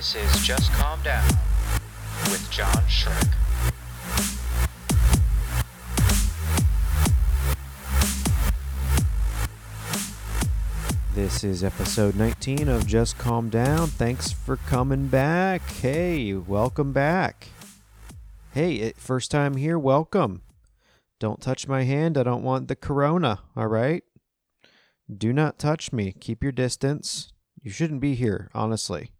This is Just Calm Down with John Shrek. This is episode 19 of Just Calm Down. Thanks for coming back. Hey, welcome back. Hey, first time here, welcome. Don't touch my hand. I don't want the corona, all right? Do not touch me. Keep your distance. You shouldn't be here, honestly.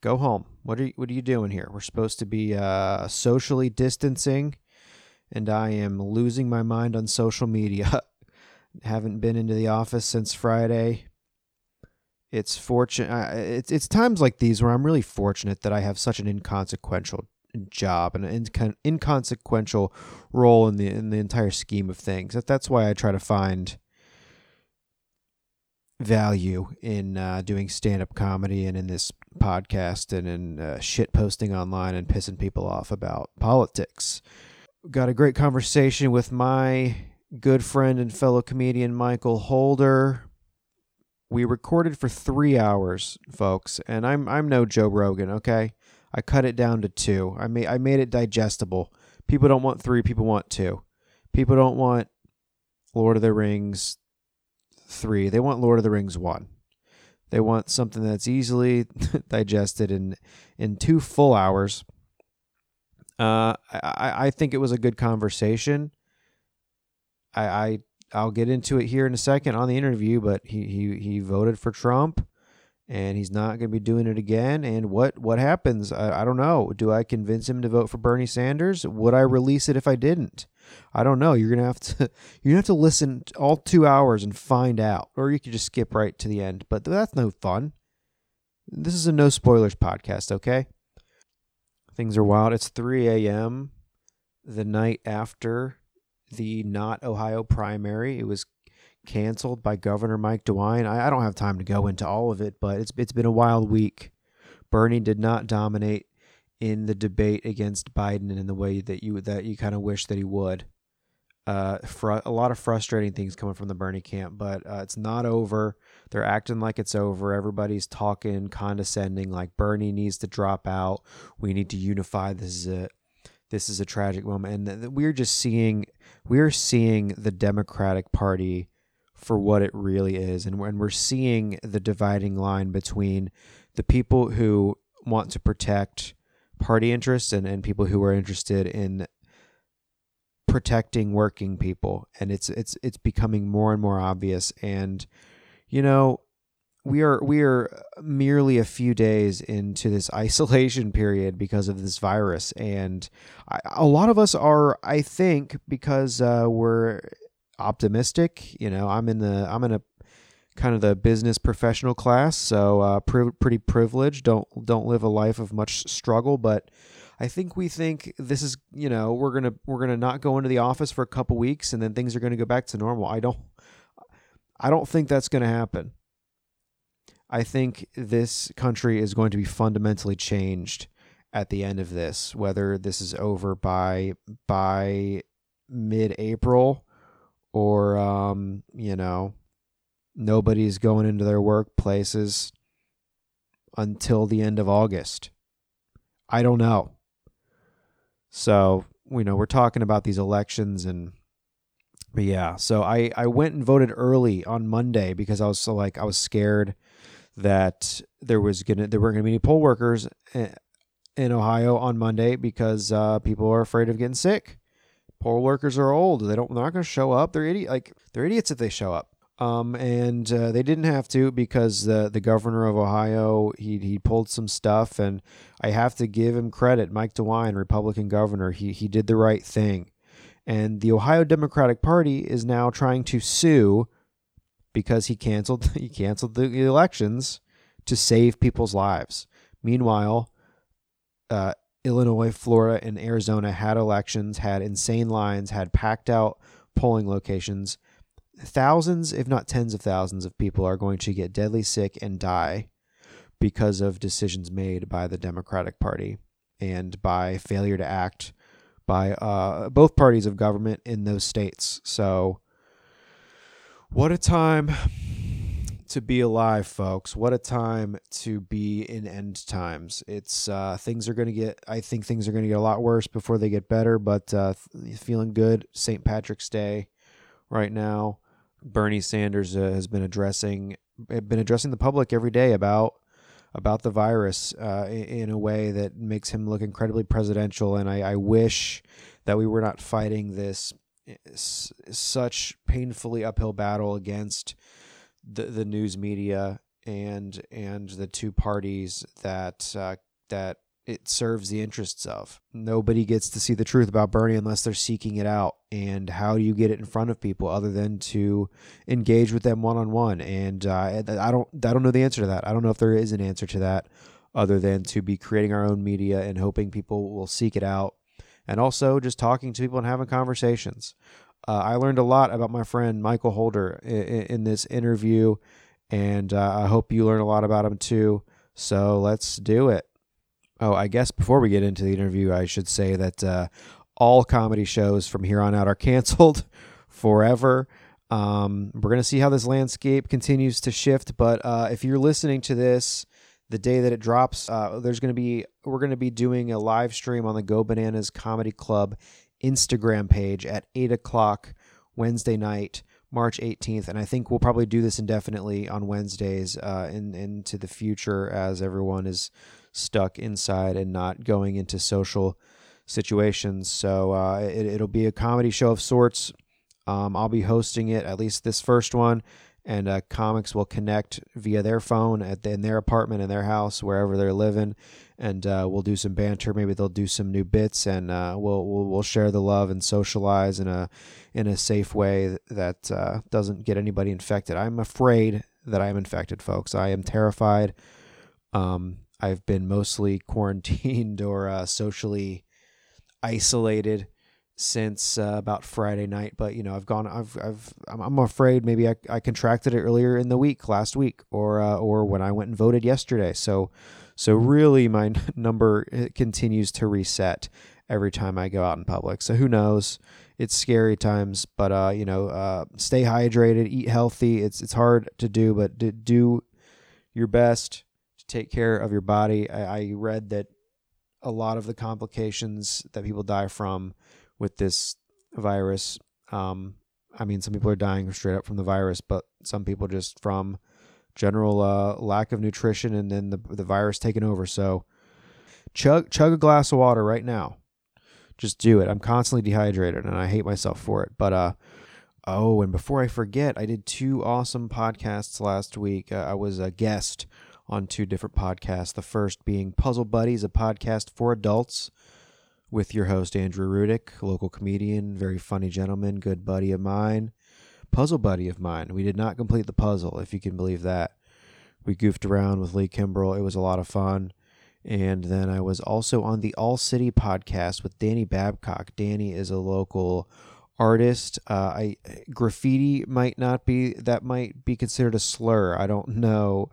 Go home. What are you, what are you doing here? We're supposed to be uh, socially distancing, and I am losing my mind on social media. haven't been into the office since Friday. It's fortunate. It's it's times like these where I'm really fortunate that I have such an inconsequential job and an incon- inconsequential role in the in the entire scheme of things. That that's why I try to find value in uh, doing stand up comedy and in this podcast and uh, shit posting online and pissing people off about politics. Got a great conversation with my good friend and fellow comedian Michael Holder. We recorded for three hours, folks, and I'm I'm no Joe Rogan, okay? I cut it down to two. I made I made it digestible. People don't want three, people want two. People don't want Lord of the Rings three. They want Lord of the Rings one. They want something that's easily digested in in two full hours. Uh, I, I think it was a good conversation. I, I I'll get into it here in a second on the interview, but he he he voted for Trump, and he's not going to be doing it again. And what what happens? I, I don't know. Do I convince him to vote for Bernie Sanders? Would I release it if I didn't? I don't know. You're gonna have to gonna have to listen all two hours and find out, or you could just skip right to the end. But that's no fun. This is a no spoilers podcast, okay? Things are wild. It's 3 a.m. the night after the not Ohio primary. It was canceled by Governor Mike DeWine. I, I don't have time to go into all of it, but it's it's been a wild week. Bernie did not dominate in the debate against Biden in the way that you that you kind of wish that he would. Uh, fr- a lot of frustrating things coming from the Bernie camp, but uh, it's not over. They're acting like it's over. Everybody's talking condescending, like Bernie needs to drop out. We need to unify. This is a this is a tragic moment, and th- th- we're just seeing we're seeing the Democratic Party for what it really is, and when we're seeing the dividing line between the people who want to protect party interests and, and people who are interested in protecting working people. And it's it's it's becoming more and more obvious. And you know we are we are merely a few days into this isolation period because of this virus. And I, a lot of us are i think because uh, we're optimistic you know i'm in the i'm in a kind of the business professional class so uh, pretty privileged don't don't live a life of much struggle but I think we think this is, you know, we're gonna we're gonna not go into the office for a couple weeks and then things are gonna go back to normal. I don't, I don't think that's gonna happen. I think this country is going to be fundamentally changed at the end of this, whether this is over by by mid-April or um, you know, nobody's going into their workplaces until the end of August. I don't know. So, you know, we're talking about these elections and but yeah, so I I went and voted early on Monday because I was so like I was scared that there was to there weren't to be any poll workers eh, in Ohio on Monday because uh, people are afraid of getting sick. Poll workers are old; they don't they're not going to show up. They're idiot like they're idiots if they show up. Um, and uh, they didn't have to because the the governor of Ohio he he pulled some stuff, and I have to give him credit. Mike DeWine, Republican governor, he he did the right thing, and the Ohio Democratic Party is now trying to sue because he canceled he canceled the elections to save people's lives. Meanwhile, uh, Illinois, Florida, and Arizona had elections, had insane lines, had packed out polling locations thousands, if not tens of thousands, of people are going to get deadly sick and die because of decisions made by the Democratic Party and by failure to act by uh, both parties of government in those states. So, what a time to be alive, folks. What a time to be in end times. It's uh, things are going to get. I think things are going to get a lot worse before they get better. But uh, feeling good. St. Patrick's Day, right now. Bernie Sanders uh, has been addressing been addressing the public every day about about the virus uh, in a way that makes him look incredibly presidential. And I, I wish that we were not fighting this such painfully uphill battle against the the news media and and the two parties that uh, that it serves the interests of. Nobody gets to see the truth about Bernie unless they're seeking it out. And how do you get it in front of people other than to engage with them one on one? And uh, I don't I don't know the answer to that. I don't know if there is an answer to that other than to be creating our own media and hoping people will seek it out. And also just talking to people and having conversations. Uh, I learned a lot about my friend Michael Holder in, in this interview, and uh, I hope you learn a lot about him too. So let's do it. Oh, I guess before we get into the interview, I should say that uh, all comedy shows from here on out are canceled forever. Um, we're going to see how this landscape continues to shift. But uh, if you're listening to this the day that it drops, uh, there's going to be we're going to be doing a live stream on the Go Bananas Comedy Club Instagram page at eight o'clock Wednesday night. March 18th, and I think we'll probably do this indefinitely on Wednesdays uh, in into the future as everyone is stuck inside and not going into social situations. So uh, it, will be a comedy show of sorts. Um, I'll be hosting it, at least this first one, and uh, comics will connect via their phone at in their apartment, in their house, wherever they're living, and uh, we'll do some banter. Maybe they'll do some new bits, and uh, we'll, we'll, we'll share the love and socialize in a in a safe way that uh, doesn't get anybody infected. I'm afraid that I am infected, folks. I am terrified. Um, I've been mostly quarantined or uh, socially isolated since uh, about Friday night. But you know, I've gone. I've. I've. I'm afraid maybe I, I contracted it earlier in the week, last week, or uh, or when I went and voted yesterday. So, so really, my number continues to reset every time I go out in public. So who knows? It's scary times, but uh, you know, uh, stay hydrated, eat healthy. It's it's hard to do, but do your best to take care of your body. I, I read that a lot of the complications that people die from with this virus. Um, I mean, some people are dying straight up from the virus, but some people just from general uh, lack of nutrition and then the the virus taking over. So, chug chug a glass of water right now. Just do it. I'm constantly dehydrated and I hate myself for it. But uh, oh, and before I forget, I did two awesome podcasts last week. Uh, I was a guest on two different podcasts. The first being Puzzle Buddies, a podcast for adults with your host, Andrew Rudick, local comedian, very funny gentleman, good buddy of mine, puzzle buddy of mine. We did not complete the puzzle, if you can believe that. We goofed around with Lee Kimbrell. It was a lot of fun. And then I was also on the All City podcast with Danny Babcock. Danny is a local artist. Uh, I graffiti might not be that might be considered a slur. I don't know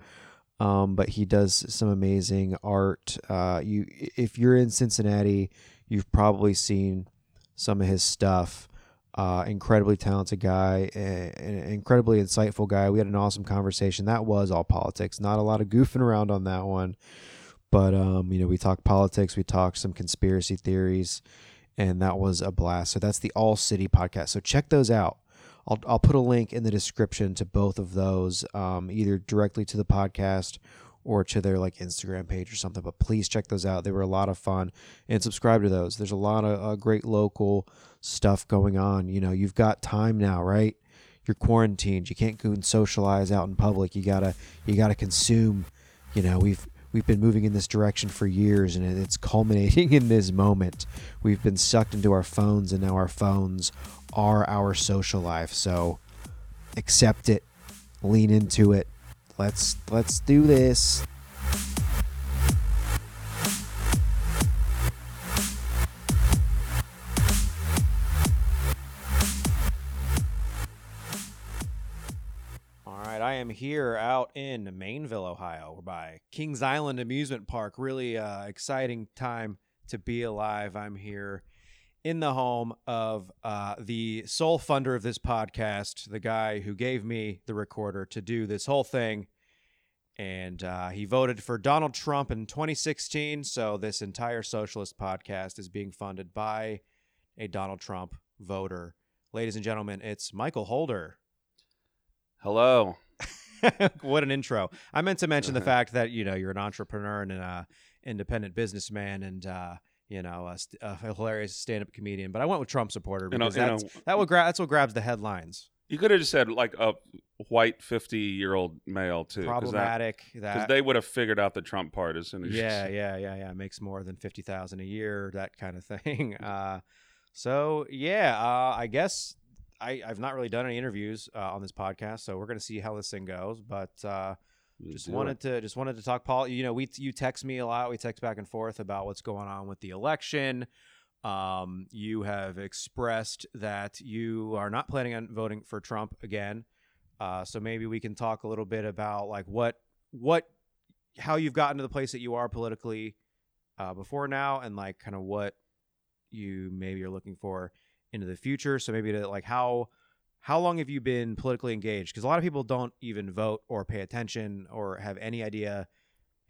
um, but he does some amazing art. Uh, you, if you're in Cincinnati, you've probably seen some of his stuff. Uh, incredibly talented guy, an incredibly insightful guy. We had an awesome conversation. That was all politics, not a lot of goofing around on that one. But um, you know, we talked politics, we talked some conspiracy theories, and that was a blast. So that's the All City podcast. So check those out. I'll I'll put a link in the description to both of those, um, either directly to the podcast or to their like Instagram page or something. But please check those out. They were a lot of fun and subscribe to those. There's a lot of uh, great local stuff going on. You know, you've got time now, right? You're quarantined. You can't go and socialize out in public. You gotta you gotta consume. You know, we've we've been moving in this direction for years and it's culminating in this moment. We've been sucked into our phones and now our phones are our social life. So accept it, lean into it. Let's let's do this. All right, I am here out in Maineville, Ohio. We're by Kings Island Amusement Park. Really uh, exciting time to be alive. I'm here in the home of uh, the sole funder of this podcast, the guy who gave me the recorder to do this whole thing. And uh, he voted for Donald Trump in 2016. So this entire socialist podcast is being funded by a Donald Trump voter. Ladies and gentlemen, it's Michael Holder. Hello. what an intro. I meant to mention the fact that, you know, you're an entrepreneur and an uh, independent businessman and, uh, you know, a, st- a hilarious stand-up comedian, but I went with Trump supporter because that's, that would gra- that's what grabs the headlines. You could have just said like a white fifty-year-old male too, because Problematic. That, they would have figured out the Trump part as soon as yeah, yeah, yeah, yeah. Makes more than fifty thousand a year, that kind of thing. Uh, so yeah, uh, I guess I, I've not really done any interviews uh, on this podcast, so we're gonna see how this thing goes. But just wanted it. to just wanted to talk Paul. You know, we you text me a lot. We text back and forth about what's going on with the election. Um, you have expressed that you are not planning on voting for Trump again. Uh, so maybe we can talk a little bit about like what what how you've gotten to the place that you are politically uh, before now, and like kind of what you maybe are looking for into the future. So maybe to like how how long have you been politically engaged? Because a lot of people don't even vote or pay attention or have any idea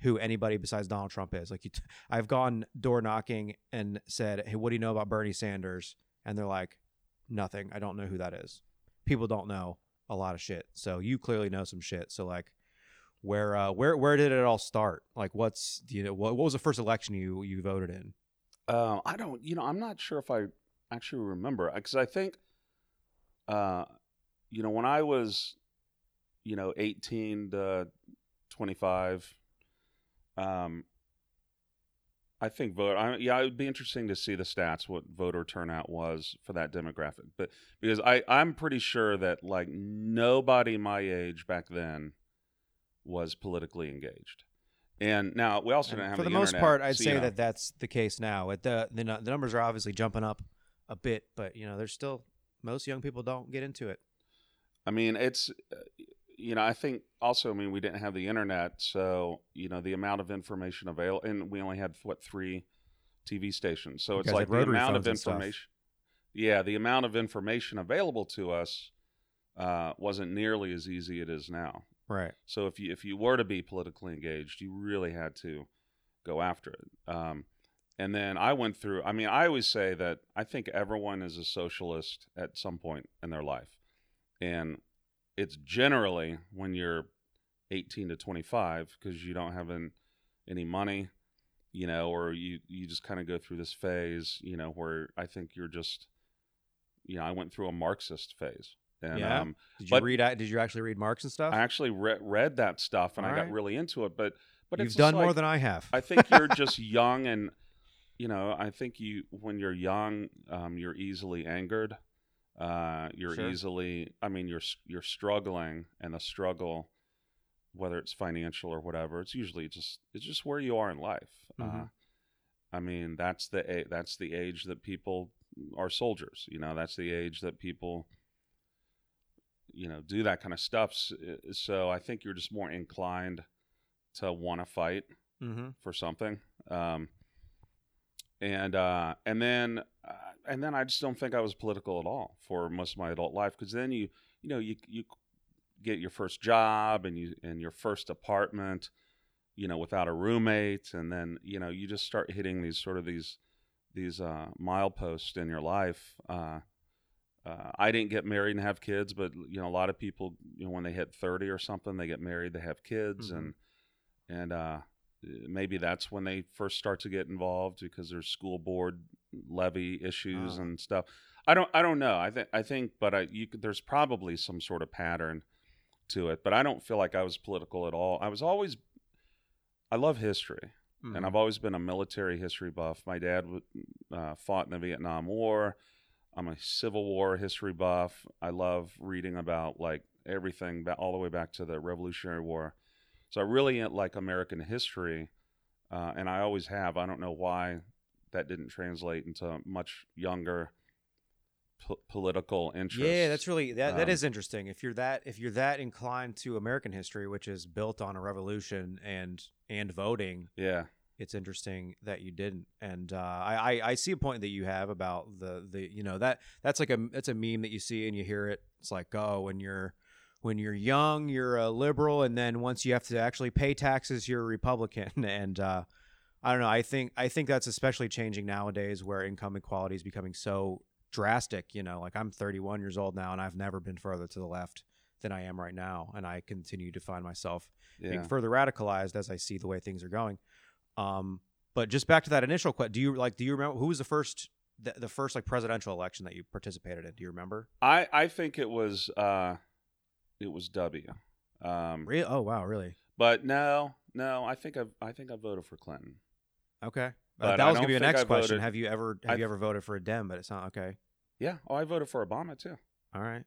who anybody besides Donald Trump is. Like I've gone door knocking and said, "Hey, what do you know about Bernie Sanders?" And they're like, "Nothing. I don't know who that is." People don't know a lot of shit. So you clearly know some shit. So like where uh where where did it all start? Like what's you know what, what was the first election you you voted in? Uh, I don't. You know, I'm not sure if I actually remember because I think, uh, you know, when I was, you know, 18 to 25, um, I think vote. I, yeah, it would be interesting to see the stats what voter turnout was for that demographic, but because I I'm pretty sure that like nobody my age back then was politically engaged. And now we also And didn't have for the, the most internet, part, I'd so, say you know. that that's the case now. It, the, the the numbers are obviously jumping up a bit, but you know, there's still most young people don't get into it. I mean, it's you know, I think also, I mean, we didn't have the internet, so you know, the amount of information available, and we only had what three TV stations, so it's like the amount of phones and stuff. information. Yeah, the amount of information available to us uh, wasn't nearly as easy it is now. Right. So if you if you were to be politically engaged, you really had to go after it. Um, and then I went through. I mean, I always say that I think everyone is a socialist at some point in their life, and it's generally when you're 18 to 25 because you don't have an, any money, you know, or you you just kind of go through this phase, you know, where I think you're just, you know, I went through a Marxist phase. And, Yeah? um, Did you read? Did you actually read Marx and stuff? I actually re- read that stuff and I All got really into it. But but You've done more than I have. I think you're just young and you know I think you when you're young um, you're easily angered. Uh, you're Sure. easily I mean you're you're struggling and the struggle whether it's financial or whatever it's usually just it's just where you are in life. Uh, Mhm. I mean that's the a- that's the age that people are soldiers. You know that's the age that people you know do that kind of stuff. Uh, So I think you're just more inclined to want to fight mm-hmm. for something. Um, and uh, and then uh, and then I just don't think I was political at all for most of my adult life because then you you know you you get your first job and you and your first apartment, you know, without a roommate, and then you know you just start hitting these sort of these these uh, mileposts in your life. Uh, uh, I didn't get married and have kids, but you know a lot of people, you know, when they hit thirty or something, they get married, they have kids, Mhm. and and uh, maybe that's when they first start to get involved because there's school board levy issues Ah. and stuff. I don't I don't know. I think I think, but I you could, there's probably some sort of pattern to it. But I don't feel like I was political at all. I was always I love history Mm-hmm. and I've always been a military history buff. My dad uh, fought in the Vietnam War. I'm a Civil War history buff. I love reading about like everything all the way back to the Revolutionary War. So I really like American history, uh, and I always have. I don't know why that didn't translate into much younger po- political interest. Yeah, that's really that. that Um, is interesting. If you're that if you're that inclined to American history, which is built on a revolution and and voting, yeah. it's interesting that you didn't. And uh, I, I I see a point that you have about the the you know that that's like a that's a meme that you see and you hear it. It's like oh when you're when you're young you're a liberal and then once you have to actually pay taxes you're a Republican and. uh I don't know. I think I think that's especially changing nowadays, where income equality is becoming so drastic. You know, like I'm 31 years old now, and I've never been further to the left than I am right now, and I continue to find myself Yeah. being further radicalized as I see the way things are going. Um, but just back to that initial question, do you like? Do you remember who was the first the, the first like presidential election that you participated in? Do you remember? I I think it was uh, it was W. Um, Really? Oh wow, really? but no, no. I think I I think I voted for Clinton. Okay. Uh, But that was gonna be the next I question. voted- Have you ever have I- you ever voted for a Dem? But it's not okay. Yeah. Oh, I voted for Obama too. All right.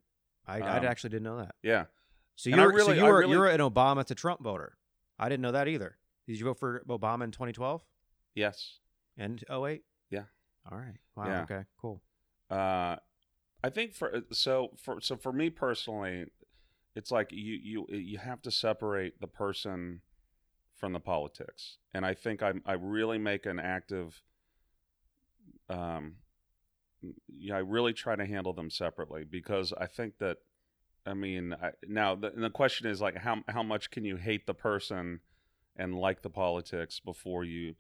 I, I Um, actually didn't know that. Yeah. So you're I so really- you I were really- you're an Obama to Trump voter. I didn't know that either. Did you vote for Obama in 2012 Yes. and 08? Yeah. All right. Wow. Yeah. Okay. Cool. Uh, I think for so for so for me personally, it's like you you you have to separate the person from the politics, and I think I I really make an active. Um, yeah, I really try to handle them separately because I think that, I mean, I, now the, the question is like how how much can you hate the person and like the politics before you,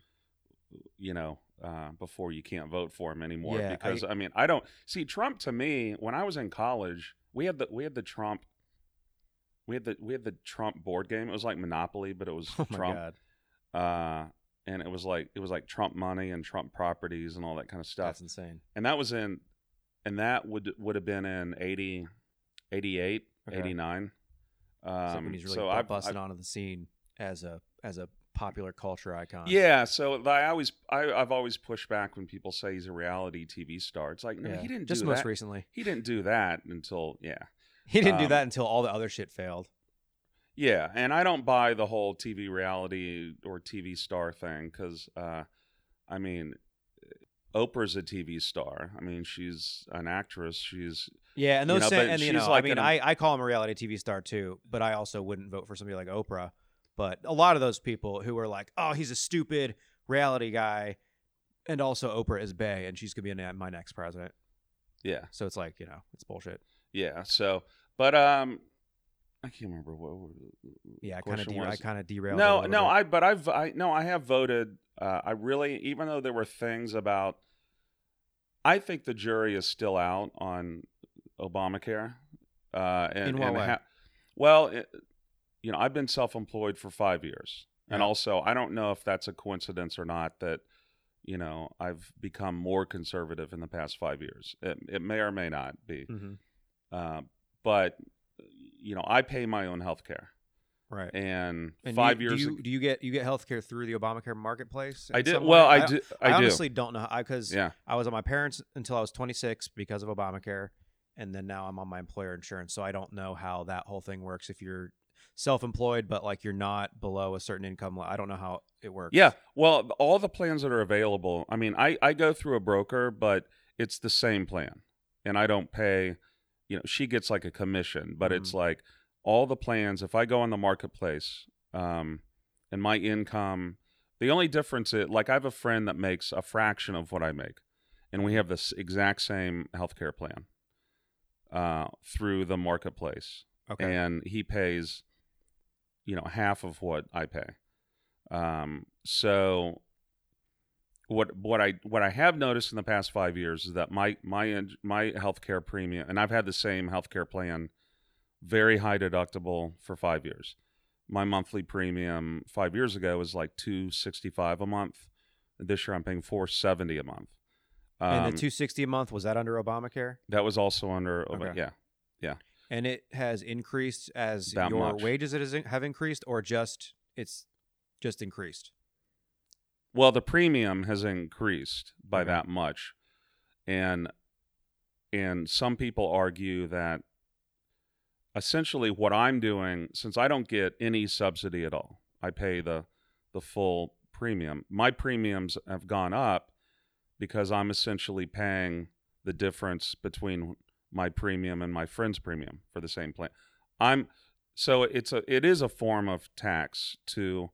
you know, uh, before you can't vote for him anymore? Yeah, because I, mean, I don't see Trump to me when I was in college. We had the we had the Trump. We had the we had the Trump board game. It was like Monopoly, but it was Oh my Trump God. uh, and it was like it was like Trump money and Trump properties and all that kind of stuff. That's insane. and that was in, and that would would have been in 80, 88, Okay. 89. It's like Um, when he's really so I've, busted onto the scene as a as a popular culture icon. yeah, so I always I, I've always pushed back when people say he's a reality TV star. It's like no, Yeah. he didn't just most that. recently. He didn't do that until yeah, He didn't do Um, that until all the other shit failed. yeah. And I don't buy the whole TV reality or TV star thing because uh, I mean. Oprah's a TV star. I mean, she's an actress. She's Yeah, and you those know, sa- and you know, like I mean, an- I, I call him a reality TV star too, but I also wouldn't vote for somebody like Oprah. But a lot of those people who are like, oh, he's a stupid reality guy, and also Oprah is Bay, and she's gonna be my next president. yeah, So it's like, you know, it's bullshit. Yeah. So, but um, I can't remember what. Yeah, I kind of de- I kind of derailed. no, no, bit. I but I've I no, I have voted. Uh, I really, even though there were things about, I think the jury is still out on Obamacare. Uh, and, In what and way? well, it, you know, I've been self-employed for five years, and also I don't know if that's a coincidence or not that. You know, I've become more conservative in the past five years. It, it may or may not be, Mhm. Uh, but you know, I pay my own health care, right. and, And five you, years. Do you, ag- do you get you get healthcare through the Obamacare marketplace? I did. Well, way? I, do. I, I, honestly don't know because yeah. I was on my parents until I was 26 because of Obamacare, and then now I'm on my employer insurance. So I don't know how that whole thing works. If you're self-employed but like you're not below a certain income, le- I don't know how it works. Yeah. Well, all the plans that are available. I mean, I I go through a broker, but it's the same plan, and I don't pay. You know, she gets like a commission, but it's like all the plans. If I go on the marketplace, um, and my income, the only difference is like I have a friend that makes a fraction of what I make, and we have this exact same healthcare plan, uh, through the marketplace. Okay. and he pays you know half of what I pay. Um, so what what I what I have noticed in the past five years is that my my my healthcare premium, and I've had the same healthcare plan, very high deductible for five years. My monthly premium five years ago was like two sixty five a month. This year I'm paying four seventy a month. and Um, the 260 a month was that under Obamacare? that was also under Okay. yeah And it has increased as That your much. wages it has in- have increased, or just it's just increased. Well, the premium has increased by that much, and and some people argue that essentially what I'm doing, since I don't get any subsidy at all, I pay the the full premium. My premiums have gone up because I'm essentially paying the difference between my premium and my friend's premium for the same plan. I'm so it's a it is a form of tax to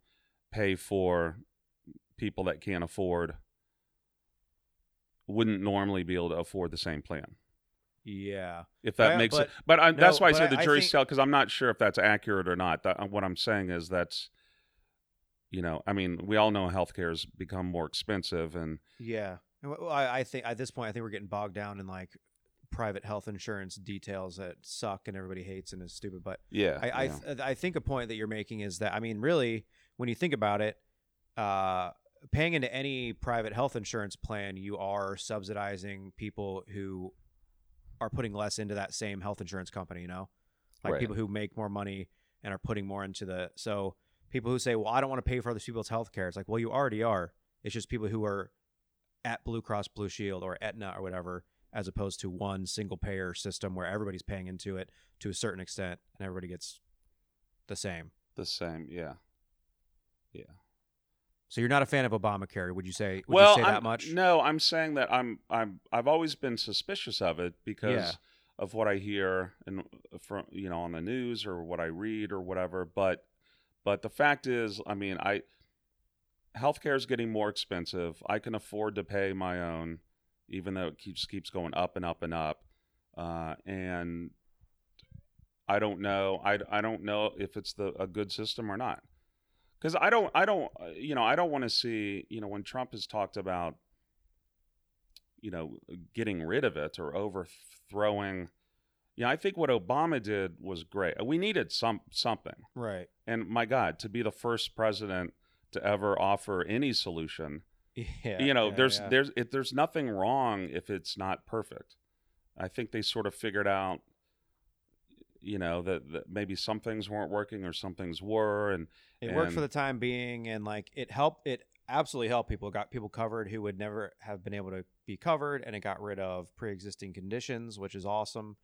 pay for people that can't afford wouldn't normally be able to afford the same plan. Yeah. If that Well, makes but- it, but I, no, that's why I say the I jury's think- still because I'm not sure if that's accurate or not. That, what I'm saying is that's, you know, I mean, we all know healthcare has become more expensive, and Yeah. I, I think at this point, I think we're getting bogged down in like private health insurance details that suck and everybody hates and is stupid. But yeah, I, I, th- I think a point that you're making is that I mean, really, when you think about it, uh, paying into any private health insurance plan, you are subsidizing people who are putting less into that same health insurance company. You know, like Right. people who make more money and are putting more into the. So people who say, "Well, I don't want to pay for other people's health care," it's like, well, you already are. It's just people who are at Blue Cross Blue Shield or Aetna or whatever, as opposed to one single payer system where everybody's paying into it to a certain extent and everybody gets the same. the same. Yeah, yeah. So you're not a fan of Obamacare, would you say? Would well, you say I'm- that much? No, I'm saying that I'm I'm I've always been suspicious of it because Yeah. of what I hear and from you know on the news or what I read or whatever. But but the fact is, I mean, I healthcare is getting more expensive. I can afford to pay my own, even though it keeps keeps going up and up and up. Uh, and I don't know. I, I don't know if it's the a good system or not. Because I don't I don't uh, you know I don't want to see you know when Trump has talked about you know getting rid of it or overthrowing. Yeah, I think what Obama did was great. We needed some something. Right. And my God, to be the first president to ever offer any solution, Yeah. you know, yeah, there's yeah. there's it, there's nothing wrong if it's not perfect. I think they sort of figured out, you know, that, that maybe some things weren't working or some things were, and it worked for the time being and like it helped it absolutely helped people. It got people covered who would never have been able to be covered and it got rid of pre-existing conditions, which is awesome.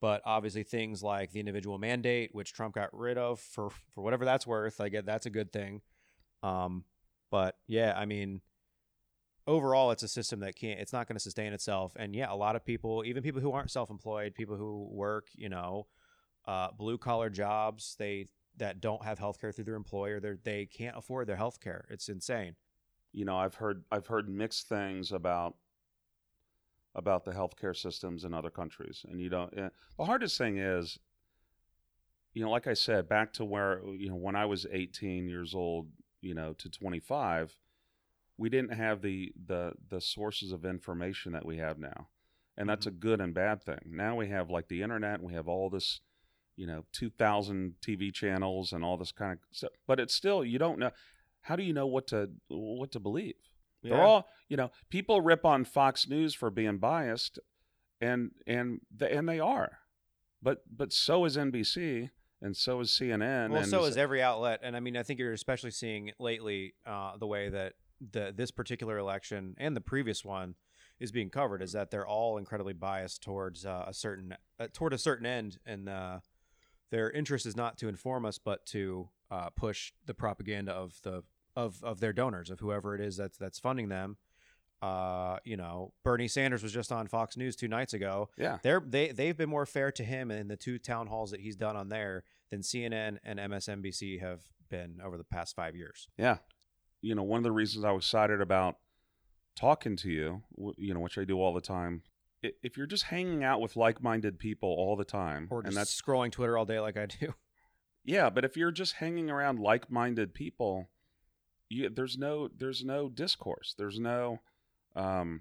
But obviously things like the individual mandate, which Trump got rid of for for whatever that's worth, I get that's a good thing. Um but yeah, I mean overall it's a system that can't it's not going to sustain itself and yeah a lot of people even people who aren't self-employed people who work you know uh, blue collar jobs they that don't have health care through their employer they they can't afford their health care it's insane you know, I've heard I've heard mixed things about about the healthcare systems in other countries, and you don't. eh, the hardest thing is, you know, like I said, back to where you know when I was 18 years old, you know, to 25, we didn't have the the the sources of information that we have now, and that's a good and bad thing. Now we have like the internet, we have all this. You know, 2,000 TV channels and all this kind of stuff, but it's still you don't know how do you know what to what to believe? They're all, you know, people rip on Fox News for being biased, and and the, and they are, but but so is NBC and so is CNN. well and so is every outlet and i mean i think you're especially seeing lately uh, the way that the this particular election and the previous one is being covered is that they're all incredibly biased towards uh, a certain uh, toward a certain end and uh, their interest is not to inform us but to uh, push the propaganda of the of of their donors of whoever it is that's that's funding them uh, you know bernie sanders was just on fox news two nights ago yeah, they're they they've been more fair to him in the two town halls that he's done on there than CNN and MSNBC have been over the past five years. yeah. You know, one of the reasons I was excited about talking to you, you know, which I do all the time. If you're just hanging out with like-minded people all the time, Or and that's scrolling Twitter all day like I do. Yeah, but if you're just hanging around like-minded people, you, there's no there's no discourse. There's no, um,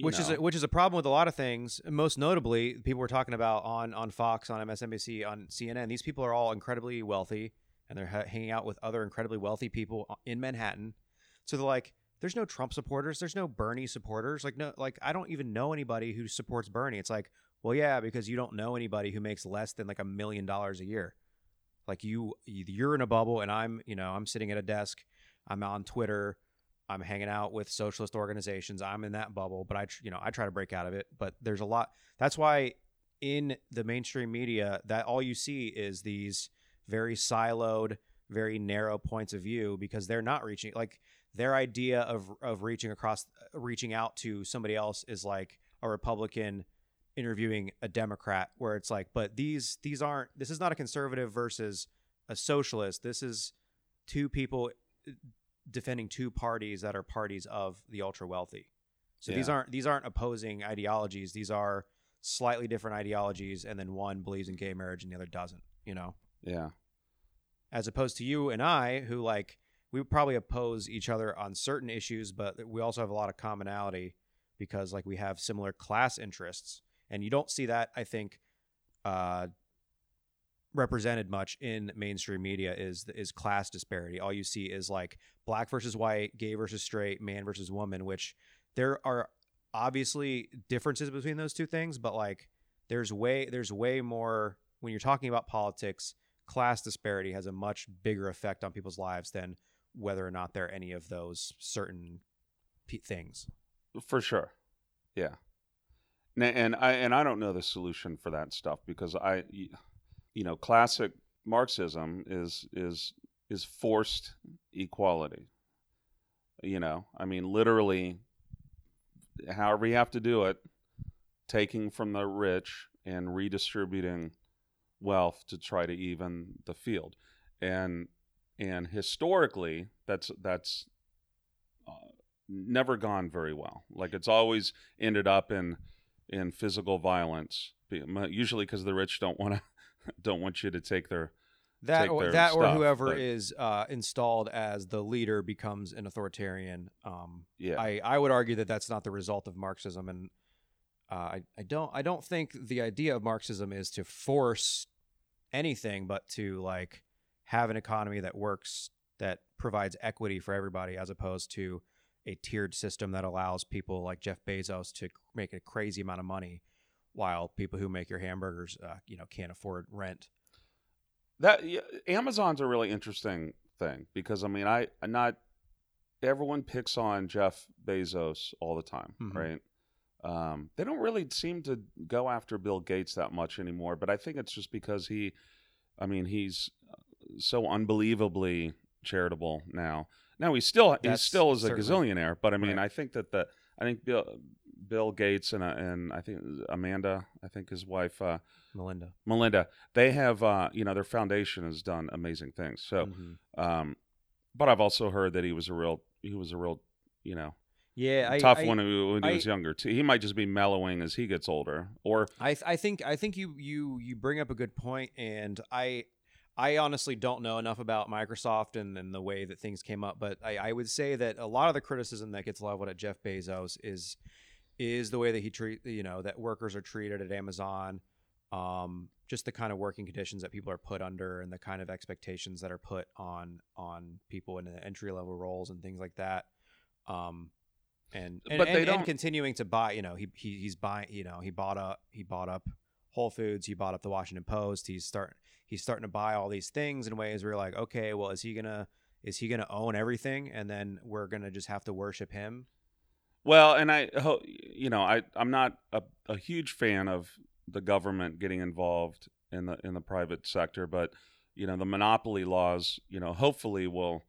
Which is a, which is a problem with a lot of things. Most notably, people were talking about on on Fox, on MSNBC, on CNN. These people are all incredibly wealthy, and they're ha- hanging out with other incredibly wealthy people in Manhattan. So they're like, "There's no Trump supporters. There's no Bernie supporters. Like no, like I don't even know anybody who supports Bernie." It's like, well, yeah, because you don't know anybody who makes less than like a million dollars a year. Like you, you're in a bubble, and I'm, you know, I'm sitting at a desk. I'm on Twitter. I'm hanging out with socialist organizations. I'm in that bubble, but I, you know, I try to break out of it. But there's a lot. That's why in the mainstream media, that all you see is these very siloed, very narrow points of view because they're not reaching. Like their idea of of reaching across, reaching out to somebody else is like a Republican interviewing a Democrat, where it's like, but these these aren't. This is not a conservative versus a socialist. This is two people uh, defending two parties that are parties of the ultra wealthy. So these aren't these aren't opposing ideologies. These are slightly different ideologies, and then one believes in gay marriage and the other doesn't. You know, Yeah. as opposed to you and I, who like we probably oppose each other on certain issues, but we also have a lot of commonality because like we have similar class interests, and you don't see that I think uh, represented much in mainstream media is is class disparity. All you see is like black versus white, gay versus straight, man versus woman, which there are obviously differences between those two things, but like there's way there's way more when you're talking about politics, class disparity has a much bigger effect on people's lives than whether or not they're any of those certain p- things. For sure. Yeah. And I and I don't know the solution for that stuff because I you know, classic Marxism is is is forced equality. You know, I mean literally however you have to do it, taking from the rich and redistributing wealth to try to even the field. And and historically that's that's uh, never gone very well. Like it's always ended up in in physical violence, usually because the rich don't want to don't want you to take their That or that or whoever but- is uh, installed as the leader becomes an authoritarian. Um, yeah I, I would argue that that's not the result of Marxism, and uh, I I don't I don't think the idea of Marxism is to force anything, but to like have an economy that works that provides equity for everybody, as opposed to a tiered system that allows people like Jeff Bezos to make a crazy amount of money, while people who make your hamburgers, uh, you know, can't afford rent. that yeah, Amazon's a really interesting thing because I mean I not everyone picks on Jeff Bezos all the time, Mhm. right? Um, they don't really seem to go after Bill Gates that much anymore, but I think it's just because he, I mean, he's so unbelievably charitable now. Now he still he still is a gazillionaire, but I mean, Right. I think that the I think Bill Bill Gates and uh, and I think Amanda, I think his wife uh, Melinda. Melinda, they have uh, you know their foundation has done amazing things. So, Mhm. um, but I've also heard that he was a real he was a real you know yeah, I, tough I, one when he, when he I- was younger too. He might just be mellowing as he gets older, or I th- I think I think you you you bring up a good point, and I I honestly don't know enough about Microsoft and, and the way that things came up, but I, I would say that a lot of the criticism that gets leveled at Jeff Bezos is is the way that he treat you know that workers are treated at Amazon, um, just the kind of working conditions that people are put under, and the kind of expectations that are put on on people in the entry level roles and things like that. Um, and and, But they and, and don't- continuing to buy, you know, he, he he's buying, you know, he bought up he bought up Whole Foods, he bought up the Washington Post. He's starting he's starting to buy all these things in ways where you're like, okay, well, is he gonna is he gonna own everything, and then we're gonna just have to worship him? well, and I ho- you know I I'm not a, a huge fan of the government getting involved in the in the private sector, but you know the monopoly laws you know hopefully will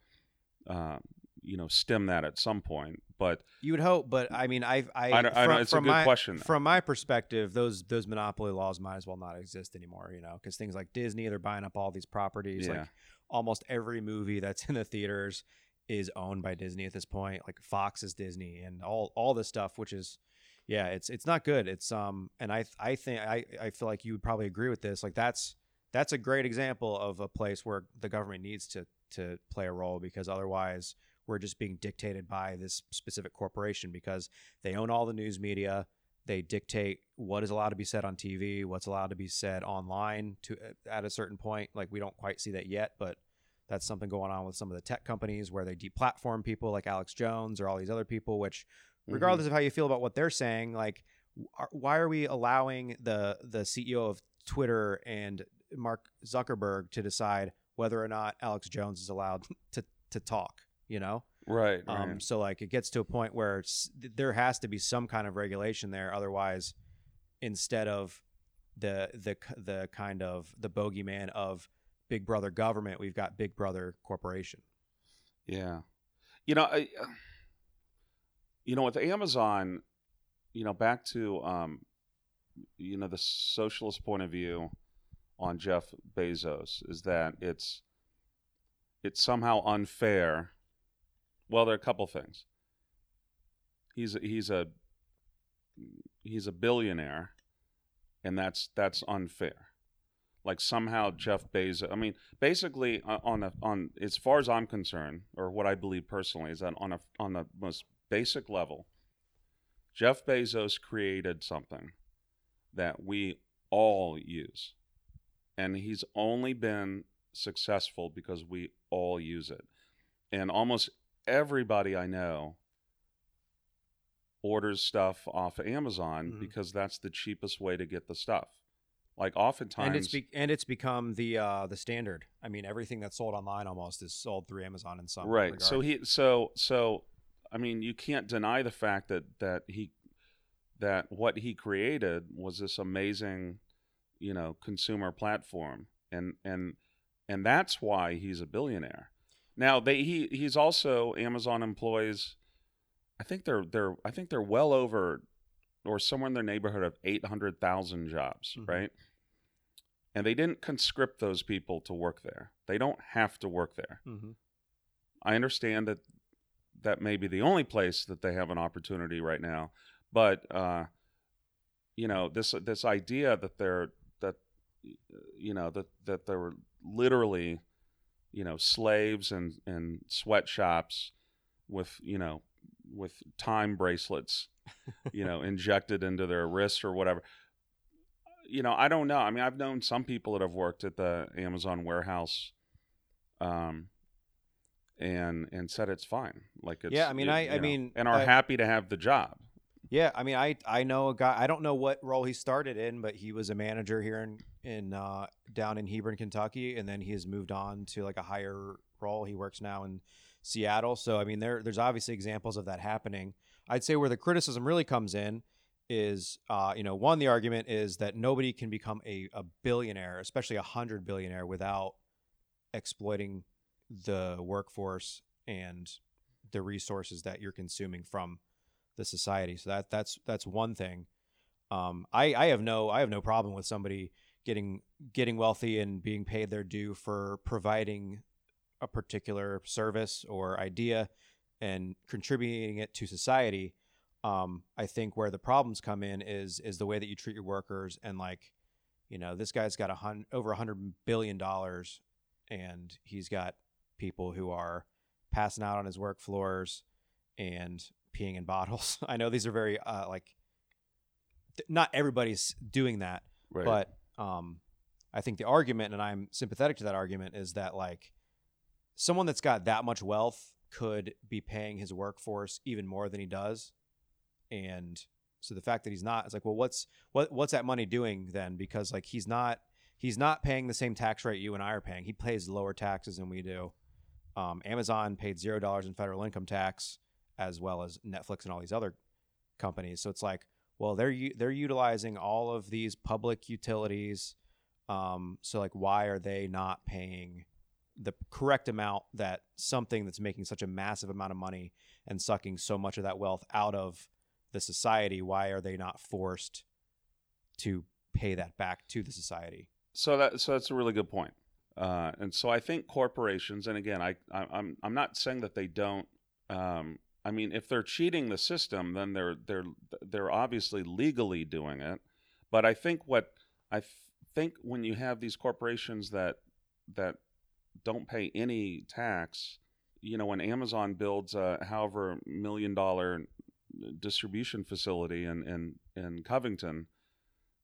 uh, you know stem that at some point. But You would hope, but I mean, I I, I don't- I from, don't- it's a good my, question, though. From my perspective, those those monopoly laws might as well not exist anymore. You know, because things like Disney, they're buying up all these properties. Yeah. Like almost every movie that's in the theaters is owned by Disney at this point. Like Fox is Disney, and all all this stuff, which is yeah, it's it's not good. It's um, and I I think I I feel like you would probably agree with this. Like that's that's a great example of a place where the government needs to to play a role because otherwise we're just being dictated by this specific corporation because they own all the news media. They dictate what is allowed to be said on TV, what's allowed to be said online to at a certain point. Like we don't quite see that yet, but that's something going on with some of the tech companies where they deplatform people like Alex Jones or all these other people. Which, Mm-hmm. regardless of how you feel about what they're saying, like why are we allowing the the CEO of Twitter and Mark Zuckerberg to decide whether or not Alex Jones is allowed to to talk? You know, right, right. um, so like it gets to a point where there has to be some kind of regulation there. Otherwise, instead of the the the kind of the bogeyman of Big Brother government, we've got Big Brother corporation. Yeah, you know, I, you know, with Amazon, you know, back to um, you know the socialist point of view on Jeff Bezos is that it's it's somehow unfair Well, there are a couple things. He's a, he's a he's a billionaire, and that's that's unfair. Like somehow Jeff Bezos. I mean, basically uh, on a, on as far as I'm concerned, or what I believe personally is that on a on the most basic level, Jeff Bezos created something that we all use, and he's only been successful because we all use it, and almost everybody I know orders stuff off of Amazon Mhm. because that's the cheapest way to get the stuff. Like oftentimes, and it's be- and it's become the uh, the standard. I mean, everything that's sold online almost is sold through Amazon in some right. regard. So he, so so, I mean, you can't deny the fact that that he, that what he created was this amazing, you know, consumer platform, and and and that's why he's a billionaire. Now they he he's also Amazon employs, I think they're they're I think they're well over, or somewhere in their neighborhood of eight hundred thousand jobs, Mhm. right? And they didn't conscript those people to work there. They don't have to work there. hmm I understand that that may be the only place that they have an opportunity right now, but uh, you know this this idea that they're that you know that that they were literally you know slaves and and sweatshops with you know with time bracelets you know injected into their wrists or whatever. You know i don't know. I mean i've known some people that have worked at the amazon warehouse um and and said it's fine. Like it's Yeah, I mean, you- I- you I know, mean, and are I- happy to have the job. Yeah, I mean, I I know a guy. I don't know what role he started in, but he was a manager here in in uh, down in Hebron, Kentucky, and then he has moved on to like a higher role. He works now in Seattle. So I mean, there there's obviously examples of that happening. I'd say where the criticism really comes in is, uh, you know, one the argument is that nobody can become a, a billionaire, especially a hundred billionaire, without exploiting the workforce and the resources that you're consuming from the society. So that that's that's one thing. Um, I I have no I have no problem with somebody getting getting wealthy and being paid their due for providing a particular service or idea and contributing it to society. Um, I think where the problems come in is is the way that you treat your workers and like, you know, this guy's got a hun- over a hundred billion dollars, and he's got people who are passing out on his work floors and peeing in bottles. I know these are very uh, like th- not everybody's doing that, right but um, I think the argument, and I'm sympathetic to that argument, is that like someone that's got that much wealth could be paying his workforce even more than he does, and so the fact that he's not, it's like, well, what's what what's that money doing then? Because like he's not he's not paying the same tax rate you and I are paying. He pays lower taxes than we do. Um, Amazon paid zero dollars in federal income tax, as well as Netflix and all these other companies. So it's like, well, they're they're utilizing all of these public utilities. Um, so like, why are they not paying the correct amount that something that's making such a massive amount of money and sucking so much of that wealth out of the society? Why are they not forced to pay that back to the society? so that so that's a really good point. Uh, and so I think corporations, and again, I, I I'm I'm not saying that they don't. Um, I mean, if they're cheating the system, then they're they're they're obviously legally doing it. But I think what I th- think when you have these corporations that that don't pay any tax, you know, when Amazon builds a however million dollar distribution facility in in, in Covington,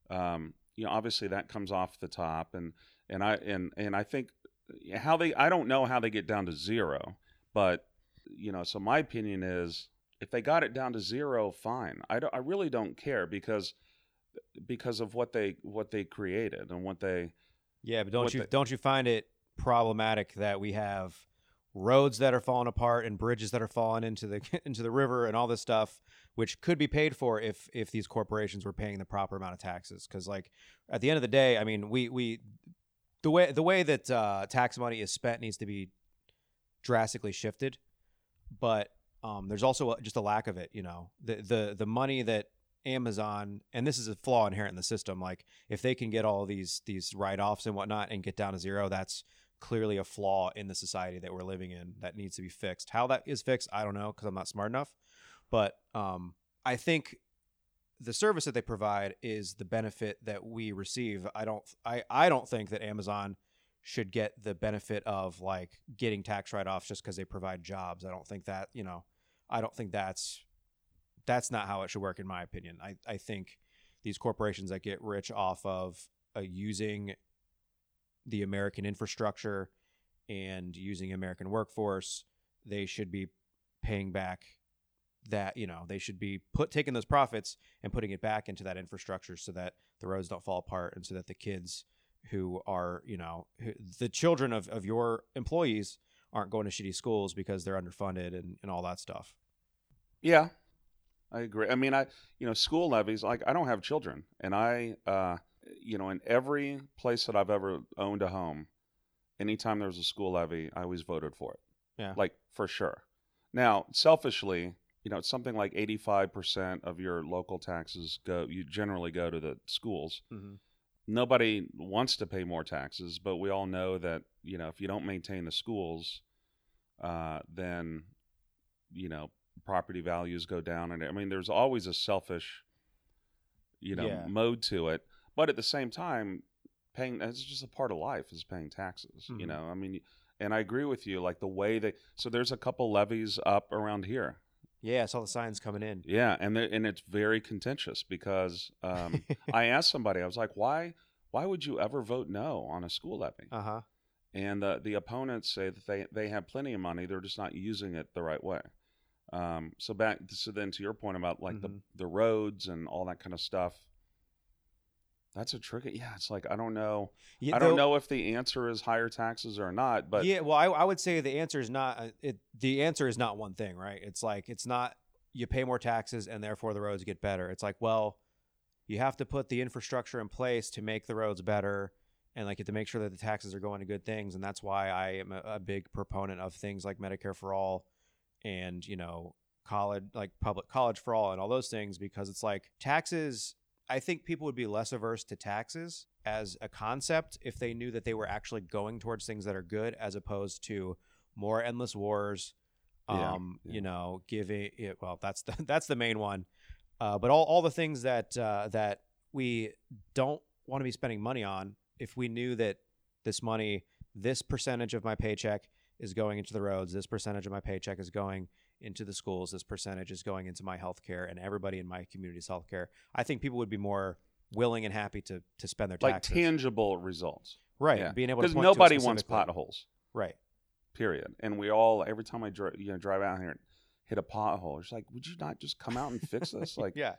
um, you know, obviously that comes off the top, and and I and and I think how they I don't know how they get down to zero, but you know, so my opinion is if they got it down to zero, fine. I don't, I really don't care because because of what they what they created and what they Yeah, but don't you the- don't you find it problematic that we have roads that are falling apart and bridges that are falling into the into the river and all this stuff, which could be paid for if if these corporations were paying the proper amount of taxes? Because like at the end of the day, I mean, we we the way the way that uh, tax money is spent needs to be drastically shifted, but um, there's also a- just a lack of it. You know, the the the money that Amazon and this is a flaw inherent in the system. Like if they can get all these these write offs and whatnot and get down to zero, that's clearly a flaw in the society that we're living in that needs to be fixed. How that is fixed, I don't know because I'm not smart enough. But um, I think the service that they provide is the benefit that we receive. I don't I, I don't think that Amazon should get the benefit of like getting tax write-offs just because they provide jobs. I don't think that, you know, I don't think that's that's not how it should work in my opinion. I, I think these corporations that get rich off of uh, using the American infrastructure and using American workforce, they should be paying back that you know they should be put taking those profits and putting it back into that infrastructure so that the roads don't fall apart and so that the kids who are you know who, the children of, of your employees aren't going to shitty schools because they're underfunded and, and all that stuff Yeah, I agree. I mean, I you know school levies. Like I don't have children, and I uh, you know in every place that I've ever owned a home, anytime there was a school levy, I always voted for it. Yeah. like for sure. Now, selfishly, you know, it's something like eighty-five percent of your local taxes go. You generally go to the schools. mm-hmm. Nobody wants to pay more taxes, but we all know that you know if you don't maintain the schools, uh, then you know property values go down and i mean there's always a selfish you know Yeah. mode to it but at the same time paying it's just a part of life is paying taxes you Mhm. know i mean and i agree with you like the way they so there's a couple levies up around here yeah i saw the signs coming in. Yeah and they and it's very contentious because um, i asked somebody i was like why why would you ever vote no on a school levy? Uh-huh. And the the opponents say that they they have plenty of money they're just not using it the right way. Um, so back so then to your point about like Mhm. the the roads and all that kind of stuff that's a tricky yeah it's like i don't know i don't know if the answer is higher taxes or not but yeah, well, I, I would say the answer is not uh, it. The answer is not one thing, right? It's like it's not you pay more taxes and therefore the roads get better. It's like, well, you have to put the infrastructure in place to make the roads better, and like you have to make sure that the taxes are going to good things. And that's why I am a, a big proponent of things like Medicare for all, and you know, college like public college for all, and all those things because it's like taxes. I think people would be less averse to taxes as a concept if they knew that they were actually going towards things that are good as opposed to more endless wars Yeah, um yeah. you know giving it well that's the that's the main one uh, but all, all the things that uh, that we don't want to be spending money on if we knew that this money this percentage of my paycheck is going into the roads this percentage of my paycheck is going into the schools this percentage is going into my healthcare and everybody in my community's healthcare i think people would be more willing and happy to to spend their taxes. like tangible results. Right yeah. being able to because point to nobody wants potholes. Right. Period. And we all every time i dri- you know drive out here and hit a pothole it's like would you not just come out and fix this? Like yeah.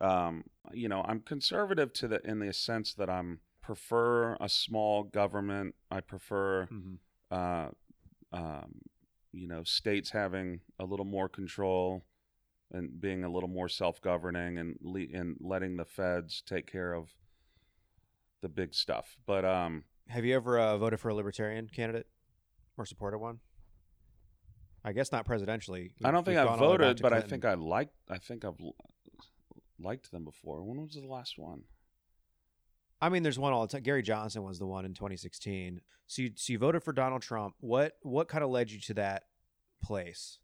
um, you know, I'm conservative to the in the sense that I'm prefer a small government. I prefer, Mhm. uh, um, you know, states having a little more control and being a little more self-governing and le- and letting the feds take care of the big stuff. But um, Have you ever uh, voted for a libertarian candidate or supported one? I guess not presidentially. I don't think I've gone all the way back voted, but I think I liked. I think I've liked them before. When was the last one? I mean, there's one all the time. Gary Johnson was the one in 2016. So you, so you voted for Donald Trump. What what kind of led you to that place?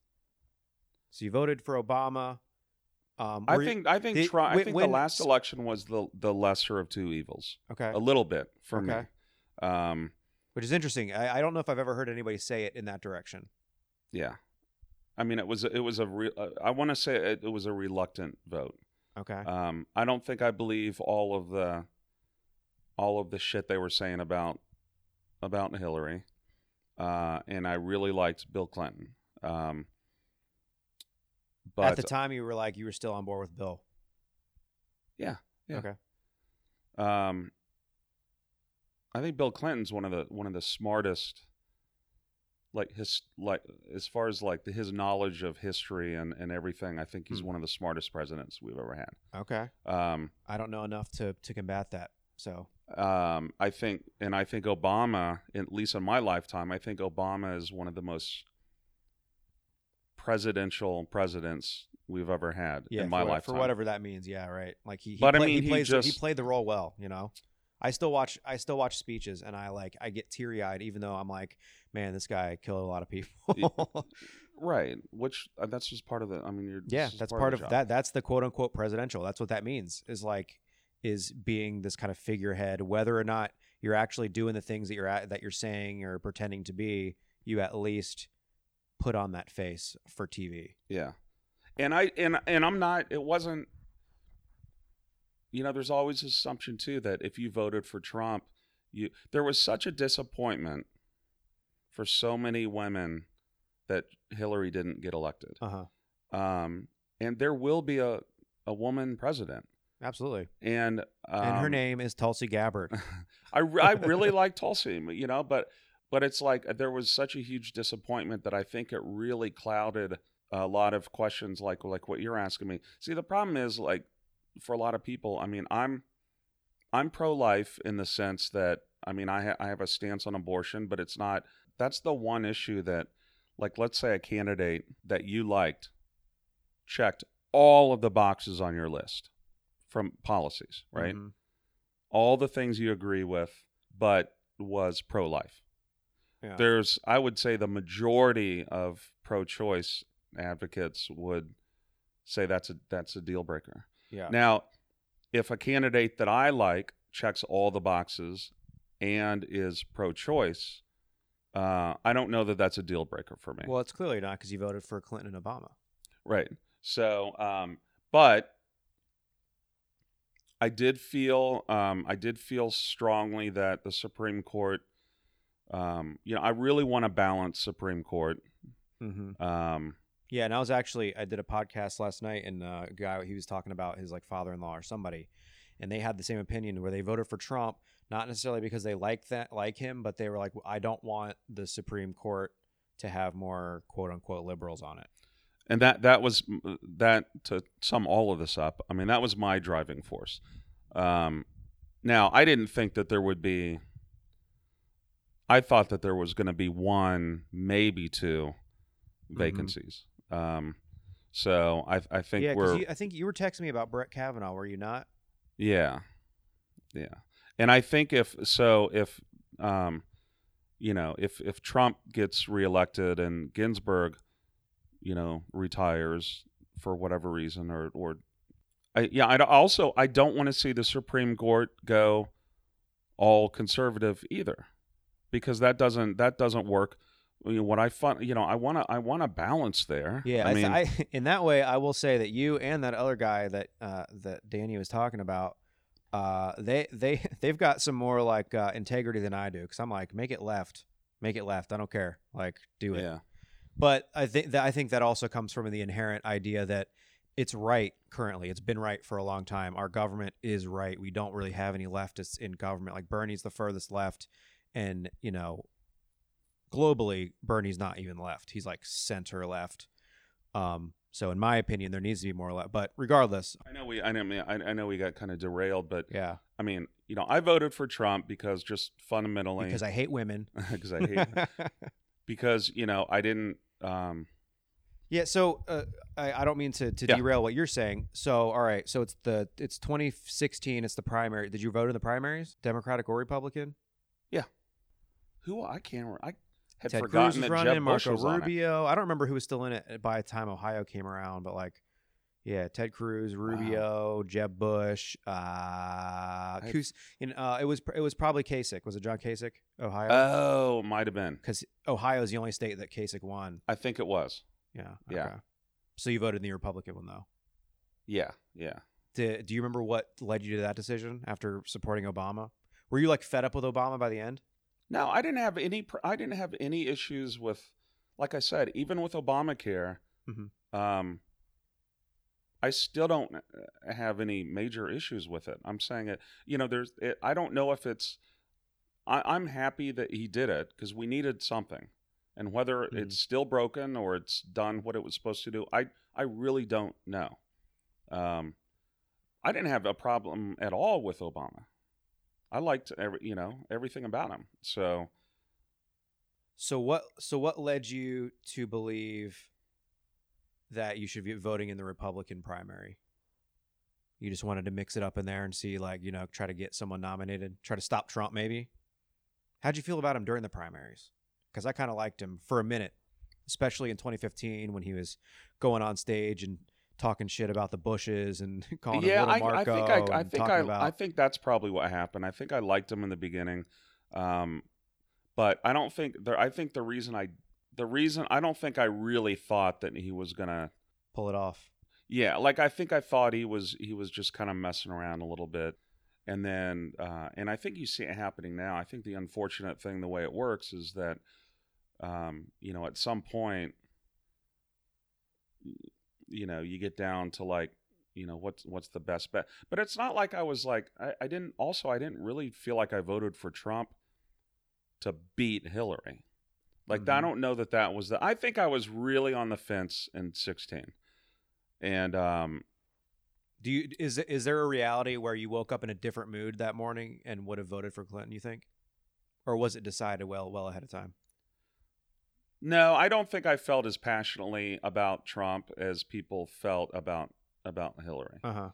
So you voted for Obama. Um, I were you- think I think did- I think when- the last election was the the lesser of two evils. okay, A little bit for Okay. me. Um, which is interesting. I, I don't know if I've ever heard anybody say it in that direction. yeah. I mean, it was it was a re- uh, I want to say it, it was a reluctant vote. Okay, Um, I don't think I believe all of the all of the shit they were saying about about Hillary, uh, and I really liked Bill Clinton. Um, but at the time you were like you were still on board with Bill. Yeah, yeah. Okay. Um, I think Bill Clinton's one of the one of the smartest, like his like as far as like the, his knowledge of history and and everything. I think he's Hmm. one of the smartest presidents we've ever had. Okay. Um, I don't know enough to to combat that. So um, I think, and I think Obama, at least in my lifetime, I think Obama is one of the most presidential presidents we've ever had yeah, in my for, lifetime. for whatever that means. Yeah, right. Like he, he, But I mean, he plays the- he just- played the role well. You know. I still watch I still watch speeches and I like I get teary eyed even though I'm like, man, this guy killed a lot of people. Right. Which uh, that's just part of the. I mean, you're. yeah, that's part, part of, of that. That's the quote unquote presidential. That's what that means. Is like is being this kind of figurehead, whether or not you're actually doing the things that you're at, that you're saying or pretending to be. You at least put on that face for TV. Yeah, and I and and I'm not. It wasn't. You know, there's always this assumption too that if you voted for Trump, you there was such a disappointment for so many women that Hillary didn't get elected. Uh huh. Um, and there will be a a woman president, Absolutely. and um, and her name is Tulsi Gabbard. I, I really like Tulsi, you know, but but it's like uh, there was such a huge disappointment that I think it really clouded a lot of questions like like what you're asking me. See, the problem is like for a lot of people, I mean, I'm I'm pro-life in the sense that I mean, I ha- I have a stance on abortion, but it's not that's the one issue that like let's say a candidate that you liked checked all of the boxes on your list from policies, right? Mhm. all the things you agree with, but was pro life. Yeah. There's, I would say, the majority of pro choice advocates would say that's a that's a deal breaker. yeah. Now, if a candidate that I like checks all the boxes and is pro choice, uh, I don't know that that's a deal breaker for me. well, it's clearly not because you voted for Clinton and Obama. Right. So, um, but I did feel, um, I did feel strongly that the Supreme Court, um, you know, I really want to balance Supreme Court. Mm-hmm. Um, Yeah, and I was actually I did a podcast last night, and uh, a guy he was talking about his like father-in-law or somebody, and they had the same opinion where they voted for Trump, not necessarily because they like that like him, but they were like, I don't want the Supreme Court to have more quote unquote liberals on it. And that that was that to sum all of this up. I mean, that was my driving force. Um, now, I didn't think that there would be. I thought that there was going to be one, maybe 2 vacancies. Um, so I, I think yeah, we're because I think you were texting me about Brett Kavanaugh, were you not? Yeah. Yeah. And I think if so if um you know, if if Trump gets reelected and Ginsburg, you know, retires for whatever reason or or I yeah, I also I don't want to see the Supreme Court go all conservative either. Because that doesn't that doesn't work. You know, what I fun, you know, I want to I want to balance there. Yeah, I I, mean, I in that way, I will say that you and that other guy that uh, that Danny was talking about, uh, they they they've got some more like uh, integrity than I do. Because I'm like, make it left, make it left. I don't care, like do it. yeah. But I think that I think that also comes from the inherent idea that it's right currently. It's been right for a long time. Our government is right. We don't really have any leftists in government. Like Bernie's the furthest left, and you know, globally, Bernie's not even left. He's like center left. Um, so in my opinion, there needs to be more left. But regardless, I know we I know I, I know we got kind of derailed, but yeah, I mean, you know, I voted for Trump because just fundamentally because I hate women. because I hate because you know I didn't. Um, Yeah, so uh, I, I don't mean to, to Yeah. derail what you're saying. So all right, so it's the it's 2016. It's the primary. Did you vote in the primaries, Democratic or Republican? Yeah. Who I can't. I had Ted forgotten Cruz was running, Jeb Bush Marco was on it. Rubio. I don't remember who was still in it by the time Ohio came around, but like, yeah, Ted Cruz, Rubio, Jeb Bush, uh, Kus, and, uh, it was it was probably Kasich. Was it John Kasich, Ohio? Oh, might have been. Because Ohio is the only state that Kasich won. I think it was. Yeah. Yeah. So you voted in the Republican one though. Yeah, yeah. Do, do you remember what led you to that decision after supporting Obama? Were you like fed up with Obama by the end? No, I didn't have any. I didn't have any issues with, like I said, even with Obamacare. Mhm. Um, I still don't uh, have any major issues with it. I'm saying it. You know, there's. It, I don't know if it's. I, I'm happy that he did it because we needed something, and whether Mhm. it's still broken or it's done what it was supposed to do, I I really don't know. Um, I didn't have a problem at all with Obama. I liked every, you know, everything about him. So So what so what led you to believe that you should be voting in the Republican primary? You just wanted to mix it up in there and see, like, you know, try to get someone nominated, try to stop Trump, maybe. How'd you feel about him during the primaries? Because I kind of liked him for a minute, especially in 2015 when he was going on stage and talking shit about the Bushes and calling yeah, him I, little I Marco. think I, I think I, about, I think that's probably what happened. I think I liked him in the beginning, um, but I don't think there. I think the reason I, the reason I don't think I really thought that he was gonna. pull it off. Yeah, like I think I thought he was he was just kind of messing around a little bit, and then uh, and I think you see it happening now. I think the unfortunate thing, the way it works, is that um, you know at some point, you know, you get down to like you know what's what's the best bet. But it's not like I was like I, I didn't also I didn't really feel like I voted for Trump to beat Hillary. Like I Mhm. don't know that that was the. I think I was really on the fence in sixteen, and um, Do you is is there a reality where you woke up in a different mood that morning and would have voted for Clinton? You think, or was it decided well well ahead of time? no, I don't think I felt as passionately about Trump as people felt about about Hillary. Uh huh.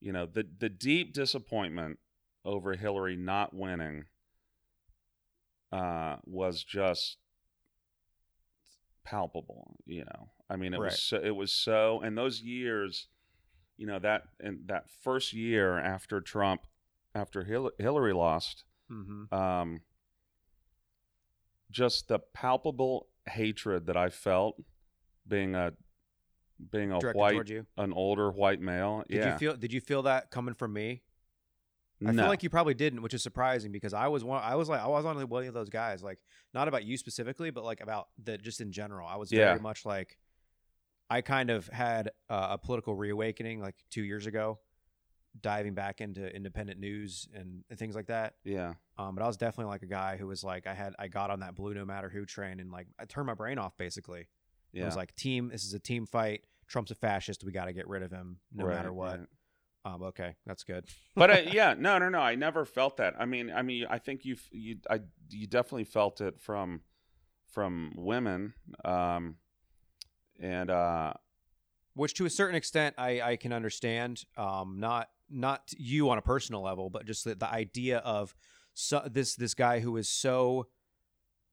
You know, the the deep disappointment over Hillary not winning uh, was just palpable. You know, I mean, it Right. was so, it was so, and those years, you know, that and that first year after Trump, after Hil- Hillary lost, Mm-hmm. um, just the palpable hatred that I felt being a being a Directed white an older white male. Did yeah, you feel Did you feel that coming from me? I no. feel like you probably didn't, which is surprising because I was one. I was like I was on one of those guys, like not about you specifically, but like about the just in general. I was Yeah. very much like I kind of had uh, a political reawakening like two years ago, diving back into independent news and, and things like that. yeah, Um, but I was definitely like a guy who was like I had I got on that blue no matter who train and like I turned my brain off basically. It yeah, was like team. This is a team fight. Trump's a fascist. We got to get rid of him no Right, matter what. right. Um, okay, that's good. but uh, yeah, no, no, no. I never felt that. I mean, I mean, I think you, you, I, you definitely felt it from, from women, um, and uh, which to a certain extent I, I can understand um not not you on a personal level but just the, the idea of so, this this guy who is so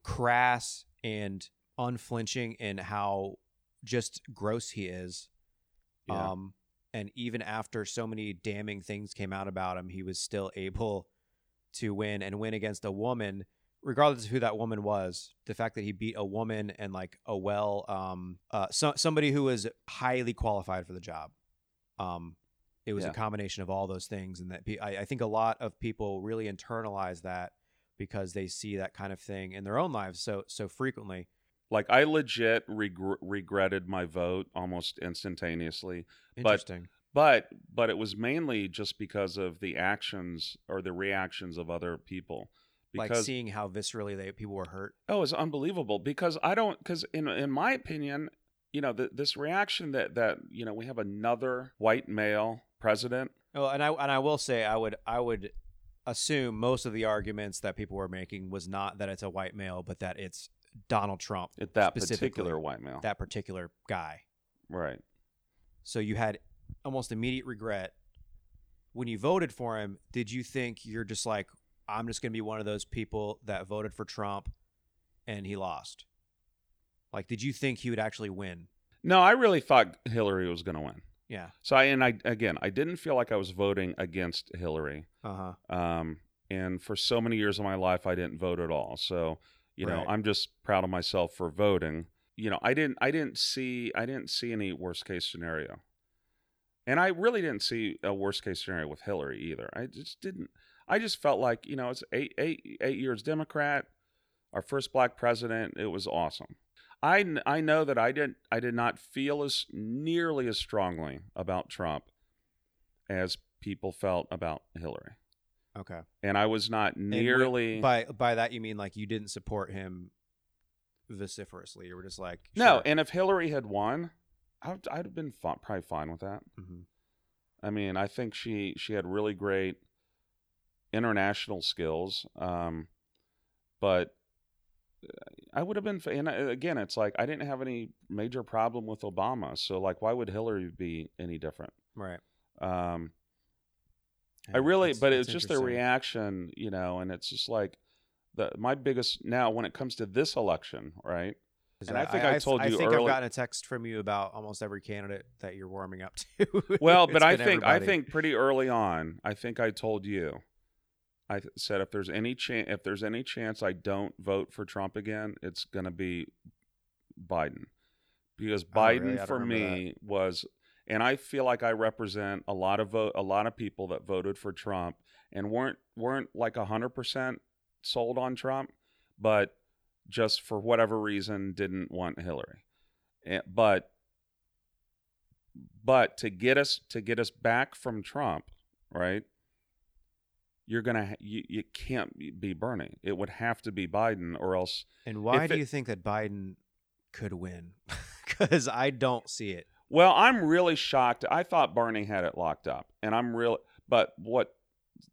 crass and unflinching in how just gross he is yeah, um and even after so many damning things came out about him he was still able to win and win against a woman regardless of who that woman was. The fact that he beat a woman and like a well um uh so, somebody who was highly qualified for the job. Um it was Yeah. a combination of all those things and that pe- I, I think a lot of people really internalize that because they see that kind of thing in their own lives so so frequently like I legit regr- regretted my vote almost instantaneously. interesting But but it was mainly just because of the actions or the reactions of other people. like Because seeing how viscerally they people were hurt oh, it's unbelievable. Because I don't because in in my opinion, you know, th- this reaction that that you know we have another white male president. Oh, and I and I will say I would I would assume most of the arguments that people were making was not that it's a white male, but that it's Donald Trump, At that particular white male, that particular guy. right? So you had almost immediate regret when you voted for him. Did you think you're just like I'm just going to be one of those people that voted for Trump and he lost? Like, did you think he would actually win? No, I really thought Hillary was going to win. Yeah. So I and I again, I didn't feel like I was voting against Hillary. Uh huh. Um, and for so many years of my life, I didn't vote at all. So you know, Right. I'm just proud of myself for voting. You know, I didn't, I didn't see, I didn't see any worst case scenario, and I really didn't see a worst case scenario with Hillary either. I just didn't. I just felt like you know, it's eight, eight, eight years Democrat, our first black president. It was awesome. I, I know that I didn't I did not feel as nearly as strongly about Trump as people felt about Hillary. Okay. And I was not nearly by by that you mean like you didn't support him vociferously. You were just like No, and if Hillary had won, I'd, I'd have been probably fine with that. Mhm. I mean, I think she she had really great international skills, um, but uh, I would have been. And again, it's like I didn't have any major problem with Obama, so like, why would Hillary be any different? right. Um, I really, That's- but that's it's just their reaction, you know, and it's just like the my biggest now when it comes to this election, right? And I think I told I you think early- I've gotten a text from you about almost every candidate that you're warming up to. Well, but I think I think pretty early on, I think I told you, I said if there's any chance if there's any chance I don't vote for Trump again, it's gonna be Biden, because Oh, really? Biden for remember me was, and I feel like I represent a lot of vote a lot of people that voted for Trump and weren't weren't like hundred percent sold on Trump, but just for whatever reason didn't want Hillary, Eh, but but to get us to get us back from Trump, right? You're gonna you, you can't be Bernie. It would have to be Biden, or else. And why do it- you think that Biden could win? Because I don't see it. Well, I'm really shocked. I thought Bernie had it locked up, and I'm real. But what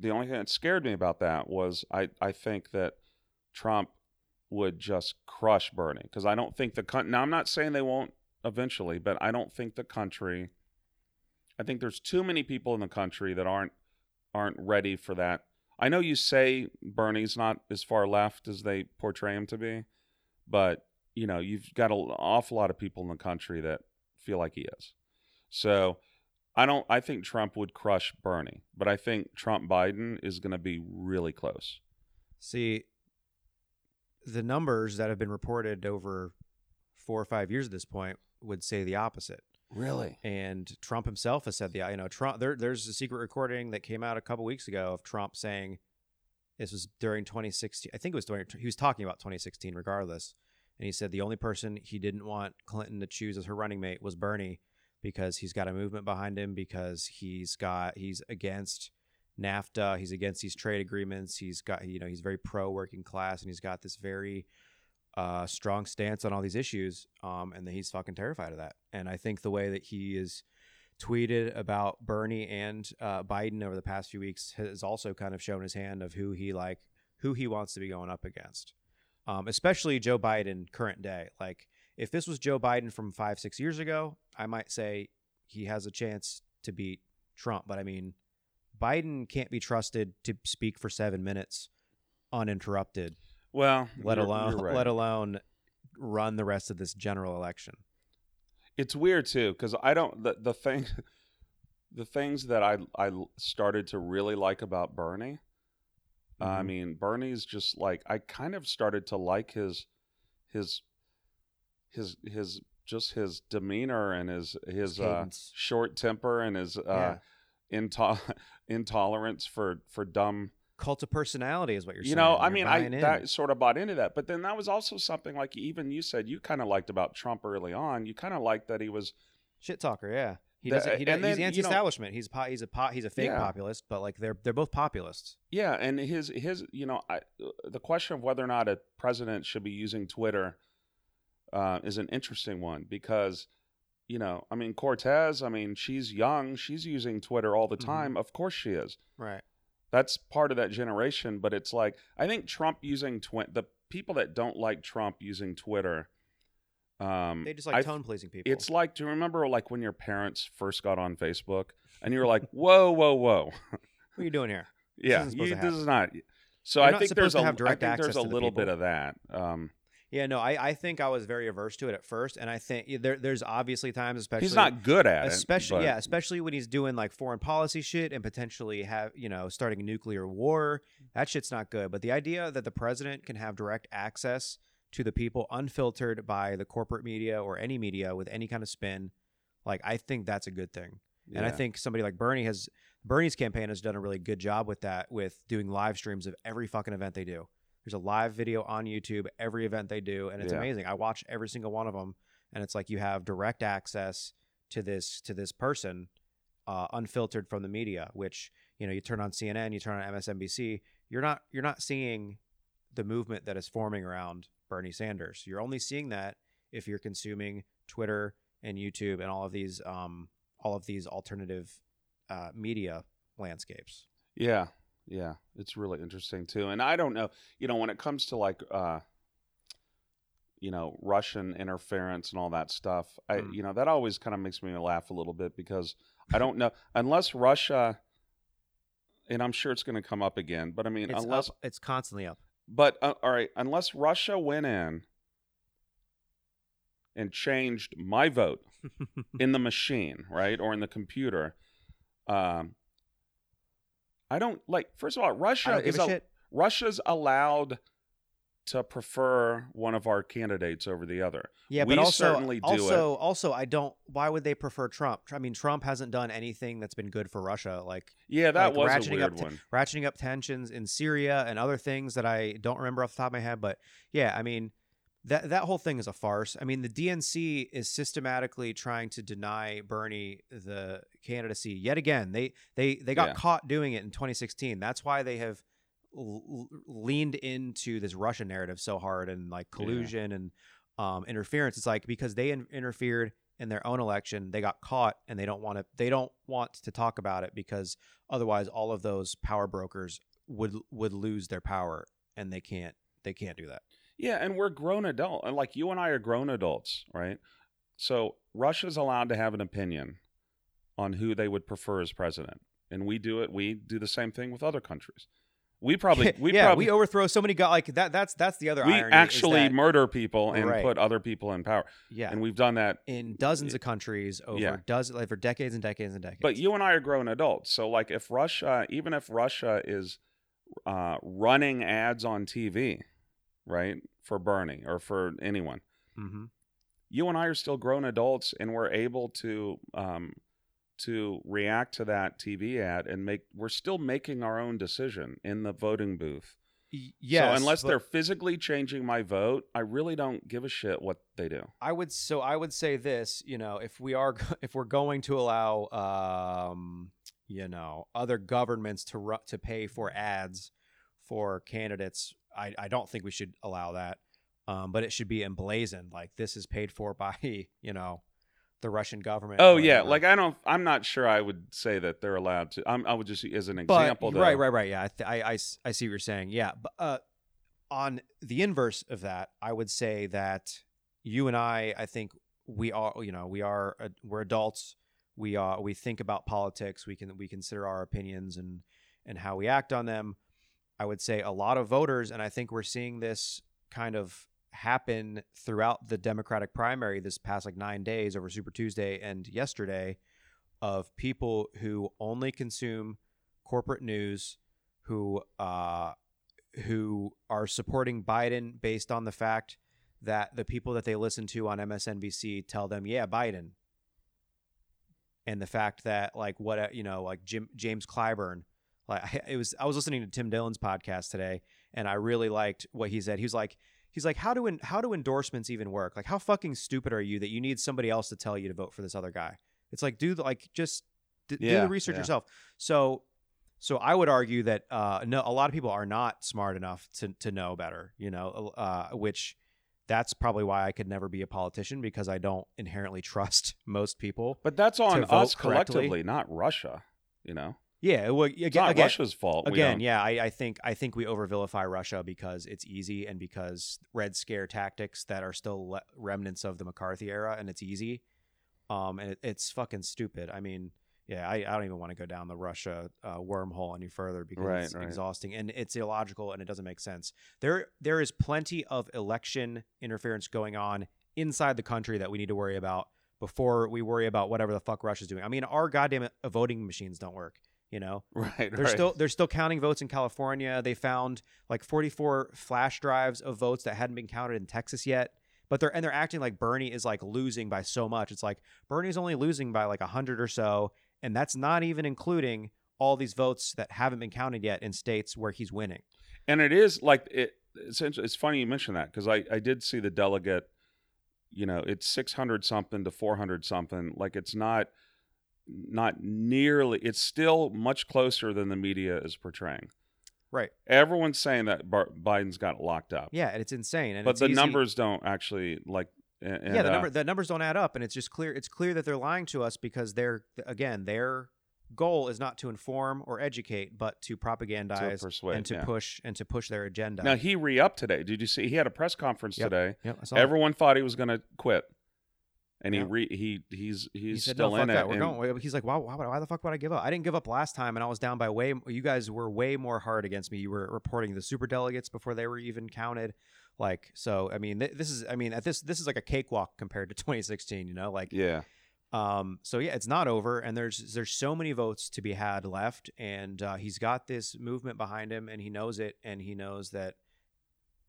the only thing that scared me about that was I I think that Trump would just crush Bernie because I don't think the country. Now I'm not saying they won't eventually, but I don't think the country. I think there's too many people in the country that aren't aren't ready for that. I know you say Bernie's not as far left as they portray him to be, but you know you've got an awful lot of people in the country that feel like he is. So I don't. I think Trump would crush Bernie, but I think Trump Biden is going to be really close. See, the numbers that have been reported over four or five years at this point would say the opposite. Really? And Trump himself has said the you know Trump there there's a secret recording that came out a couple weeks ago of Trump saying this was during 2016 I think it was during he was talking about 2016 regardless and he said the only person he didn't want Clinton to choose as her running mate was Bernie because he's got a movement behind him because he's got he's against NAFTA he's against these trade agreements he's got you know he's very pro working class and he's got this very uh, strong stance on all these issues, um, and he's fucking terrified of that. And I think the way that he is tweeted about Bernie and uh, Biden over the past few weeks has also kind of shown his hand of who he like, who he wants to be going up against. Um, especially Joe Biden current day. Like if this was Joe Biden from five six years ago, I might say he has a chance to beat Trump. But I mean, Biden can't be trusted to speak for seven minutes uninterrupted Well, let you're- alone you're right. let alone run the rest of this general election. it's weird too because I don't the the thing the things that I I started to really like about Bernie. I Mhm. mean, Bernie's just like I kind of started to like his his his his just his demeanor and his his uh, short temper and his uh, into- intolerance for for dumb Cult of personality is what you're you saying. know i mean i that sort of bought into that but then that was also something like even you said you kind of liked about trump early on you kind of liked that he was shit talker. Yeah, he doesn't. He does, and he's then, you know- anti-establishment. he's po- he's a po- he's a fake Yeah. populist, but like they're they're both populists. yeah and his his you know I, the question of whether or not a president should be using twitter uh, is an interesting one because you know i mean cortez i mean she's young she's using twitter all the Mhm. time of course she is Right. that's part of that generation but it's like i think trump using twi- the people that don't like trump using twitter um They just like I- tone pleasing people. it's like do you remember like when your parents first got on facebook and you were like whoa whoa whoa what are you doing here? yeah isn't you, this is not so You're i not think there's a I think there's a the little bit of that um Yeah, no, I, I think I was very averse to it at first, and I think there there's obviously times, especially he's not good at especially it yeah especially when he's doing like foreign policy shit and potentially have you know starting a nuclear war that shit's not good but the idea that the president can have direct access to the people unfiltered by the corporate media or any media with any kind of spin like i think that's a good thing. And i think somebody like bernie has bernie's campaign has done a really good job with that with doing live streams of every fucking event they do. There's a live video on youtube every event they do and it's Yeah. amazing. I watch every single one of them and it's like you have direct access to this to this person uh, unfiltered from the media which you know you turn on cnn you turn on msnbc you're not you're not seeing the movement that is forming around bernie sanders you're only seeing that if you're consuming twitter and youtube and all of these um all of these alternative uh, media landscapes Yeah, yeah, it's really interesting too. And I don't know, you know, when it comes to like, uh, you know, Russian interference and all that stuff, I, Mm. you know, that always kind of makes me laugh a little bit because I don't know unless Russia, and I'm sure it's going to come up again. But I mean, It's unless up, it's constantly up. But uh, all right, unless Russia went in and changed my vote in the machine, right, or in the computer, um, I don't like. First of all, Russia is a a. Russia's allowed to prefer one of our candidates over the other. Yeah, We but also, certainly do also, also, I don't. Why would they prefer Trump? I mean, Trump hasn't done anything that's been good for Russia. Like Yeah, that Like was a ratcheting weird up one. ratcheting up tensions in Syria and other things that I don't remember off the top of my head. But yeah, I mean, that that whole thing is a farce. I mean, the DNC is systematically trying to deny Bernie the candidacy yet again. They they they got Yeah. caught doing it in 2016. That's why they have l- leaned into this Russian narrative so hard and like Yeah. collusion and um, interference. It's like because they in- interfered in their own election, they got caught, and they don't want to. They don't want to talk about it because otherwise, all of those power brokers would would lose their power, and they can't. They can't do that. Yeah, and we're grown adult, and like you and I are grown adults, right? So Russia's allowed to have an opinion on who they would prefer as president, and we do it. We do the same thing with other countries. We probably, we yeah, probably, we overthrow so many guys. Like that. That's that's the other. we irony actually that- murder people and Right. put other people in power, yeah. and we've done that. in dozens of countries over Yeah. dozen like for decades and decades and decades. But you and I are grown adults, so like if Russia, even if Russia is uh, running ads on TV, right, for Bernie or for anyone, hmm you and I are still grown adults, and we're able to um, to react to that TV ad and make. We're still making our own decision in the voting booth. yes, so unless they're physically changing my vote, I really don't give a shit what they do. I would so I would say this, you know, if we are if we're going to allow um you know, other governments to ru- to pay for ads for candidates, I I don't think we should allow that. Um but it should be emblazoned like this is paid for by, you know, the Russian government. Oh yeah, whatever. like I don't. I'm not sure. I would say that they're allowed to. I'm, I would just as an But- example. though, right, right, right. Yeah, I, th- I, I I see what you're saying. Yeah, but uh, on the inverse of that, I would say that you and I, I think we are, you know, we are, uh, we're adults. We are, we think about politics. We can, we consider our opinions and and how we act on them. I would say a lot of voters, and I think we're seeing this kind of happen throughout the Democratic primary this past like nine days over Super Tuesday and yesterday of people who only consume corporate news who uh, who are supporting Biden based on the fact that the people that they listen to on MSNBC tell them, yeah, Biden. And the fact that like what you know, like Jim James Clyburn, like it was I was listening to Tim Dillon's podcast today and I really liked what he said. He was like he's like how do en- how do endorsements even work? Like how fucking stupid are you that you need somebody else to tell you to vote for this other guy? It's like do the, like just d- do the research yeah. yourself. So so I would argue that uh, no, a lot of people are not smart enough to to know better. You know, uh, which that's probably why I could never be a politician because I don't inherently trust most people. But that's on us correctly. collectively, not Russia. You know, Yeah, well, it's again, not again, Russia's fault. again, yeah, I, I think I think we over vilify Russia because it's easy and because Red Scare tactics that are still le- remnants of the McCarthy era, and it's easy. Um, and it, it's fucking stupid. I mean, yeah, I, I don't even want to go down the Russia uh, wormhole any further because Right, it's right. exhausting and it's illogical and it doesn't make sense. There there is plenty of election interference going on inside the country that we need to worry about before we worry about whatever the fuck Russia's doing. I mean, our goddamn voting machines don't work. You know, right. they're right. still they're still counting votes in California. They found like 44 flash drives of votes that hadn't been counted in Texas yet. But they're and they're acting like Bernie is like losing by so much. It's like Bernie's only losing by like 100 or so, and that's not even including all these votes that haven't been counted yet in states where he's winning. and it is like it. It's, it's funny you mention that because I I did see the delegate. You know, it's six hundred something to four hundred something. Like it's not not nearly. It's still much closer than the media is portraying. Right. Everyone's saying that Bar- Biden's got it locked up, Yeah, and it's insane. And but it's the easy- numbers don't actually like. And, yeah, the uh, number the numbers don't add up, and it's just clear. It's clear that they're lying to us because they're again their goal is not to inform or educate, but to propagandize persuade, and to yeah. push and to push their agenda. Now he re upped today. Did you see? He had a press conference Yep. today. Yep, I saw that. Everyone thought he was going to quit, and Yeah. he re, he he's he's he said, still "No, in that. it. We're going." He's like, why, why, why the fuck would I give up? I didn't give up last time, and I was down by way. You guys were way more hard against me. You were reporting the super delegates before they were even counted. Like, so I mean, th- this is, I mean, at this, this is like a cakewalk compared to 2016. You know, like, Yeah, um, so yeah, it's not over, and there's there's so many votes to be had left, and uh, he's got this movement behind him, and he knows it, and he knows that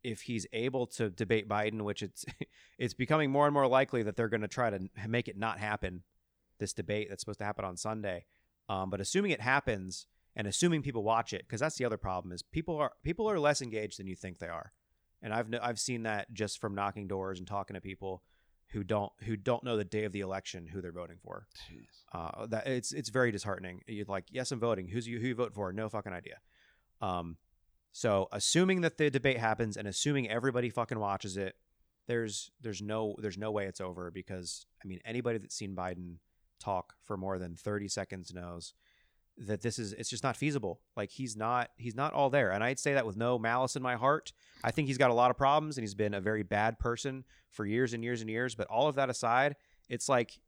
if he's able to debate Biden, which it's it's becoming more and more likely that they're going to try to make it not happen, this debate that's supposed to happen on Sunday, um, but assuming it happens, and assuming people watch it, because that's the other problem is people are people are less engaged than you think they are, and I've I've seen that just from knocking doors and talking to people who don't who don't know the day of the election who they're voting for. Uh, that it's it's very disheartening. You're like, yes, I'm voting. Who's you who you vote for? No fucking idea. Um, so assuming that the debate happens and assuming everybody fucking watches it, there's there's no there's no way it's over because I mean anybody that's seen Biden talk for more than 30 seconds knows that this is it's just not feasible. Like he's not he's not all there. And I'd say that with no malice in my heart. I think he's got a lot of problems and he's been a very bad person for years and years and years, but all of that aside, it's like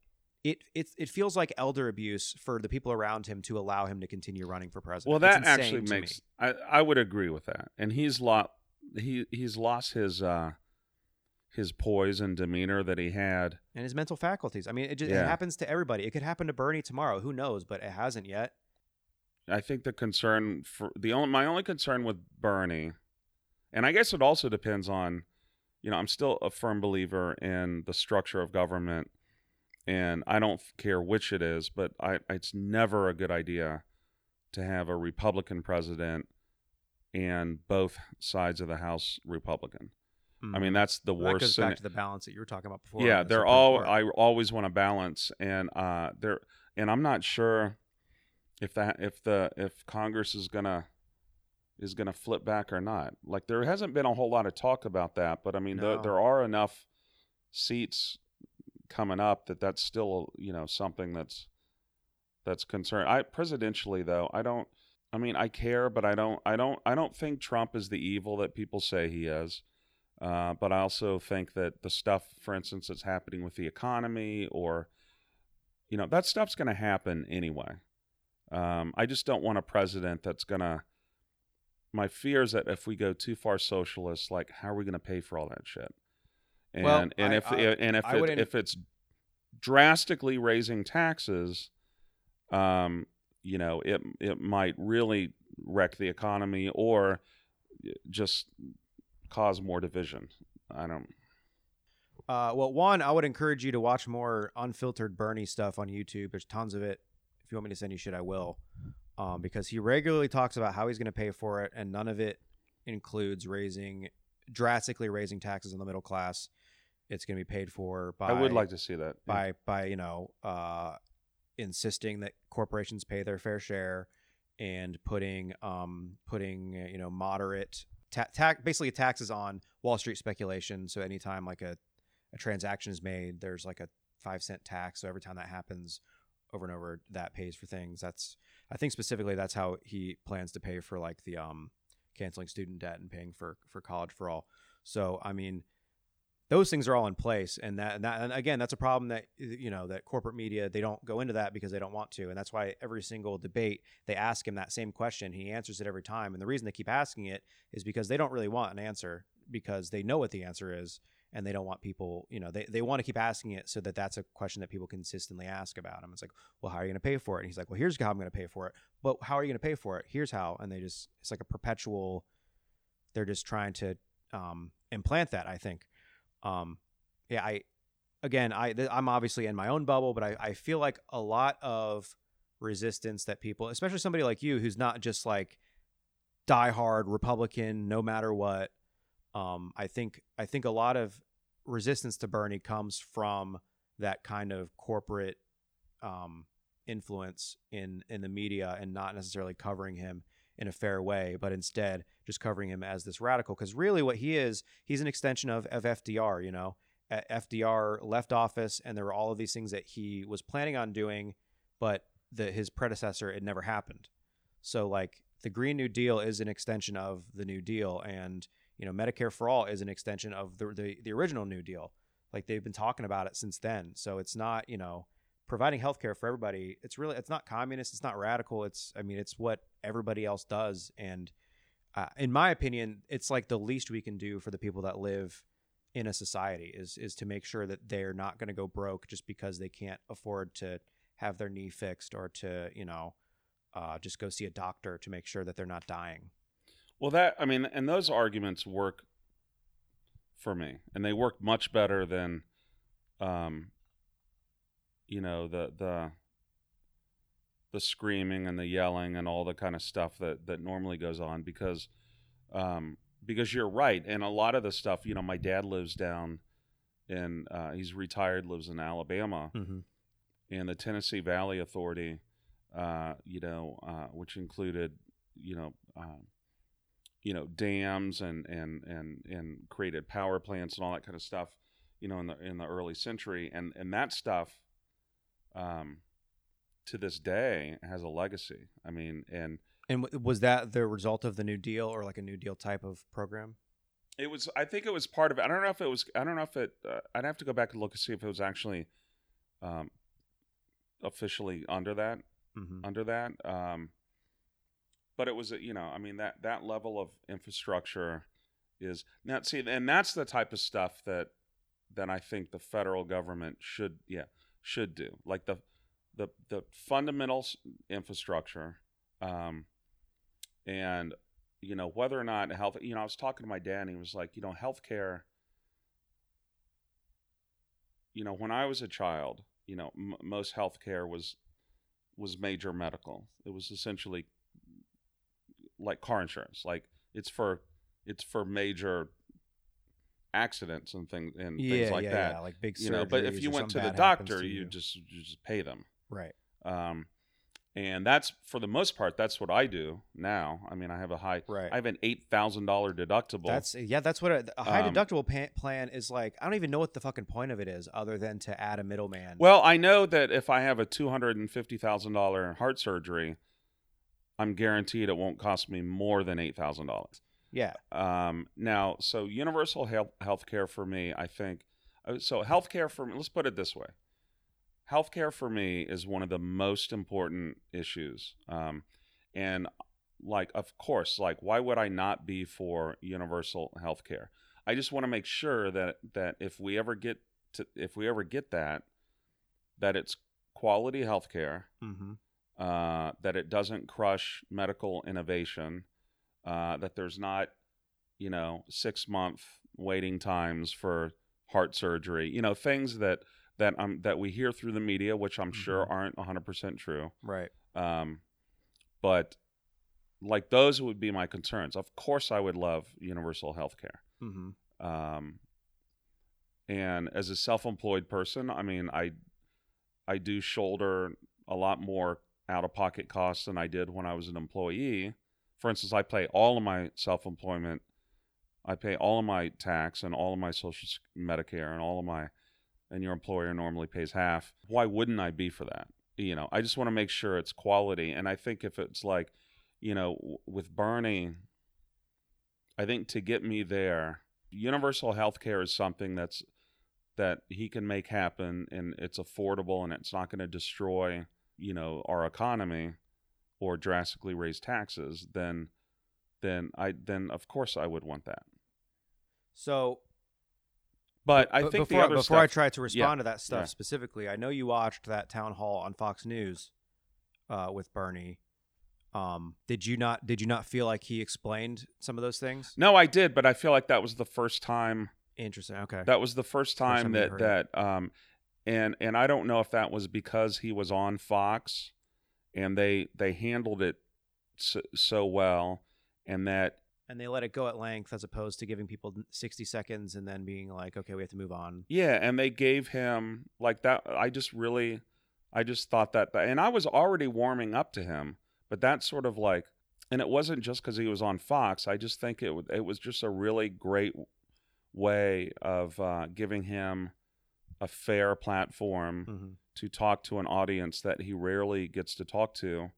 it it it feels like elder abuse for the people around him to allow him to continue running for president. well, that actually makes I I would agree with that, and he's lost he he's lost his uh his poise and demeanor that he had. and his mental faculties. I mean, it, just, Yeah. it happens to everybody. It could happen to Bernie tomorrow. Who knows? But it hasn't yet. I think the concern for the only my only concern with Bernie, and I guess it also depends on, you know, I'm still a firm believer in the structure of government, and I don't care which it is, but I it's never a good idea to have a Republican president and both sides of the House Republican. I mean, that's the Mm-hmm. that worst. goes back to the balance that you were talking about before. yeah the they're Supreme all Court. i always want to balance and uh they're and i'm not sure if that if the if congress is gonna is gonna flip back or not like there hasn't been a whole lot of talk about that but i mean No. there, there are enough seats coming up that that's still you know something that's that's concerned i presidentially though i don't i mean i care but i don't i don't i don't think trump is the evil that people say he is uh, but I also think that the stuff, for instance, that's happening with the economy or, you know, that stuff's going to happen anyway. Um, I just don't want a president that's going to. My fear is that if we go too far socialist, like how are we going to pay for all that shit? And Well, and I- if I- and if it, if it's drastically raising taxes, um, you know, it it might really wreck the economy or just cause more division. I don't. Uh, well, one, I would encourage you to watch more unfiltered Bernie stuff on YouTube. There's tons of it. If you want me to send you shit, I will. Um, because he regularly talks about how he's going to pay for it, and none of it includes raising, drastically raising taxes on the middle class. It's going to be paid for by. I would like to see that. yeah. by by you know uh, insisting that corporations pay their fair share and putting um, putting you know moderate ta- ta- basically taxes on Wall Street speculation. So anytime like a a transaction is made, there's like a five cent tax. So every time that happens over and over, that pays for things. That's I think specifically that's how he plans to pay for like the um canceling student debt and paying for for college for all. So I mean those things are all in place and that, and that and again that's a problem that you know that corporate media they don't go into that because they don't want to and that's why every single debate they ask him that same question he answers it every time and the reason they keep asking it is because they don't really want an answer because they know what the answer is and they don't want people you know they, they want to keep asking it so that that's a question that people consistently ask about him. It's like well how are you going to pay for it? And he's like well here's how i'm going to pay for it. But how are you going to pay for it? Here's how and they just it's like a perpetual they're just trying to um, implant that i think um yeah i again i th- i'm obviously in my own bubble but I, I feel like a lot of resistance that people especially somebody like you who's not just like diehard republican no matter what um i think i think a lot of resistance to bernie comes from that kind of corporate um influence in in the media and not necessarily covering him in a fair way, but instead just covering him as this radical. Because really, what he is, he's an extension of, of FDR. You know, FDR left office, and there were all of these things that he was planning on doing, but the his predecessor it never happened. So, like the Green New Deal is an extension of the New Deal, and you know, Medicare for all is an extension of the the, the original New Deal. Like they've been talking about it since then. So it's not, you know, providing healthcare for everybody. It's really it's not communist, it's not radical. It's I mean, it's what everybody else does and uh, in my opinion, it's like the least we can do for the people that live in a society is is to make sure that they're not going to go broke just because they can't afford to have their knee fixed or to, you know, uh, just go see a doctor to make sure that they're not dying. Well, that I mean, and those arguments work for me, and they work much better than, um, you know, the the the screaming and the yelling and all the kind of stuff that that normally goes on because, um, because you're right, and a lot of the stuff, you know, my dad lives down, in uh, he's retired, lives in Alabama, Mm-hmm. and the Tennessee Valley Authority, uh, you know, uh, which included, you know, um, you know, dams and and and and created power plants and all that kind of stuff, you know, in the in the early century, and and that stuff, um, to this day has a legacy. I mean, and And w- was that the result of the New Deal or like a New Deal type of program? it was. I think it was part of it. I don't know if it was. I don't know if it. Uh, I'd have to go back and look and see if it was actually, um, officially under that. Mm-hmm. under that. Um, but it was, a- you know, I mean that that level of infrastructure is now see, and that's the type of stuff that that I think the federal government should, yeah, should do, like the the the fundamental infrastructure, um, and you know whether or not health. You know, I was talking to my dad, and he was like, you know, healthcare. You know, when I was a child, you know, m- most healthcare was was major medical. It was essentially like car insurance. Like it's for it's for major accidents and things and Yeah, things like yeah, that. yeah, like big you know, but if you went to the doctor, to you you. just you just pay them. Right. Um, and that's for the most part. That's what I do now. I mean, I have a high. Right. I have an eight thousand dollar deductible. That's yeah. That's what a, a high Um, deductible pa- plan is like. I don't even know what the fucking point of it is, other than to add a middleman. well, I know that if I have a two hundred and fifty thousand dollar heart surgery, I'm guaranteed it won't cost me more than eight thousand dollars. Yeah, Um, now, so universal health healthcare for me, I think. uh, So healthcare for me, let's put it this way: healthcare for me is one of the most important issues. Um, and like, of course, like, why would I not be for universal healthcare? I just want to make sure that that if we ever get to if we ever get that, that it's quality healthcare mm-hmm. uh, that it doesn't crush medical innovation, uh, that there's not, you know, six month waiting times for heart surgery, you know, things that that um that we hear through the media, which I'm sure Mhm. aren't 100 percent true. right. Um, but like those would be my concerns. Of course, I would love universal health care. Mm-hmm. Um, and as a self-employed person, I mean, I I do shoulder a lot more out-of-pocket costs than I did when I was an employee. For instance, I pay all of my self-employment, I pay all of my tax and all of my social Medicare and all of my, and your employer normally pays half. Why wouldn't I be for that? You know, I just want to make sure it's quality. And I think if it's like, you know, with Bernie, I think to get me there, universal health care is something that's that he can make happen and it's affordable and it's not going to destroy you know our economy or drastically raise taxes then then i then of course i would want that So but i think before, before I try to respond to that stuff yeah. specifically, I know you watched that town hall on Fox News uh, with Bernie. Um, did you not? Did you not feel like he explained some of those things? no i did but i feel like that was the first time Interesting. Okay. that was the first time time that that um and and i don't know if that was because he was on fox and they they handled it so, so well and that and they let it go at length as opposed to giving people 60 seconds and then being like, okay, we have to move on. Yeah, and they gave him like that. I just really, I just thought that, and I was already warming up to him, but that sort of like, and it wasn't just because he was on Fox. I just think it it was just a really great way of uh, giving him a fair platform Mm-hmm. to talk to an audience that he rarely gets to talk to.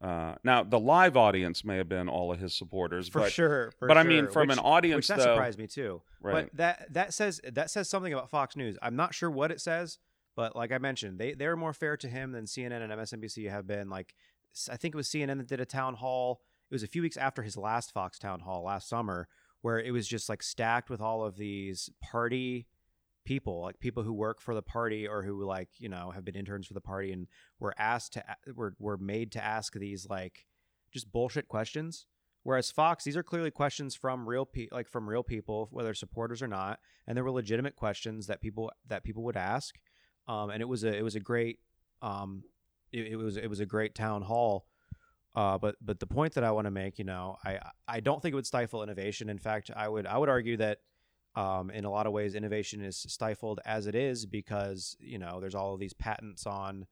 Uh, now the live audience may have been all of his supporters, for but sure. for but I mean, from Which- an audience that though, surprised me too. right? But that that says that says something about Fox News. I'm not sure what it says, but like I mentioned, they they're more fair to him than CNN and MSNBC have been. Like I think it was CNN that did a town hall. It was a few weeks after his last Fox town hall last summer, where it was just like stacked with all of these party people, like people who work for the party or who like you know have been interns for the party and were asked to were were made to ask these like just bullshit questions. Whereas Fox, these are clearly questions from real pe- like from real people, whether supporters or not, and there were legitimate questions that people that people would ask. Um, and it was a it was a great um, it, it was it was a great town hall. Uh, but but the point that I want to make, you know, I I don't think it would stifle innovation. In fact, I would I would argue that um, in a lot of ways innovation is stifled as it is because you know there's all of these patents on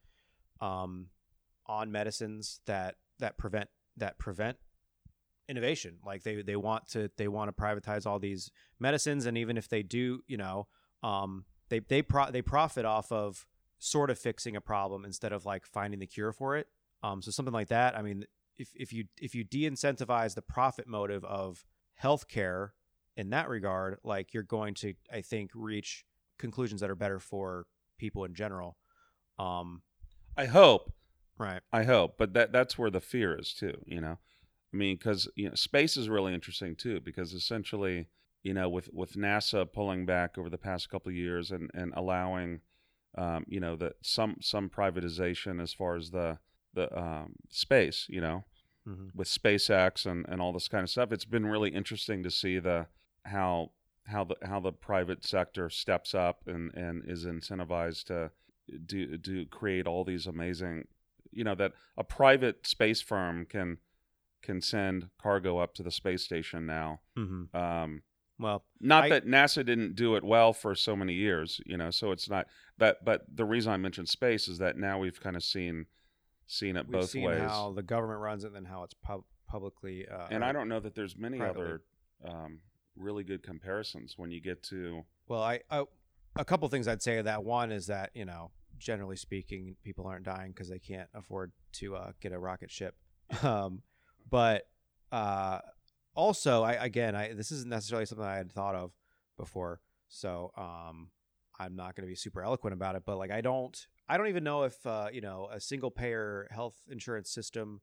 um, on medicines that that prevent that prevent innovation. Like they they want to they want to privatize all these medicines and even if they do you know um they they pro- they profit off of sort of fixing a problem instead of like finding the cure for it. Um so something like that i mean if if you if you de-incentivize the profit motive of healthcare in that regard like you're going to i think reach conclusions that are better for people in general um I hope, right I hope, but that that's where the fear is too. You know, I mean, because you know, space is really interesting too, because essentially, you know, with with NASA pulling back over the past couple of years and and allowing, um, you know, that some some privatization as far as the the um, space, you know, mm-hmm. with SpaceX and, and all this kind of stuff. It's been really interesting to see the how how the how the private sector steps up and, and is incentivized to do do create all these amazing you know that a private space firm can can send cargo up to the space station now. Mm-hmm. Um, well not I- that NASA didn't do it well for so many years, you know. So it's not that, but the reason I mentioned space is that now we've kind of seen seen it we've both seen ways. how the government runs it and then how it's pub- publicly uh, and I don't know that there's many privately. other um, really good comparisons when you get to Well, I, I a couple things I'd say that. One is that you know, generally speaking, people aren't dying because they can't afford to uh, get a rocket ship. Um, but uh, also, I again, I this isn't necessarily something I had thought of before, so um, I'm not going to be super eloquent about it. But like, I don't, I don't even know if uh, you know a single payer health insurance system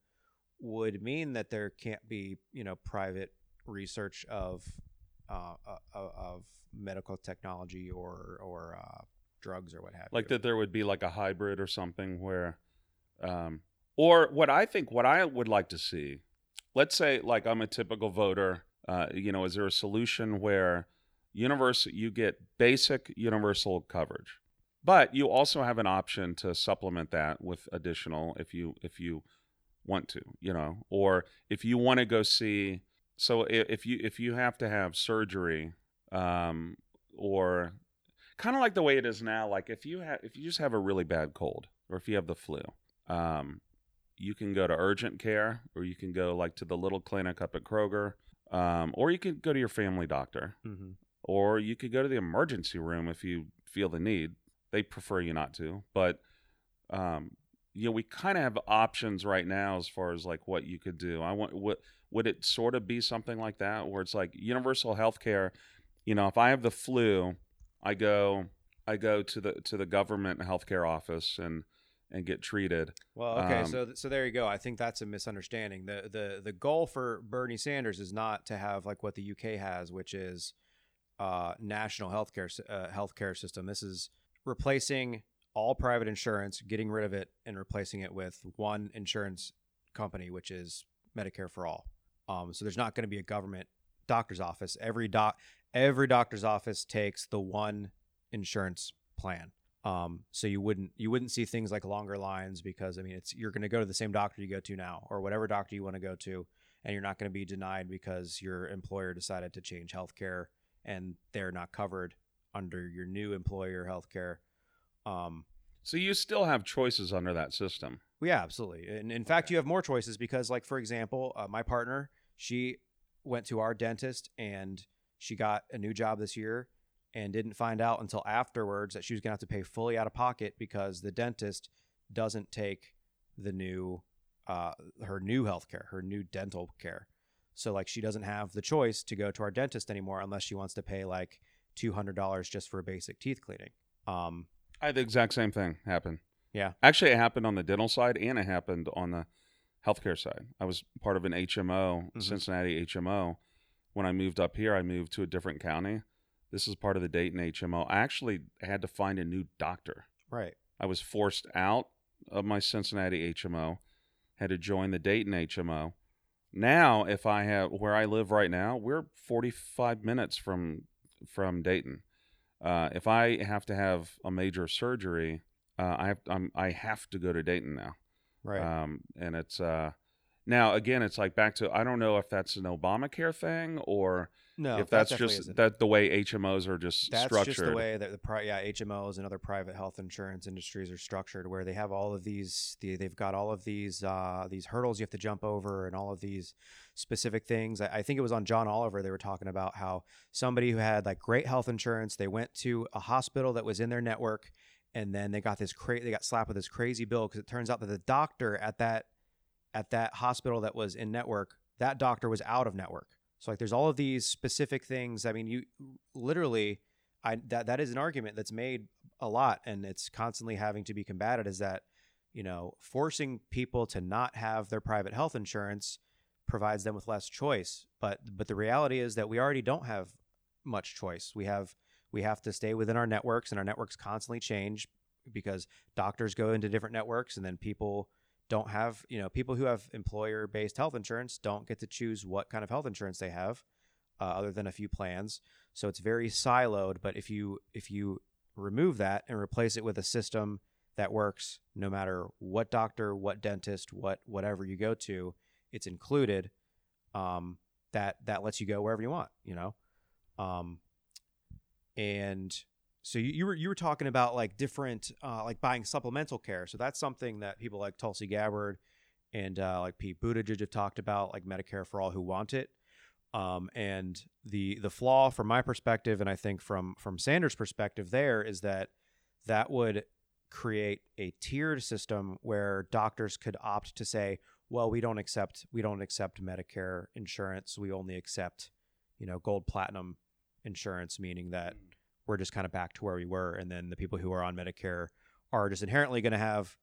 would mean that there can't be you know private research of uh, uh, of medical technology or or uh, drugs or what have like you. that there would be like a hybrid or something where um or what i think what i would like to see let's say like i'm a typical voter uh you know is there a solution where universal you get basic universal coverage but you also have an option to supplement that with additional if you if you want to you know or if you want to go see so if you if you have to have surgery um or kind of like the way it is now like if you have if you just have a really bad cold or if you have the flu um you can go to urgent care or you can go like to the little clinic up at kroger um, or you could go to your family doctor Mhm. or you could go to the emergency room if you feel the need they prefer you not to but um you know we kind of have options right now as far as like what you could do i want what would it sort of be something like that where it's like universal health care you know if i have the flu i go i go to the to the government healthcare office and and get treated Well, okay, Um, so so there you go. I think that's a misunderstanding. the the The goal for Bernie Sanders is not to have like what the UK has, which is uh, national healthcare uh, healthcare system. This is replacing all private insurance, getting rid of it, and replacing it with one insurance company, which is Medicare for all. Um, so there's not going to be a government doctor's office. Every doc every doctor's office takes the one insurance plan. Um, so you wouldn't you wouldn't see things like longer lines because I mean it's you're going to go to the same doctor you go to now or whatever doctor you want to go to, and you're not going to be denied because your employer decided to change healthcare and they're not covered under your new employer healthcare. Um, so you still have choices under that system yeah, absolutely. And in fact, you have more choices because, like, for example, uh, my partner, she went to our dentist and she got a new job this year and didn't find out until afterwards that she was going to have to pay fully out of pocket because the dentist doesn't take the new uh, her new health care, her new dental care. So like she doesn't have the choice to go to our dentist anymore unless she wants to pay like two hundred dollars just for a basic teeth cleaning. Um, I had the exact same thing happen. Yeah. Actually, it happened on the dental side and it happened on the healthcare side. I was part of an HMO, Mhm. Cincinnati HMO. When I moved up here, I moved to a different county. This is part of the Dayton HMO. I actually had to find a new doctor. right. I was forced out of my Cincinnati HMO, had to join the Dayton HMO. Now, if I have where I live right now, we're 45 minutes from from Dayton. Uh, if I have to have a major surgery, uh, I have I'm, I have to go to Dayton now. Right. Um, and it's uh, now again, it's like back to I don't know if that's an Obamacare thing or no, if that that's just isn't. that the way HMOs are just That's structured. just the way that the pri- yeah HMOs and other private health insurance industries are structured, where they have all of these, the, they've got all of these uh, these hurdles you have to jump over, and all of these specific things. I, I think it was on John Oliver they were talking about how somebody who had like great health insurance, they went to a hospital that was in their network, and then they got this cra- they got slapped with this crazy bill because it turns out that the doctor at that at that hospital that was in network, that doctor was out of network. So like there's all of these specific things. I mean, you literally I that that is an argument that's made a lot and it's constantly having to be combated is that, you know, forcing people to not have their private health insurance provides them with less choice. But but the reality is that we already don't have much choice. We have we have to stay within our networks and our networks constantly change because doctors go into different networks and then people don't have you know people who have employer based health insurance don't get to choose what kind of health insurance they have uh, other than a few plans. So it's very siloed but if you if you remove that and replace it with a system that works no matter what doctor what dentist what whatever you go to it's included um that that lets you go wherever you want you know? Um and so you, you were you were talking about like different uh, like buying supplemental care. So that's something that people like Tulsi Gabbard and uh, like Pete Buttigieg have talked about, like Medicare for all who want it. Um, and the the flaw from my perspective, and I think from from Sanders' perspective, there is that that would create a tiered system where doctors could opt to say, well, we don't accept we don't accept Medicare insurance. We only accept, you know, gold platinum insurance, meaning that we're just kind of back to where we were. And then the people who are on Medicare are just inherently going to have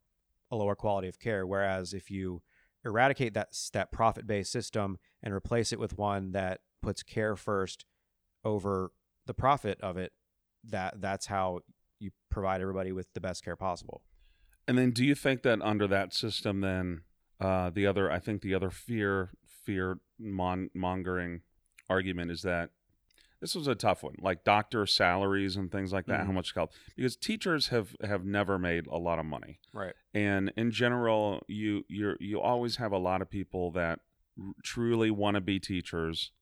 a lower quality of care. Whereas if you eradicate that that profit based system and replace it with one that puts care first over the profit of it, that that's how you provide everybody with the best care possible. And then, do you think that under that system, then uh, the other, I think the other fear, fear mon- mongering argument is that this was a tough one, like doctor salaries and things like that. How Mhm. much help? Because teachers have have never made a lot of money, Right. and in general, you you you always have a lot of people that truly want to be teachers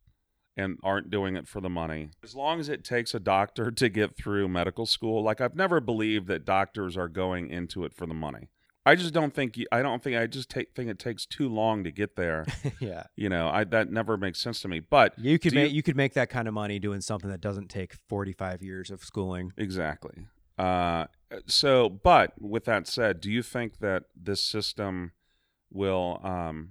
and aren't doing it for the money. As long as it takes a doctor to get through medical school, like I've never believed that doctors are going into it for the money. I just don't think you, I don't think I just take, think it takes too long to get there. yeah. You know, I that never makes sense to me. But You could Do you- make you could make that kind of money doing something that doesn't take 45 years of schooling. Exactly. Uh, so, but with that said, do you think that this system will um,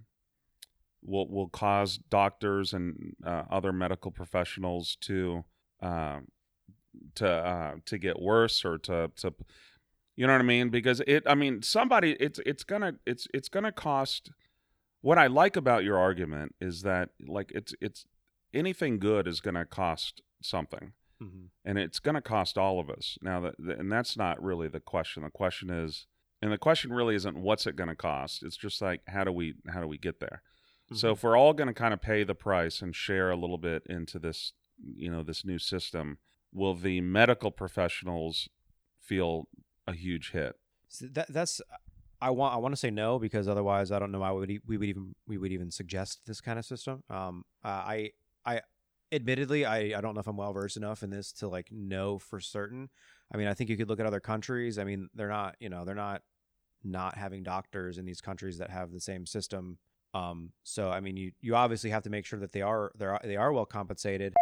will will cause doctors and uh, other medical professionals to um to uh, to get worse or to to you know what I mean? Because it, I mean, somebody, it's it's gonna it's it's gonna cost. What I like about your argument is that like it's it's anything good is gonna cost something Mm-hmm. and it's to cost all of us now that and that's not really the question the question is and the question really isn't what's it to cost it's just like how do we how do we get there so if we're all to kind of pay the price and share a little bit into this you know this new system will the medical professionals feel a huge hit So that that's I want I want to say no because otherwise I don't know why we would we would even we would even suggest this kind of system. Um, uh, I I admittedly I I don't know if I'm well versed enough in this to like know for certain. I mean I think you could look at other countries. I mean they're not you know they're not not having doctors in these countries that have the same system. Um, so I mean you you obviously have to make sure that they are they are they are well compensated.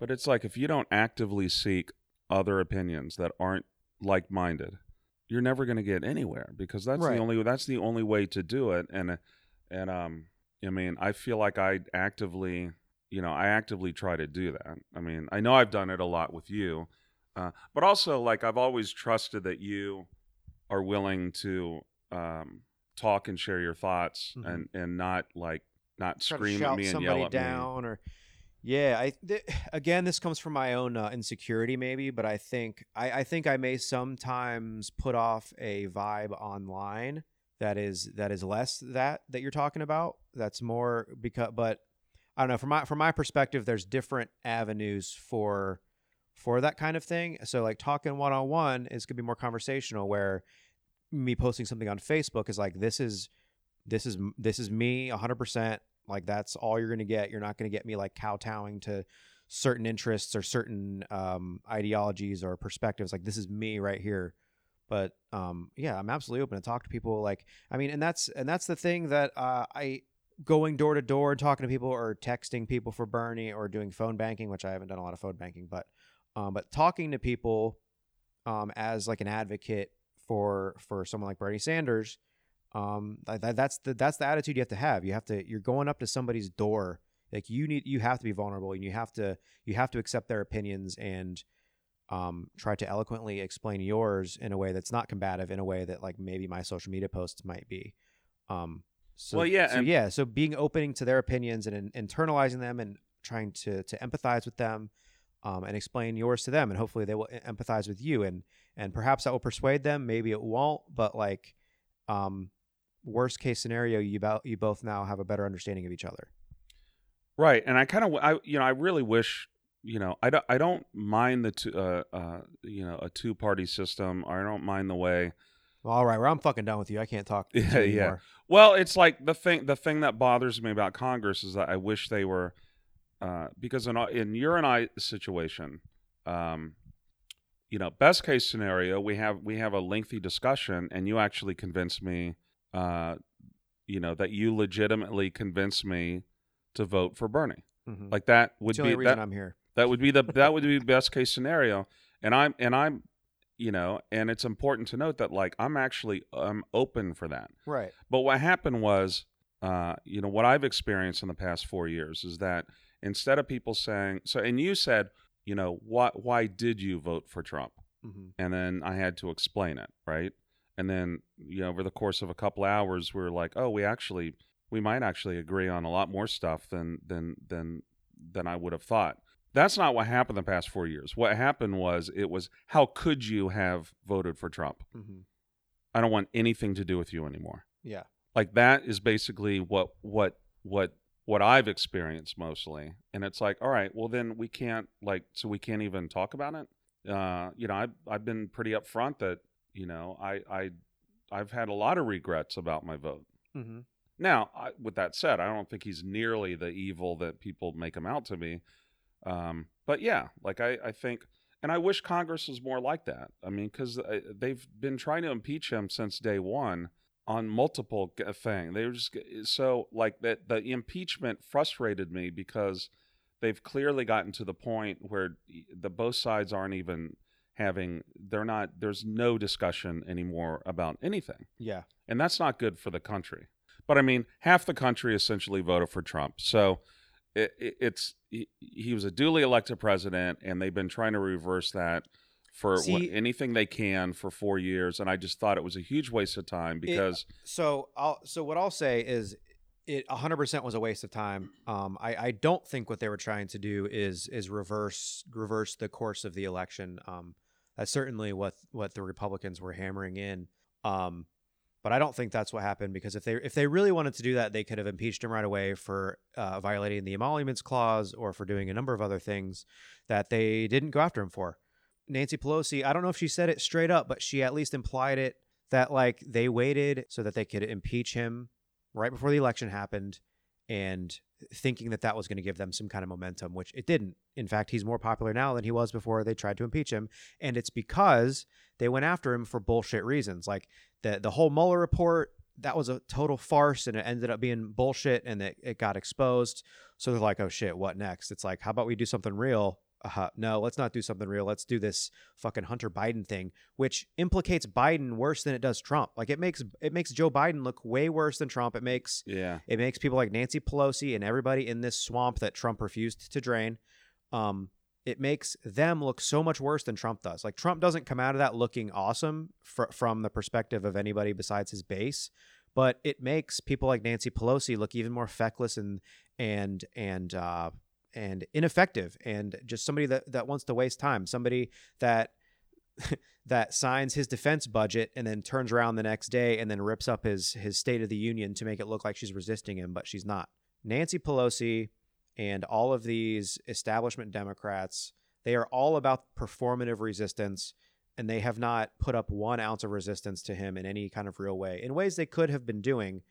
But it's like if you don't actively seek other opinions that aren't like-minded, you're never going to get anywhere because that's Right. the only that's the only way to do it. And and um, I mean, I feel like I actively, you know, I actively try to do that. I mean, I know I've done it a lot with you, uh, but also like I've always trusted that you are willing to um, talk and share your thoughts Mhm. and and not like not scream at me and yell at me. down or yeah i th- again this comes from my own uh, insecurity maybe but i think I, I think i may sometimes put off a vibe online that is that is less that that you're talking about. That's more because but i don't know from my from my perspective there's different avenues for for that kind of thing. So like talking one-on-one is going to be more conversational where me posting something on facebook is like this is this is this is me 100% like that's all you're going to get. You're not going to get me like kowtowing to certain interests or certain um, ideologies or perspectives. Like this is me right here. But um, yeah i'm absolutely open to talk to people. Like i mean and that's and that's the thing that uh, i going door to door talking to people or texting people for bernie or doing phone banking which i haven't done a lot of phone banking but um, but talking to people um, as like an advocate for for someone like bernie sanders um that, that- that's the that's the attitude you have to have. You have to you're going up to somebody's door like you need you have to be vulnerable and you have to you have to accept their opinions and um try to eloquently explain yours in a way that's not combative in a way that like maybe my social media posts might be. Um so Well, yeah, so and- yeah so being opening to their opinions and in, internalizing them and trying to to empathize with them um, and explain yours to them and hopefully they will empathize with you and and perhaps that will persuade them maybe it won't but like um worst case scenario you about you both now have a better understanding of each other Right, and I kind of, I you know, I really wish, you know, I don't, I don't mind the two, uh, uh, you know, a two party system. I don't mind the way. well, all right well i'm fucking done with you i can't talk Yeah, yeah. Well, it's like the thing, the thing that bothers me about Congress is that I wish they were, uh, because in in your and I situation, um, you know, best case scenario, we have we have a lengthy discussion, and you actually convince me, uh, you know, that you legitimately convince me to vote for Bernie. Mhm. Like that would be reason that, i'm here that would be the that would be the best case scenario. And I'm and I'm you know, and it's important to note that like I'm actually I'm open for that. right But what happened was uh, you know, what I've experienced in the past 4 years is that instead of people saying so and you said, you know, why why did you vote for Trump? hmm And then I had to explain it, right? And then, you know, over the course of a couple hours we are like, "Oh, we actually we might actually agree on a lot more stuff than than than than I would have thought. That's not what happened the past four years. What happened was it was how could you have voted for Trump? hmm I don't want anything to do with you anymore. yeah Like that is basically what what what what I've experienced mostly. And it's like, all right, well then we can't like so we can't even talk about it. Uh, you know, I've I've been pretty upfront that you know I I I've had a lot of regrets about my vote. hmm Now, I, with that said, I don't think he's nearly the evil that people make him out to be. Um, but yeah, like I, I think, and I wish Congress was more like that. I mean, because they've been trying to impeach him since day one on multiple g- things. They were just so like that. The impeachment frustrated me because they've clearly gotten to the point where the both sides aren't even having. They're not. There's no discussion anymore about anything yeah and that's not good for the country. But I mean, half the country essentially voted for Trump, so it, it, it's he, he was a duly elected president, and they've been trying to reverse that for what, anything they can for four years. And I just thought it was a huge waste of time because so I'll so what I'll say is it 100% was a waste of time. Um, I, I don't think what they were trying to do is is reverse reverse the course of the election. Um, that's certainly what what the Republicans were hammering in. Um, but I don't think that's what happened because if they if they really wanted to do that, they could have impeached him right away for uh, violating the emoluments clause or for doing a number of other things that they didn't go after him for. Nancy Pelosi, I don't know if she said it straight up, but she at least implied it that like they waited so that they could impeach him right before the election happened and thinking that that was going to give them some kind of momentum which it didn't. In fact he's more popular now than he was before they tried to impeach him and it's because they went after him for bullshit reasons like the the whole Mueller report that was a total farce and it ended up being bullshit and it, it got exposed. So they're like oh shit what next? It's like how about we do something real uh, no, let's not do something real. Let's do this fucking Hunter Biden thing, which implicates Biden worse than it does Trump. Like it makes it makes Joe Biden look way worse than Trump. It makes Yeah. it makes people like Nancy Pelosi and everybody in this swamp that Trump refused to drain. Um, it makes them look so much worse than Trump does. Like Trump doesn't come out of that looking awesome fr- from the perspective of anybody besides his base, but it makes people like Nancy Pelosi look even more feckless and and and uh, and ineffective and just somebody that that wants to waste time. Somebody that that signs his defense budget and then turns around the next day and then rips up his his State of the Union to make it look like she's resisting him, but she's not. Nancy Pelosi and all of these establishment Democrats, they are all about performative resistance, and they have not put up one ounce of resistance to him in any kind of real way. In ways they could have been doing,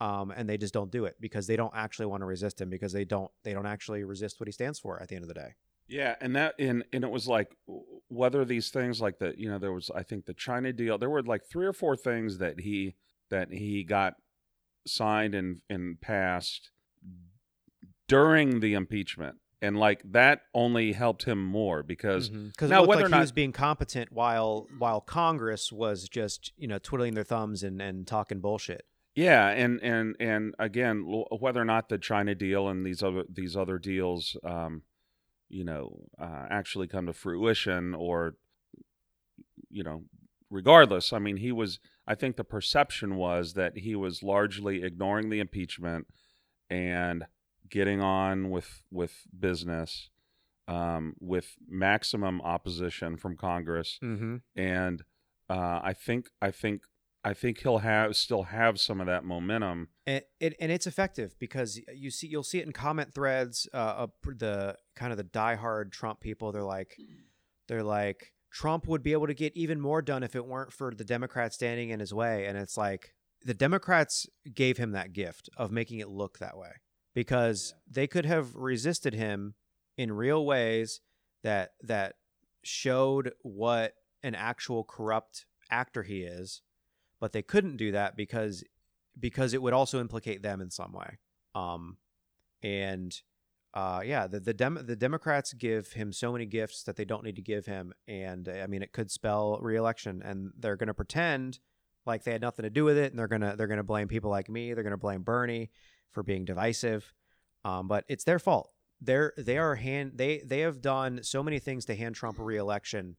um, and they just don't do it because they don't actually want to resist him because they don't they don't actually resist what he stands for at the end of the day. Yeah, and that and and it was like whether these things like the you know there was I think the China deal there were like three or four things that he that he got signed and and passed during the impeachment and like that only helped him more because because Now, whether like or he was being competent while while Congress was just you know twiddling their thumbs and and talking bullshit. Yeah and and and again whether or not the China deal and these other these other deals um you know uh, actually come to fruition or you know regardless i mean he was i think the perception was that he was largely ignoring the impeachment and getting on with with business um, with maximum opposition from congress Mm-hmm. and uh, i think i think i think he'll have still have some of that momentum And it and it's effective because you see you'll see it in comment threads. Uh, the kind of the diehard Trump people. They're like, they're like Trump would be able to get even more done if it weren't for the Democrats standing in his way. And it's like the Democrats gave him that gift of making it look that way because they could have resisted him in real ways that that showed what an actual corrupt actor he is, but they couldn't do that because because it would also implicate them in some way. Um, and uh, yeah, the the, Dem- the Democrats give him so many gifts that they don't need to give him, and I mean it could spell reelection, and they're going to pretend like they had nothing to do with it, and they're gonna they're gonna blame people like me, they're gonna blame Bernie for being divisive, um, but it's their fault. They're they are hand they they have done so many things to hand Trump a reelection,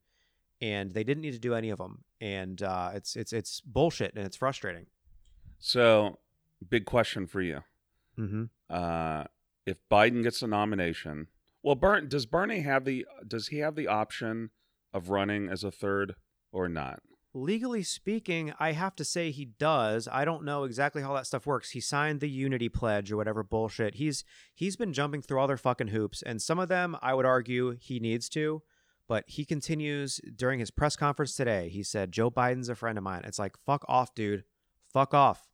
and they didn't need to do any of them, and uh, it's it's it's bullshit and it's frustrating. so big question for you Mm-hmm. uh, if Biden gets a nomination, well, Bern, does Bernie have the does he have the option of running as a third or not? Legally speaking, I have to say he does. I don't know exactly how that stuff works. He signed the Unity Pledge or whatever bullshit. He's he's been jumping through all their fucking hoops, and some of them I would argue he needs to. But he continues during his press conference today. He said, "Joe Biden's a friend of mine." It's like, fuck off, dude. Fuck off.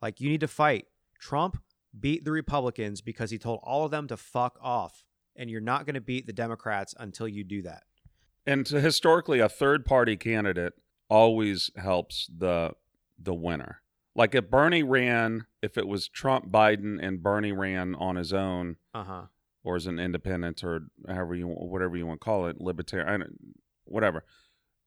Like you need to fight. Trump beat the Republicans because he told all of them to fuck off, and you're not going to beat the Democrats until you do that. And to, historically, a third party candidate always helps the the winner. Like if Bernie ran, if it was Trump, Biden, and Bernie ran on his own Uh huh. Or as an independent or however you whatever you want to call it, libertarian, whatever.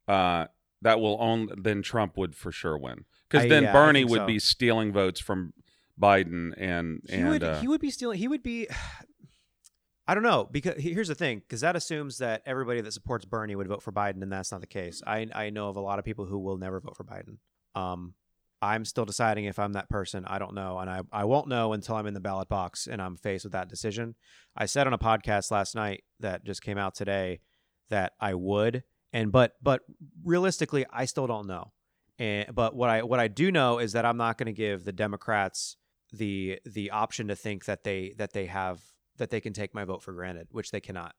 Uh, that will own then Trump would for sure win because then yeah, Bernie would so. be stealing votes from Biden and he and would uh, he would be stealing he would be I don't know because here's the thing because that assumes that everybody that supports Bernie would vote for Biden and that's not the case. I I know of a lot of people who will never vote for Biden. Um I'm still deciding if I'm that person. I don't know and I I won't know until I'm in the ballot box and I'm faced with that decision. I said on a podcast last night that just came out today that I would and but but realistically I still don't know. And but what I what I do know is that I'm not going to give the Democrats the the option to think that they that they have that they can take my vote for granted, which they cannot.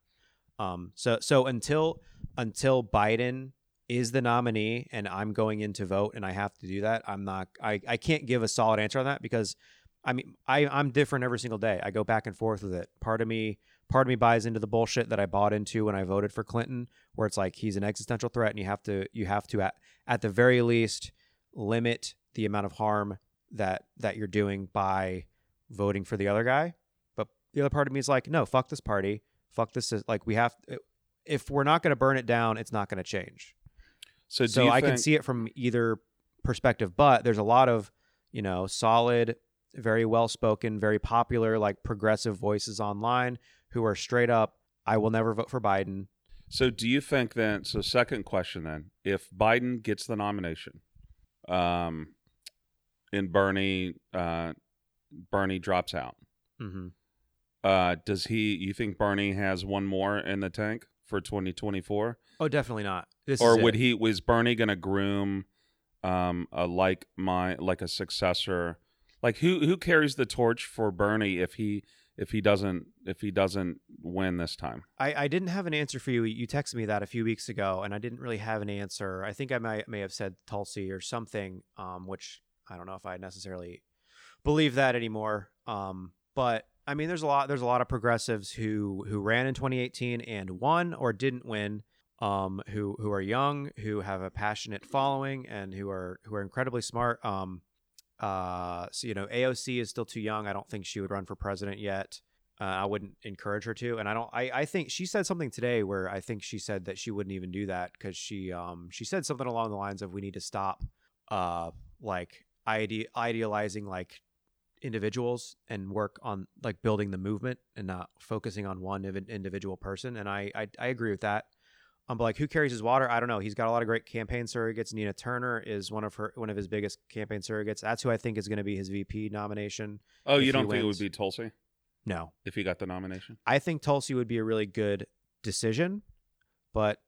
Um, so so until until Biden is the nominee and I'm going in to vote and I have to do that, I'm not I, I can't give a solid answer on that because I mean I, I'm different every single day. I go back and forth with it. Part of me part of me buys into the bullshit that I bought into when I voted for Clinton, where it's like he's an existential threat and you have to you have to at, at the very least limit the amount of harm that that you're doing by voting for the other guy. But the other part of me is like, no, fuck this party, fuck this is like we have if we're not going to burn it down, it's not going to change. So, do so I think, can see it from either perspective, but there's a lot of, you know, solid, very well spoken, very popular, like progressive voices online who are straight up, I will never vote for Biden. So, do you think then? So, second question then: If Biden gets the nomination, um, and Bernie, uh, Bernie drops out, Mm-hmm. uh, does he? You think Bernie has one more in the tank for 2024, Oh, definitely not. This or would it. he? Was Bernie going to groom, um, a like my like a successor? Like who who carries the torch for Bernie if he if he doesn't if he doesn't win this time? I, I didn't have an answer for you. You texted me that a few weeks ago, and I didn't really have an answer. I think I might may have said Tulsi or something, um, which I don't know if I necessarily believe that anymore. Um, but I mean, there's a lot there's a lot of progressives who who ran in 2018 and won or didn't win. Um, who who are young, who have a passionate following, and who are who are incredibly smart. Um, uh, so you know, AOC is still too young. I don't think she would run for president yet. Uh, I wouldn't encourage her to, and I don't. I, I think she said something today where I think she said that she wouldn't even do that because she um she said something along the lines of we need to stop uh like ide- idealizing like individuals and work on like building the movement and not focusing on one individual person. And I I, I agree with that. Um, but like who carries his water? I don't know. He's got a lot of great campaign surrogates. Nina Turner is one of her one of his biggest campaign surrogates. That's who I think is going to be his VP nomination. Oh, you don't think it would be Tulsi No, if he got the nomination? I think Tulsi would be a really good decision, but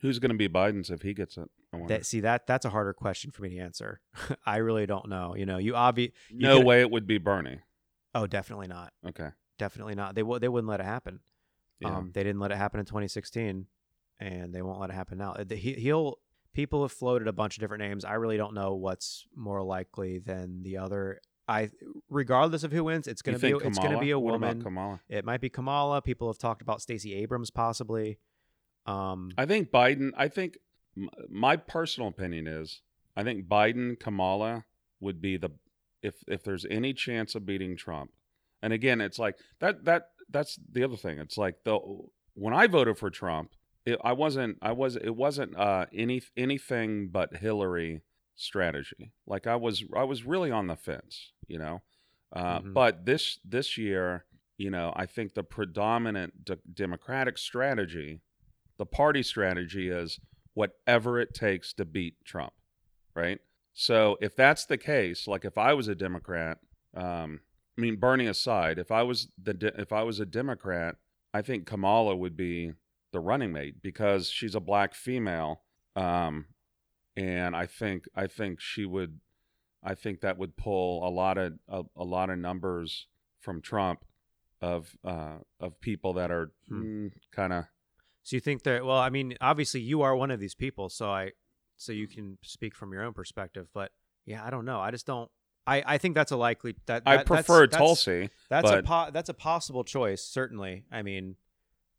Who's going to be Biden's if he gets it? That see that that's a harder question for me to answer. I really don't know. You know, you obvi- no could- way it would be Bernie. Oh, definitely not. Okay. Definitely not. They would they wouldn't let it happen. Yeah. Um, they didn't let it happen in 2016, and they won't let it happen now. The- He, he'll people have floated a bunch of different names. I really don't know what's more likely than the other. I regardless of who wins, it's gonna be it's gonna be a woman. Kamala. It might be Kamala. People have talked about Stacey Abrams possibly. Um, I think Biden. I think my personal opinion is I think Biden Kamala would be the if if there's any chance of beating Trump. And again, it's like that that that's the other thing. It's like the when I voted for Trump, it, I wasn't I was it wasn't uh any anything but Hillary strategy. Like I was I was really on the fence, you know. Uh, Mhm. But this this year, you know, I think the predominant de- Democratic strategy the party strategy is whatever it takes to beat Trump, right? So if that's the case, like if I was a Democrat, um, I mean Bernie aside, if I was the de- if I was a Democrat, I think Kamala would be the running mate because she's a black female, um, and I think I think she would, I think that would pull a lot of a, a lot of numbers from Trump of uh, of people that are Hmm. kind of so you think that? Well, I mean, obviously you are one of these people, so I so you can speak from your own perspective. But yeah, I don't know. I just don't. I, I think that's a likely that, I prefer that's, that's- Tulsi. That's a but- po- that's a possible choice, certainly. I mean,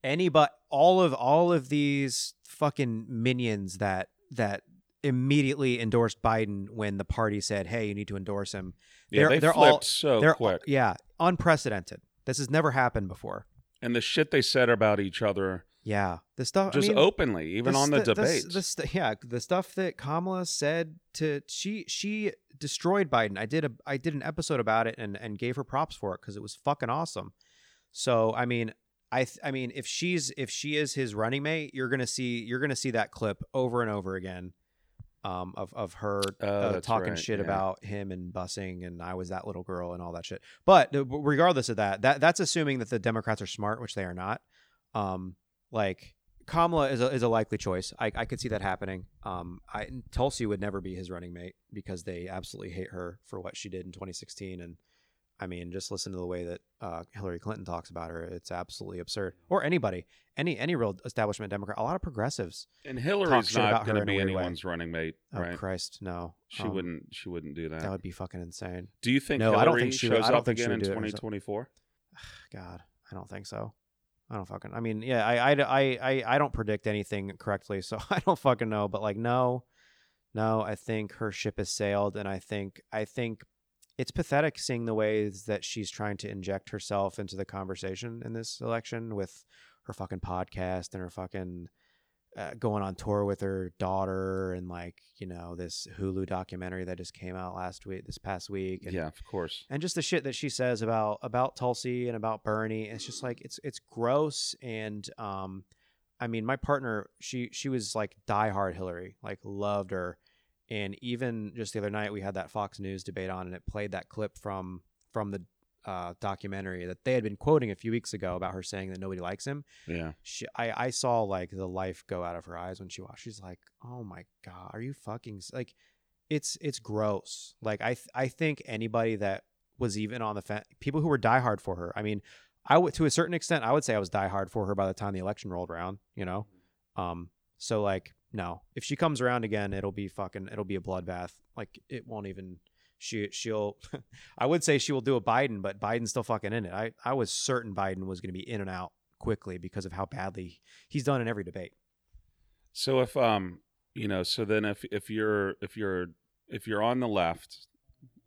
any but all of all of these fucking minions that that immediately endorsed Biden when the party said, "Hey, you need to endorse him." Yeah, they're- they they're all- so They're quick. yeah, unprecedented. This has never happened before. And the shit they said about each other, Yeah, the stuff just I mean, openly, even on the debates. The, st- yeah, the stuff that Kamala said to she she destroyed Biden. I did a I did an episode about it and and gave her props for it because it was fucking awesome. So I mean, I th- I mean, if she's if she is his running mate, you're gonna see you're gonna see that clip over and over again. Um, of of her Oh, uh, talking right, shit yeah. about him and busing and I was that little girl and all that shit. But uh, regardless of that, that that's assuming that the Democrats are smart, which they are not. Um, like Kamala is a, is a likely choice. I, I could see that happening. Um, I Tulsi would never be his running mate because they absolutely hate her for what she did in 2016. And I mean, just listen to the way that uh, Hillary Clinton talks about her. It's absolutely absurd. Or anybody, any any real establishment Democrat, a lot of progressives. and Hillary's not going to be weird way. anyone's running mate, Oh right? Christ, no. She Um, wouldn't. She wouldn't do that. That would be fucking insane. do you think No, I Hillary don't think she would- shows I don't up think she again would in do it herself. 2024? God, I don't think so. I don't fucking. I mean, yeah, I, I, I, I, don't predict anything correctly, so I don't fucking know. But like, no, no, I think her ship has sailed, and I think, I think it's pathetic seeing the ways that she's trying to inject herself into the conversation in this election with her fucking podcast and her fucking uh, going on tour with her daughter and like you know this Hulu documentary that just came out last week, this past week. And, yeah, of course. and just the shit that she says about about Tulsi and about Bernie. It's just like it's it's gross. And um, I mean, my partner, she she was like diehard Hillary, like loved her. And even just the other night, we had that Fox News debate on, and it played that clip from from the uh, documentary that they had been quoting a few weeks ago about her saying that nobody likes him. Yeah. She, I, I saw like the life go out of her eyes when she watched. She's like, "Oh my god, are you fucking like?" It's it's gross. Like I th- I think anybody that was even on the fence, people who were diehard for her. I mean, I would to a certain extent, I would say I was diehard for her by the time the election rolled around. You know, um. So like, no, if she comes around again, it'll be fucking, it'll be a bloodbath. Like it won't even. She she'll. I would say she will do a Biden, but Biden's still fucking in it. I I was certain Biden was going to be in and out quickly because of how badly he's done in every debate. So if um you know so then if if you're if you're if you're on the left,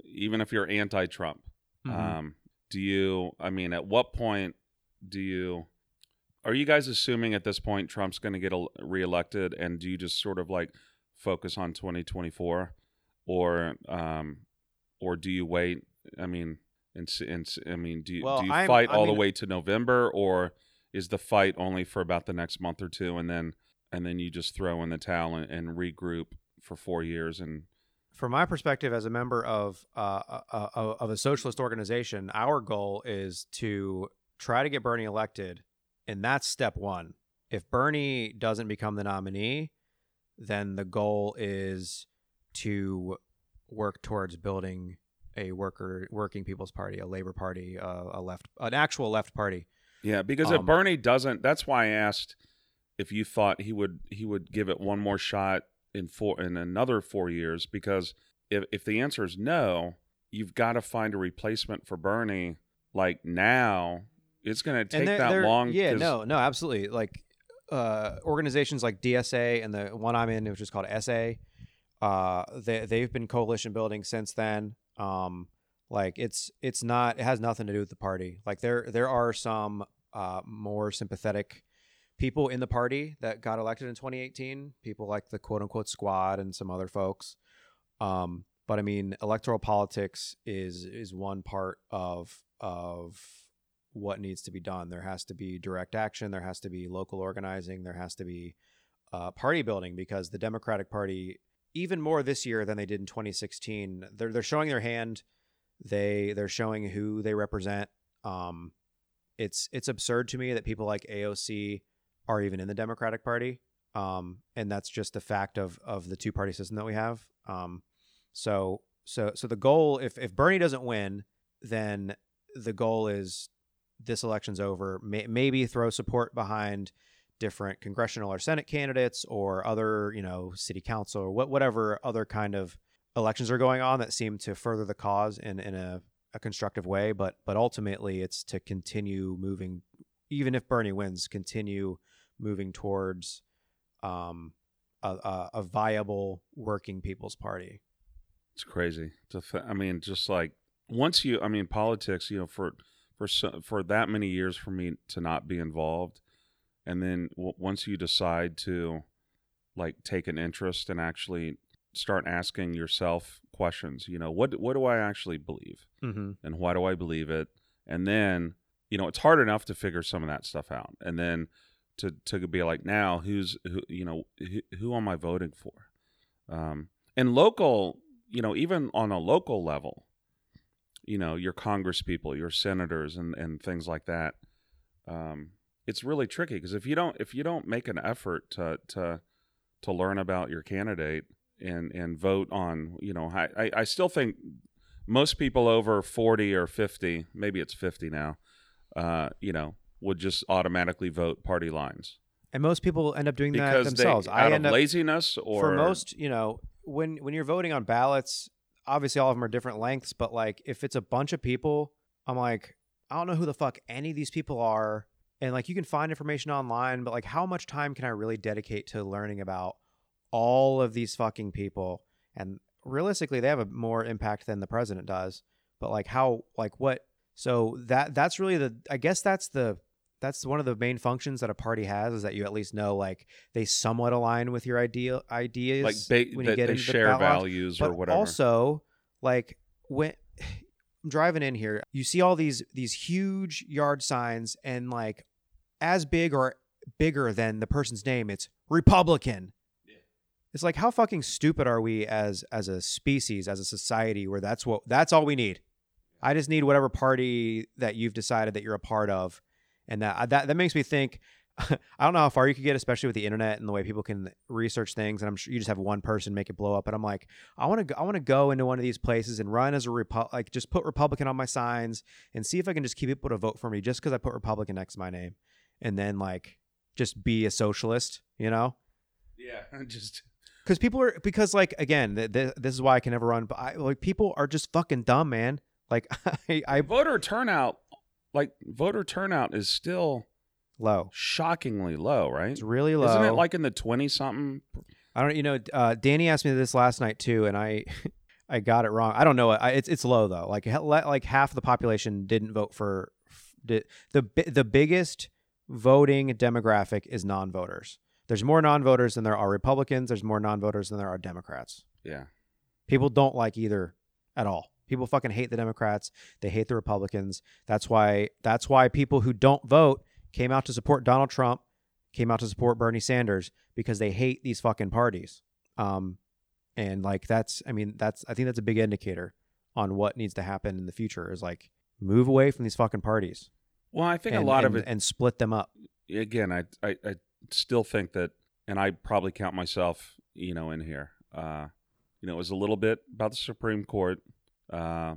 even if you're anti-Trump, Mm-hmm. um, do you? I mean, at what point do you? Are you guys assuming at this point Trump's going to get reelected, and do you just sort of like focus on 2024, or um, or do you wait? I mean, and, and I mean, do you Well, do you I'm- fight I all the way to November, or is the fight only for about the next month or two, and then and then you just throw in the towel and, and regroup for four years and from my perspective as a member of uh, uh, uh, of a socialist organization, our goal is to try to get Bernie elected, and that's step one. If Bernie doesn't become the nominee, then the goal is to work towards building a worker working people's party, a labor party, uh, a left, an actual left party. Yeah, because if Um, Bernie doesn't, that's why I asked if you thought he would he would give it one more shot in four in another four years. Because if if the answer is no, you've got to find a replacement for Bernie. Like now, it's going to take they're- that they're- long. Yeah, no, no, absolutely. Like uh, organizations like DSA and the one I'm in, which is called SA, uh, they they've been coalition building since then. Um, like it's it's not it has nothing to do with the party. Like there there are some uh, more sympathetic people in the party that got elected in 2018. People like the quote unquote squad and some other folks. Um, but I mean, electoral politics is is one part of of what needs to be done. There has to be direct action. There has to be local organizing. There has to be uh, party building because the Democratic Party, even more this year than they did in 2016, they're they're showing their hand. They they're showing who they represent. Um, it's it's absurd to me that people like AOC are even in the Democratic Party. Um, and that's just the fact of of the two party system that we have. Um, so so so the goal, if if Bernie doesn't win, then the goal is this election's over. May, maybe throw support behind different congressional or senate candidates or other you know city council or what whatever other kind of elections are going on that seem to further the cause in in a, a constructive way. But but ultimately, it's to continue moving, even if Bernie wins, continue moving towards um, a, a, viable working people's party. It's crazy. I mean, just like once you, I mean, politics. You know, for for so, for that many years for me to not be involved, and then w- once you decide to like take an interest and actually start asking yourself questions. You know, what what do I actually believe, Mm-hmm. and why do I believe it? And then you know, it's hard enough to figure some of that stuff out, and then to to be like, now who's who? You know, who, who am I voting for? Um, and local you know, even on a local level, you know, your Congress people, your senators, and and things like that. Um, it's really tricky because if you don't if you don't make an effort to to to learn about your candidate and and vote on, you know, I I, I still think most people over forty or fifty, maybe it's fifty now, uh, you know, would just automatically vote party lines And most people end up doing that themselves. they I out end of laziness or for most, you know, when when you're voting on ballots, obviously all of them are different lengths, but like if it's a bunch of people, I'm like, I don't know who the fuck any of these people are. And like you can find information online, but like how much time can I really dedicate to learning about all of these fucking people? And realistically, they have a more impact than the president does. But like how like what so that that's really the I guess that's the that's one of the main functions that a party has is that you at least know like they somewhat align with your idea ideas like ba- when you get they into share box. values but or whatever. Also, like when I'm driving in here, you see all these these huge yard signs and like as big or bigger than the person's name, it's Republican. It's like how fucking stupid are we as as a species, as a society, where that's what that's all we need. I just need whatever party that you've decided that you're a part of, and that uh, that that makes me think. I don't know how far you could get, especially with the internet and the way people can research things. And I'm sure you just have one person make it blow up. But I'm like, I want to, I want to go into one of these places and run as a Repu- like just put Republican on my signs and see if I can just keep people to vote for me just because I put Republican next to my name, and then like just be a socialist, you know? yeah, just Because people are because like again, th- th- this is why I can never run. But I, like people are just fucking dumb, man. Like I, I voter turnout, like voter turnout, is still low. shockingly low, right? It's really low. Isn't it like in the twenty something? I don't, you know, uh, Danny asked me this last night too, and I, I got it wrong. I don't know. I, it's it's low though. Like like half the population didn't vote for did, the the biggest voting demographic is non-voters. There's more non-voters than there are Republicans. There's more non-voters than there are Democrats. Yeah, People don't like either at all. People fucking hate the Democrats. They hate the Republicans. That's why that's why people who don't vote came out to support Donald Trump, came out to support Bernie Sanders because they hate these fucking parties. Um and like that's I mean that's I think that's a big indicator on what needs to happen in the future is like move away from these fucking parties. Well, I think and, a lot and, of it. and split them up. again, I, I I still think that, and I probably count myself, you know, in here. Uh, you know, it was a little bit about the Supreme Court, uh,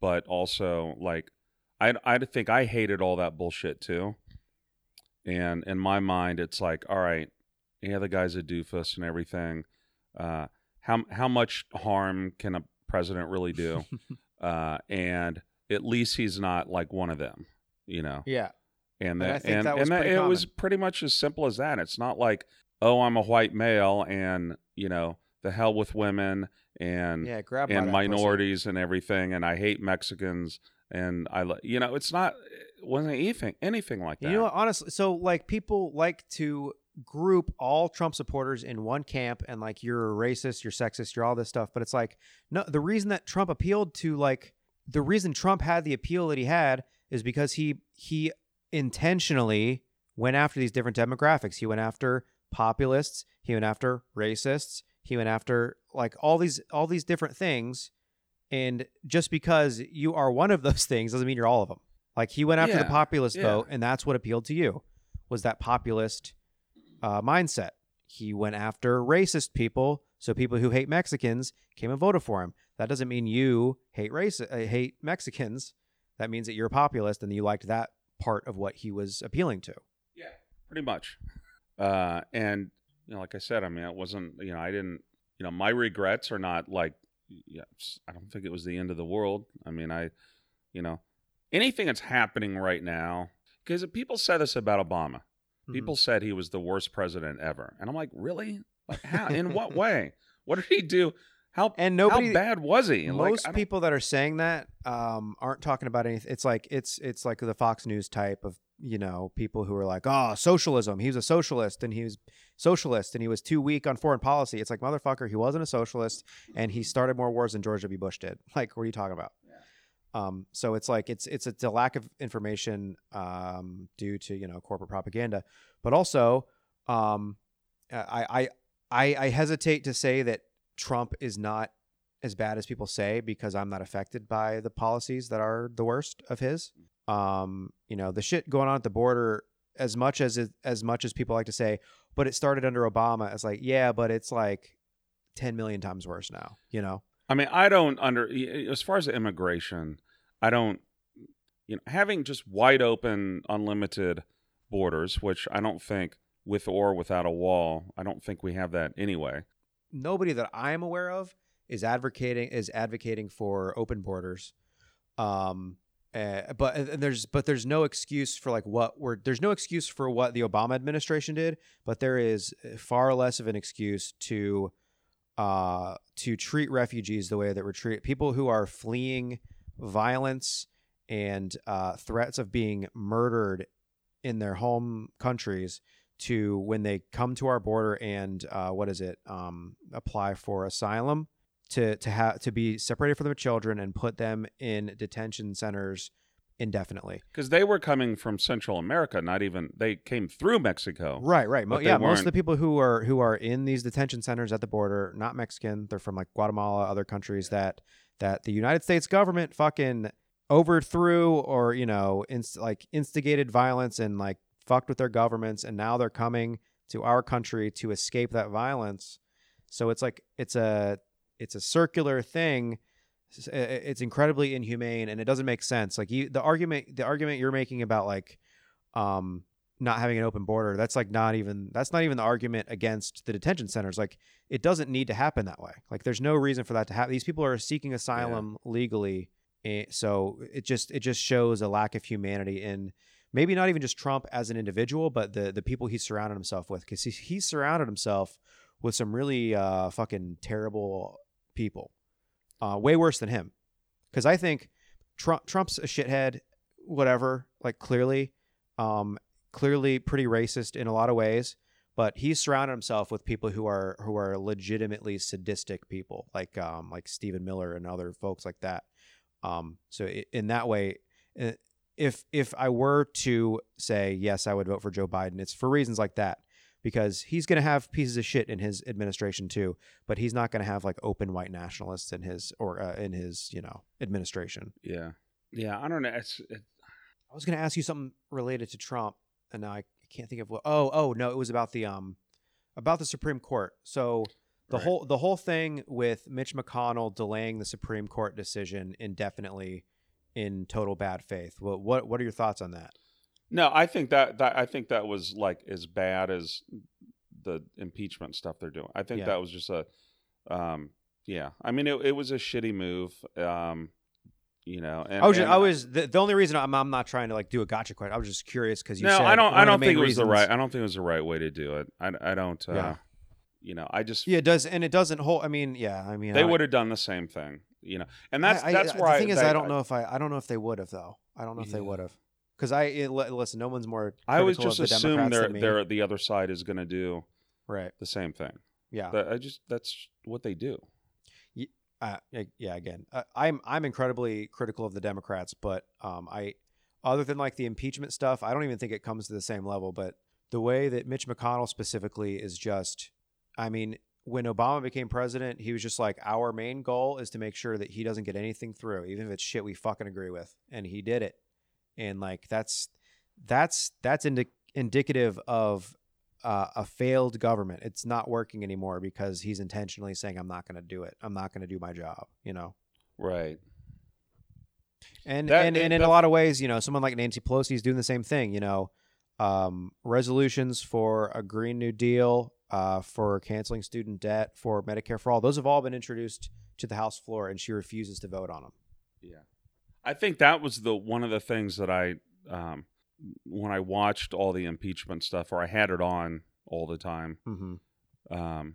but also like I I think I hated all that bullshit too. And in my mind, it's like, all right, yeah, the guy's a doofus and everything. Uh, how how much harm can a president really do? uh, and at least he's not like one of them, you know Yeah. and And I that, think and, that was and that, it was pretty much as simple as that. It's not like, oh, I'm a white male and you know the hell with women and Yeah, grab and minorities and everything, and I hate Mexicans and I, you know, it's not it wasn't anything anything like that. You know? Honestly, so like people like to group all Trump supporters in one camp and like you're a racist, you're sexist, you're all this stuff. But it's like no, the reason that Trump appealed to like the reason Trump had the appeal that he had is because he he intentionally went after these different demographics. He went after populists. He went after racists. He went after like all these all these different things. And just because you are one of those things doesn't mean you're all of them. Like he went after the populist yeah. vote, and that's what appealed to you was that populist uh, mindset. He went after racist people, so people who hate Mexicans came and voted for him. That doesn't mean you hate race, uh, hate Mexicans. That means that you're a populist and you liked that part of what he was appealing to. Yeah, pretty much. Uh, and you know, like I said, I mean, it wasn't. You know, I didn't. You know, my regrets are not like. Yeah, I don't think it was the end of the world. I mean, I, you know, anything that's happening right now. Because people said this about Obama. Mm-hmm. People said he was the worst president ever, and I'm like, really? Like, how? In what way? What did he do? How And nobody- How bad was he? Most I don't- people that are saying that um, aren't talking about anything. It's like it's it's like the Fox News type of you know people who are like, oh, socialism. He was a socialist and he was socialist and he was too weak on foreign policy. It's like motherfucker, he wasn't a socialist and he started more wars than George W. Bush did. Like, what are you talking about? Um, so it's like it's it's it's a lack of information um, due to you know corporate propaganda, but also um, I, I I I hesitate to say that Trump is not as bad as people say because I'm not affected by the policies that are the worst of his. Um, you know, the shit going on at the border, as much as it, as much as people like to say, but it started under Obama. It's like, yeah, but it's like ten million times worse now. You know, I mean, I don't under as far as immigration, I don't you know, having just wide open unlimited borders, which I don't think with or without a wall, I don't think we have that anyway. Nobody that I'm aware of is advocating is advocating for open borders. Um, uh, but and there's but there's no excuse for like what we're there's no excuse for what the Obama administration did, but there is far less of an excuse to uh to treat refugees the way that we're treat people who are fleeing violence and uh, threats of being murdered in their home countries to when they come to our border and uh, what is it um, apply for asylum to to have to be separated from their children and put them in detention centers indefinitely. because they were coming from Central America, not even they came through Mexico. Right, right. Mo- But they yeah, most of the people who are who are in these detention centers at the border, not Mexican, they're from like Guatemala, other countries that that the United States government fucking overthrew or you know inst- like instigated violence and like fucked with their governments, and now they're coming to our country to escape that violence. So it's like it's a it's a circular thing. S- i- i- It's incredibly inhumane, and it doesn't make sense. Like you, the argument the argument you're making about like um not having an open border that's like not even that's not even the argument against the detention centers like it doesn't need to happen that way like there's no reason for that to happen these people are seeking asylum legally eh, so it just it just shows a lack of humanity in maybe not even just Trump as an individual but the the people he's surrounded himself with cuz he, he's surrounded himself with some really uh fucking terrible people uh way worse than him cuz I think Trump Trump's a shithead whatever like clearly um, clearly pretty racist in a lot of ways, but he's surrounded himself with people who are who are legitimately sadistic people, like um, like Stephen Miller and other folks like that. Um, so in that way, uh, if if I were to say yes, I would vote for Joe Biden, it's for reasons like that. Because he's going to have pieces of shit in his administration too, but he's not going to have like open white nationalists in his or uh, in his you know administration. Yeah, yeah. I don't know. It's it, I was going to ask you something related to Trump, and now I can't think of what. Oh, oh no, it was about the um, about the Supreme Court. So the Right. whole the whole thing with Mitch McConnell delaying the Supreme Court decision indefinitely in total bad faith. What what what are your thoughts on that? no. I think that that I think that was like as bad as the impeachment stuff they're doing. I think Yeah. that was just a, um, yeah. I mean, it, it was a shitty move. Um, you know, and I was just, I was the, the only reason I'm I'm not trying to like do a gotcha question. I was just curious because you no, said I don't. I don't think it was the right. I don't think it was the right way to do it. I, I don't. Uh, Yeah. You know, I just Yeah, it does, and it doesn't hold. I mean, yeah, I mean, they would have done the same thing. You know, and that's I, I- that's where the I, thing is, I don't know if I I don't know if they would have though. I don't know if they would have because I it, listen. No one's more. I always just the assume they're they're the other side is going to do right. the same thing. Yeah. That I just that's what they do. uh, yeah, yeah, again, uh, I'm I'm incredibly critical of the Democrats, but um, I, other than like the impeachment stuff, I don't even think it comes to the same level. But the way that Mitch McConnell specifically is just, I mean, when Obama became president, he was just like, our main goal is to make sure that he doesn't get anything through, even if it's shit we fucking agree with, and he did it, and like that's that's that's indi- indicative of uh, a failed government. It's not working anymore because he's intentionally saying, "I'm not going to do it. I'm not going to do my job." You know, Right. and That- and, and in that- a lot of ways, you know, someone like Nancy Pelosi is doing the same thing. You know, um, resolutions for a Green New Deal, uh, for canceling student debt, for Medicare for all. Those have all been introduced to the House floor, and she refuses to vote on them. Yeah. I think that was the one of the things that I um when I watched all the impeachment stuff or I had it on all the time. Mm-hmm. Um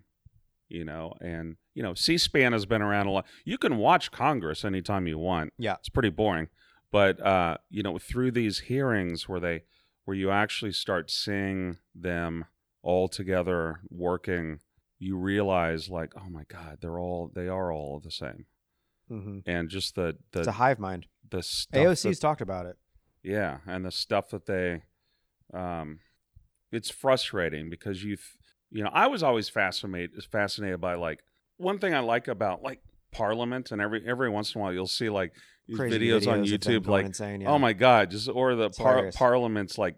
you know, and you know, C-SPAN has been around a lot. You can watch Congress anytime you want. Yeah. It's pretty boring. But uh, you know, through these hearings where they where you actually start seeing them all together working, you realize like, oh my God, they're all they are all the same. Mm-hmm. And just the the It's a hive mind. the stuff AOC's that- talked about it. yeah, and the stuff that they, um, it's frustrating because you, you know, I was always fascinated fascinated by like one thing I like about like Parliament, and every every once in a while you'll see like Crazy videos, on YouTube, like insane, yeah. oh my god, just or the par- Parliament's like.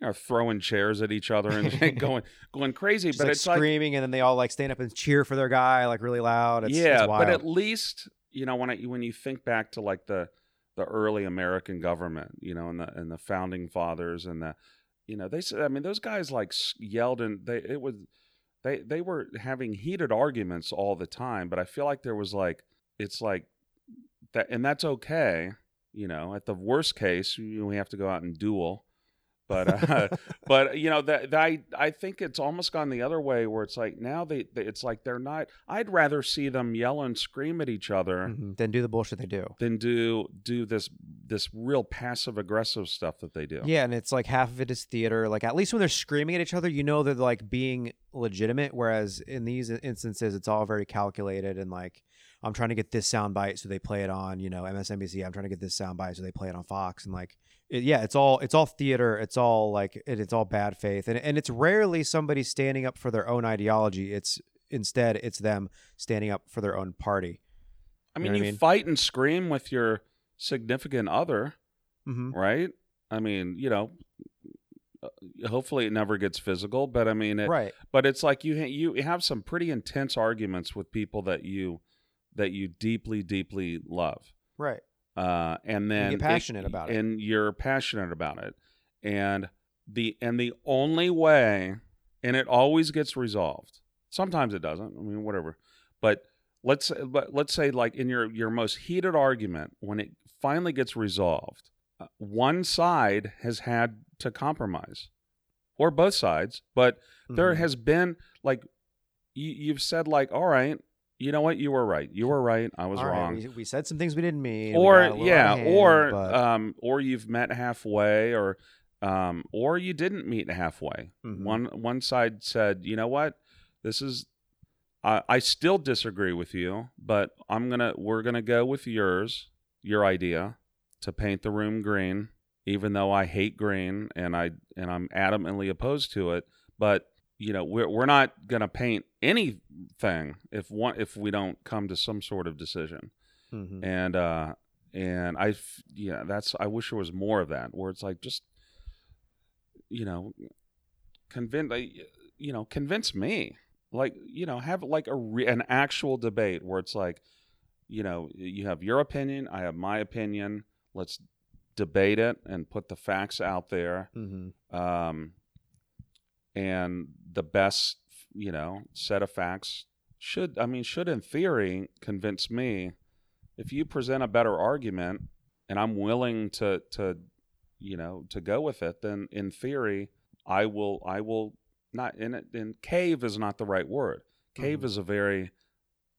You know, throwing chairs at each other and going going crazy, Just, but like it's like screaming, and then they all like stand up and cheer for their guy like really loud. It's, yeah, it's wild. but at least you know when I, when you think back to like the the early American government, you know, and the and the founding fathers and the you know they said I mean those guys like yelled and they it was they they were having heated arguments all the time, but I feel like there was like it's like that and that's okay, you know. At the worst case, you we have to go out and duel. But uh, but you know that, I I think it's almost gone the other way where it's like now they, they it's like they're not. I'd rather see them yell and scream at each other Mhm. then do the bullshit they do. than do do this this real passive aggressive stuff that they do. Yeah, and it's like half of it is theater. Like at least when they're screaming at each other, you know they're like being legitimate. Whereas in these instances, it's all very calculated and like I'm trying to get this sound bite, so they play it on you know MSNBC. I'm trying to get this sound bite, so they play it on Fox. And like, it, yeah, it's all it's all theater. It's all like it, it's all bad faith, and and it's rarely somebody standing up for their own ideology. It's instead it's them standing up for their own party. I You mean, know you I mean? fight and scream with your significant other, Mm-hmm. right? I mean, you know, uh, hopefully it never gets physical, but I mean, it, Right. but it's like you ha- you have some pretty intense arguments with people that you that you deeply deeply love. Right. Uh, and then you get passionate about it. and you're passionate about it, and the and the only way, and it always gets resolved. Sometimes it doesn't. I mean, whatever. But let's but let's say like in your your most heated argument, when it finally gets resolved, uh, one side has had to compromise, or both sides. But there Mhm. has been like you, you've said like, all right, you know what, you were right. You were right. I was All right, wrong We, we said some things we didn't mean. we got a or little yeah out of hand, or but- um or you've met halfway or um or you didn't meet halfway Mhm. one one side said you know what this is I, I still disagree with you but i'm gonna we're gonna go with yours your idea to paint the room green even though i hate green and i and i'm adamantly opposed to it but you know we're, we're not gonna paint anything if one if we don't come to some sort of decision Mhm. and uh and I yeah that's i wish there was more of that where it's like just you know convince you know convince me like you know have like a re- an actual debate where it's like you know you have your opinion i have my opinion let's debate it and put the facts out there Mhm. um, and the best you know set of facts should i mean should in theory convince me if you present a better argument and i'm willing to to you know to go with it then in theory i will i will not in it in cave is not the right word cave Mhm. is a very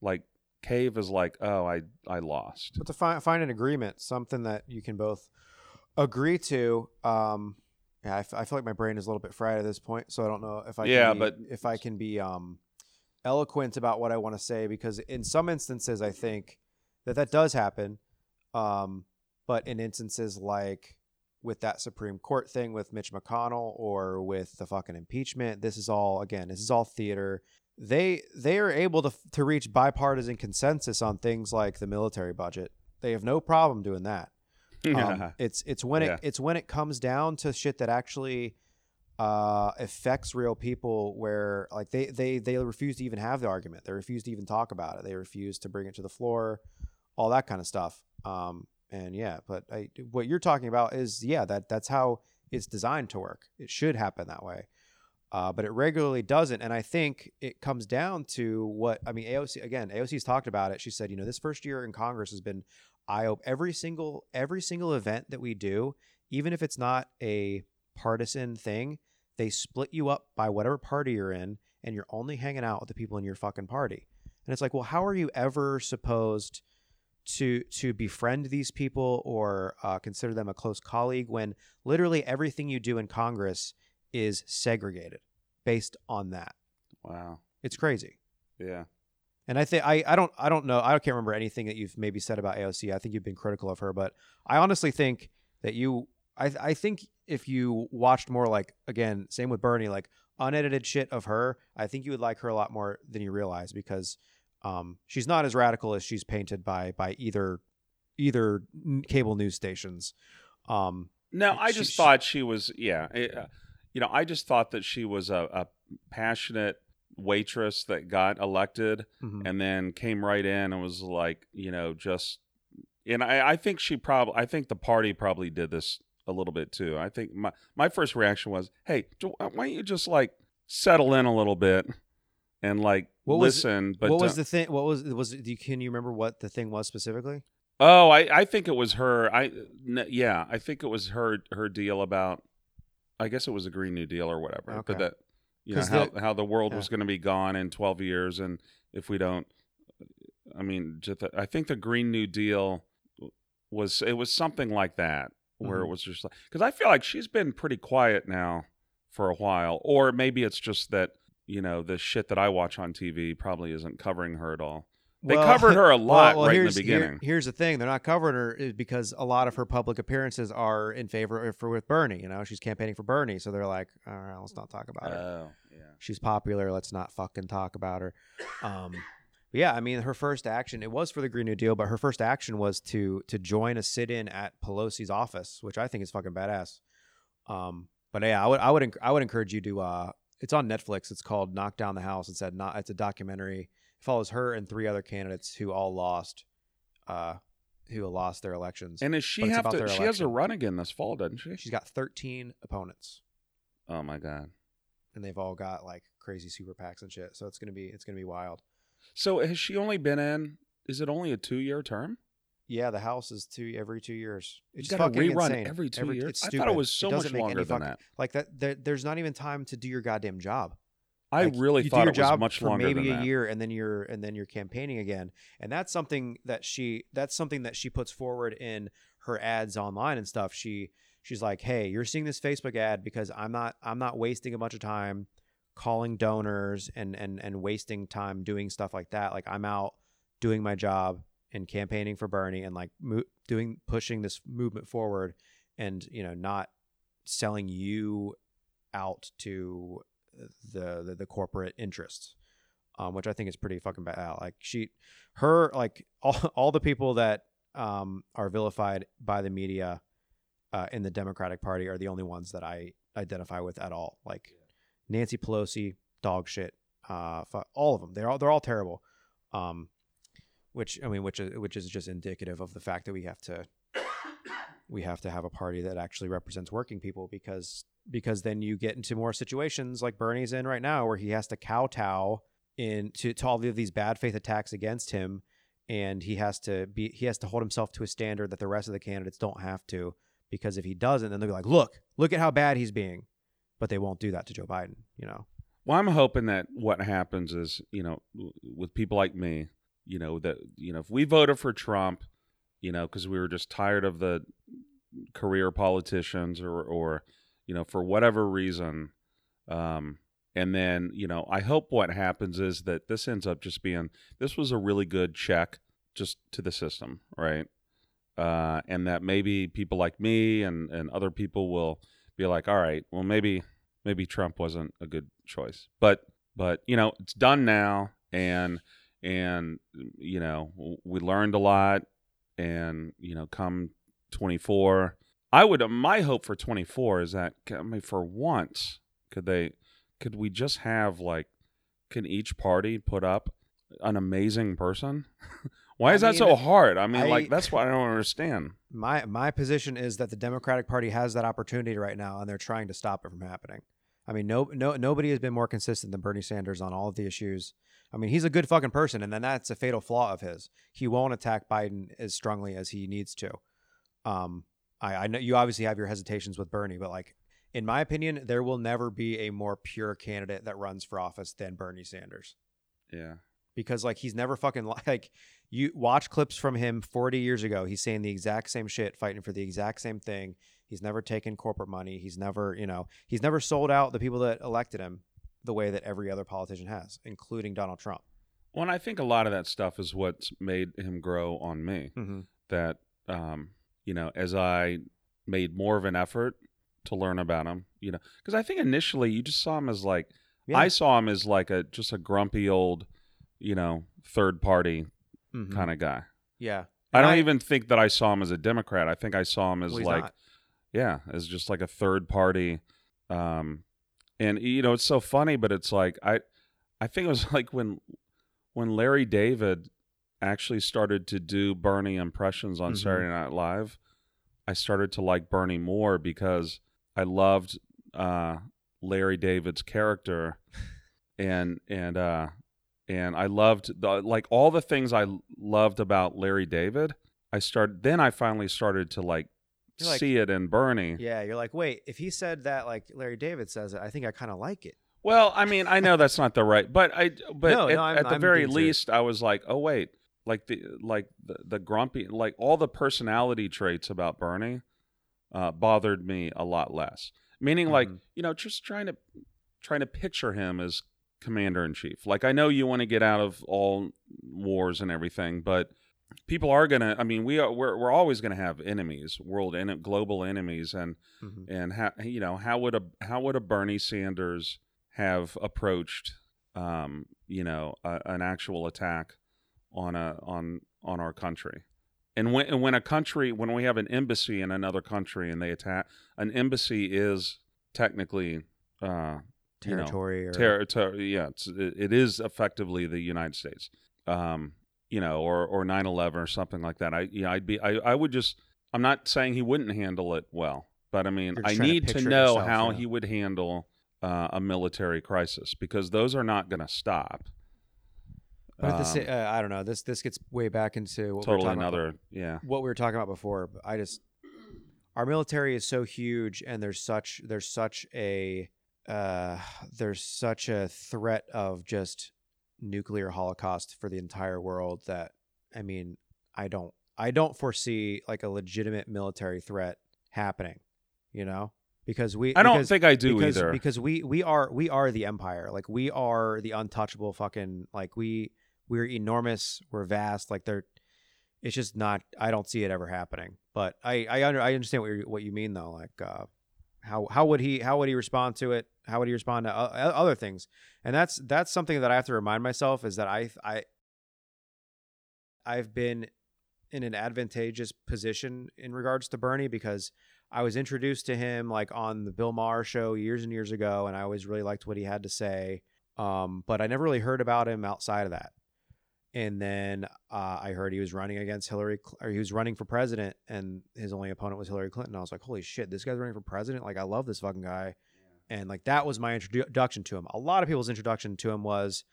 like cave is like oh i i lost But to find find an agreement, something that you can both agree to. Um, yeah, I, f- I feel like my brain is a little bit fried at this point, so I don't know if I Yeah, can be, but- if I can be um eloquent about what I want to say because in some instances I think that that does happen, um, but in instances like with that Supreme Court thing with Mitch McConnell or with the fucking impeachment, this is all again, this is all theater. They they are able to to reach bipartisan consensus on things like the military budget. They have no problem doing that. Um, it's it's when Yeah. it it's when it comes down to shit that actually uh, affects real people where like they, they they refuse to even have the argument. They refuse to even talk about it. They refuse to bring it to the floor all that kind of stuff. Um, and yeah but I, what you're talking about is yeah that that's how it's designed to work. It should happen that way. Uh, but it regularly doesn't. And i think it comes down to what i mean aoc again aoc's talked about it. She said you know this first year in congress has been i hope every single every single event that we do even if it's not a partisan thing they split you up by whatever party you're in and you're only hanging out with the people in your fucking party. And it's like well how are you ever supposed to to befriend these people or uh, consider them a close colleague when literally everything you do in congress is segregated based on that? Wow. It's crazy. Yeah and I think I, I don't I don't know I can't remember anything that you've maybe said about AOC. I think you've been critical of her, but I honestly think that you I I think if you watched more like again same with Bernie like unedited shit of her, I think you would like her a lot more than you realize because um she's not as radical as she's painted by by either either cable news stations. Um No, I She- just she- thought she was, yeah. it, uh, you know, I just thought that she was a, a passionate waitress that got elected mhm. and then came right in and was like, you know, just, and I, I think she probably, I think the party probably did this a little bit too. I think my, my first reaction was, hey, do- why don't you just like settle in a little bit and like What was- listen? but what was the thing? What was was? Do you, can you remember what the thing was specifically? Oh, I, I think it was her. I n- yeah, I think it was her her deal about. I guess it was a Green New Deal or whatever. Okay. But that you know how the- how the world yeah. was going to be gone in twelve years, and if we don't, I mean, just I think the Green New Deal was it was something like that where Mhm. it was just like because I feel like she's been pretty quiet now for a while, or maybe it's just that you know the shit that I watch on TV probably isn't covering her at all. They Well- covered her a lot well, well, right in the here's, here- beginning. here's the thing: they're not covering her because a lot of her public appearances are in favor of for with Bernie. You know, she's campaigning for Bernie, so they're like, all right, let's not talk about her. Oh, yeah. she's popular. Let's not fucking talk about her. Um, yeah, I mean, her first action it was for the Green New Deal, but her first action was to to join a sit-in at Pelosi's office, which I think is fucking badass. Um, but yeah, I would I would I would encourage you to. Uh, it's on Netflix. It's called Knock Down the House. It's a not. It's a documentary. Follows her and three other candidates who all lost, uh, who lost their elections. And does she have to? She has a run again this fall, doesn't she? She's got 13 opponents, Oh my god. and they've all got like crazy super PACs and shit. So it's gonna be it's gonna be wild. So has she only been in? Is it only a two-year term? Yeah, the house is two every two years. You It's gotta fucking rerun insane. every two years? It's I thought it stupid. was so much longer than fucking- that. Like that, there, there's not even time to do your goddamn job. I Like, really thought it was much longer maybe a that. year, and then you're and then you're campaigning again, and that's something that she that's something that she puts forward in her ads online and stuff. She she's like, hey, you're seeing this Facebook ad because I'm not I'm not wasting a bunch of time calling donors and and and wasting time doing stuff like that. Like I'm out doing my job and campaigning for Bernie and like mo- doing pushing this movement forward, and you know not selling you out to the the, the corporate interests, um, which I think is pretty fucking bad. Like she, her, like all all the people that um, are vilified by the media uh, in the Democratic Party are the only ones that I identify with at all. Like Nancy Pelosi, dog shit. Uh, fu- all of them. They're all they're all terrible. Um, which I mean, which is which is just indicative of the fact that we have to we have to have a party that actually represents working people because because then you get into more situations like Bernie's in right now where he has to kowtow in to, to all of these bad faith attacks against him and he has to be he has to hold himself to a standard that the rest of the candidates don't have to because if he doesn't then they'll be like look look at how bad he's being. But they won't do that to Joe Biden you know? Well, I'm hoping that what happens is, you know, with people like me, you know, that you know, if we voted for Trump, you know, because we were just tired of the career politicians or, or, you know, for whatever reason, um, and then you know, I hope what happens is that this ends up just being this was a really good check just to the system, right? Uh, and that maybe people like me and and other people will be like, all right, well, maybe maybe Trump wasn't a good choice. But but you know, it's done now and and you know, we learned a lot and you know, come 24, I would my hope for 24 is that I mean for once could they could we just have like can each party put up an amazing person? Why I is that mean, so hard? I mean, I- like that's what I don't understand. my my position is that the Democratic Party has that opportunity right now, and they're trying to stop it from happening. I mean, no, no, nobody has been more consistent than Bernie Sanders on all of the issues. I mean, he's a good fucking person, and then that's a fatal flaw of his. He won't attack Biden as strongly as he needs to. Um, I, I know you obviously have your hesitations with Bernie, but like, in my opinion, there will never be a more pure candidate that runs for office than Bernie Sanders Yeah. because like he's never fucking li- like you watch clips from him 40 years ago he's saying the exact same shit fighting for the exact same thing he's never taken corporate money he's never you know he's never sold out the people that elected him the way that every other politician has including donald trump Well, and I think a lot of that stuff is what's made him grow on me. mm-hmm. that um, you know as i made more of an effort to learn about him you know because i think initially you just saw him as like Yeah. i saw him as like a just a grumpy old you know third party mm-hmm. kind of guy yeah i And don't even think that i saw him as a democrat i think i saw him as well, like yeah as just like a third party um and you know it's so funny but it's like i i think it was like when when larry david actually started to do bernie impressions on Mhm. saturday night live i started to like bernie more because i loved uh larry david's character and and uh and i loved the like all the things i loved about larry david i started then i finally started to like like- see it in Bernie. yeah you're like wait if he said that like larry david says it i think i kind of like it Well, I mean, I know that's not the right, but I but No, at, no, at the I'm very least, I was like, oh wait, like the like the, the grumpy like all the personality traits about Bernie uh, bothered me a lot less. Meaning, like Mhm. you know, just trying to trying to picture him as commander in chief. Like I know you want to get out of all wars and everything, but people are gonna. I mean, we are we're we're always gonna have enemies, world and global enemies, and Mhm. and how you know how would a how would a Bernie Sanders have approached um, you know a, an actual attack on a on on our country. And when and when a country when we have an embassy in another country and they attack an embassy is technically uh you know, Territory or ter- ter- yeah it's, it, is effectively the United States. Um you know or or 9/11 or something like that. I you know I'd be I I would just I'm not saying he wouldn't handle it well but I mean I trying to need to know yourself, how yeah. he would handle uh, a military crisis because those are not going to stop But at the Um, uh, I don't know. This this gets way back into what we were totally talking about another yeah what we were talking about before. But I just our military is so huge, and there's such there's such a uh, there's such a threat of just nuclear holocaust for the entire world that I mean I don't I don't foresee like a legitimate military threat happening. You know, because we I don't because- think I do because, either because we we are we are the empire like we are the untouchable fucking like we we're enormous we're vast like they're it's just not i don't see it ever happening but i i, under, I understand what you what you mean though like uh how how would he how would he respond to it how would he respond to o- other things and that's that's something that i have to remind myself is that i i i've been in an advantageous position in regards to bernie because I was introduced to him like on the Bill Maher show years and years ago, and I always really liked what he had to say. Um, but I never really heard about him outside of that. And then uh, I heard he was running against Hillary, or he was running for president, and his only opponent was Hillary Clinton. I was like, holy shit, this guy's running for president! Like, I love this fucking guy. And like that was my introduction to him. A lot of people's introduction to him was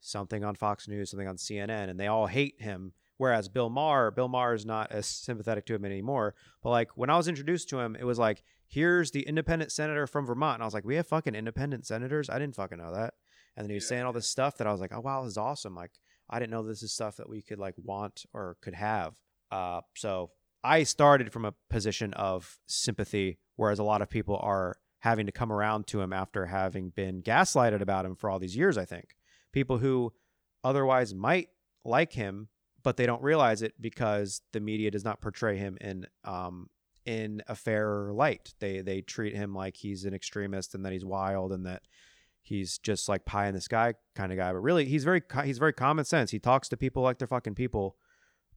something on Fox News, something on CNN, and they all hate him. Whereas Bill Maher, Bill Maher is not as sympathetic to him anymore. But like when I was introduced to him, it was like, here's the independent senator from Vermont. And I was like, we have fucking independent senators? I didn't fucking know that. And then he was saying all this stuff that I was like, oh wow, this is awesome. Like I didn't know this is stuff that we could like want or could have. Uh, so I started from a position of sympathy, whereas a lot of people are having to come around to him after having been gaslighted about him for all these years. I think people who otherwise might like him but they don't realize it because the media does not portray him in um in a fair light. They they treat him like he's an extremist and that he's wild and that he's just like pie in the sky kind of guy. But really, he's very he's very common sense. He talks to people like they're fucking people.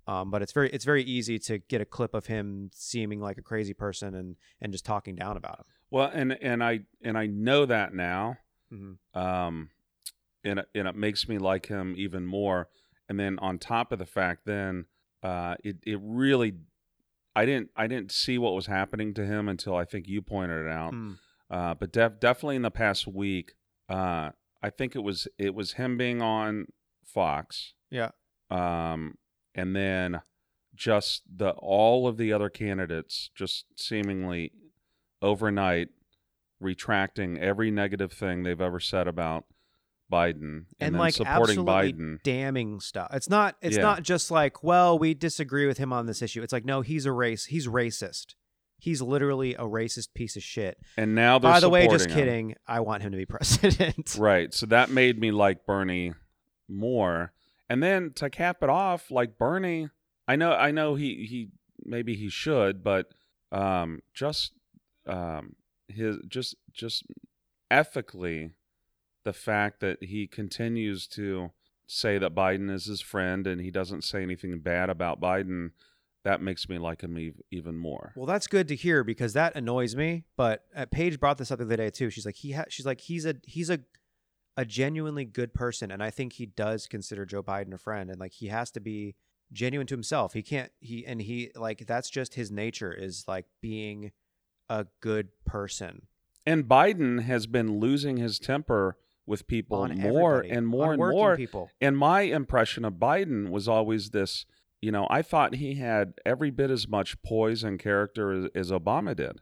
Um, but it's very it's very easy to get a clip of him seeming like a crazy person and and just talking down about him. well and and I and I know that now Mm-hmm. um and it, and it makes me like him even more and then on top of the fact then uh it it really I didn't I didn't see what was happening to him until I think you pointed it out Mm. uh but def- definitely in the past week uh I think it was it was him being on Fox Yeah. um and then just the all of the other candidates just seemingly overnight retracting every negative thing they've ever said about Biden and, and like supporting absolutely Biden. damning stuff. It's not it's Yeah. not just like, well, we disagree with him on this issue. It's like, no, he's a race. He's racist. He's literally a racist piece of shit. And now they're By the way, just him. kidding. I want him to be president. Right. So that made me like Bernie more. And then to cap it off, like Bernie, I know I know he he maybe he should, but um just um his just just ethically the fact that he continues to say that Biden is his friend and he doesn't say anything bad about Biden, that makes me like him ev- even more. Well, that's good to hear because that annoys me. But uh, Paige brought this up the other day too. She's like, he ha- she's like, he's a he's a a genuinely good person, and I think he does consider Joe Biden a friend, and like he has to be genuine to himself. He can't he and he like that's just his nature is like being a good person And Biden has been losing his temper with people on more everybody, and more on and more. people. And my impression of Biden was always this, you know, I thought he had every bit as much poise and character as, as Obama did.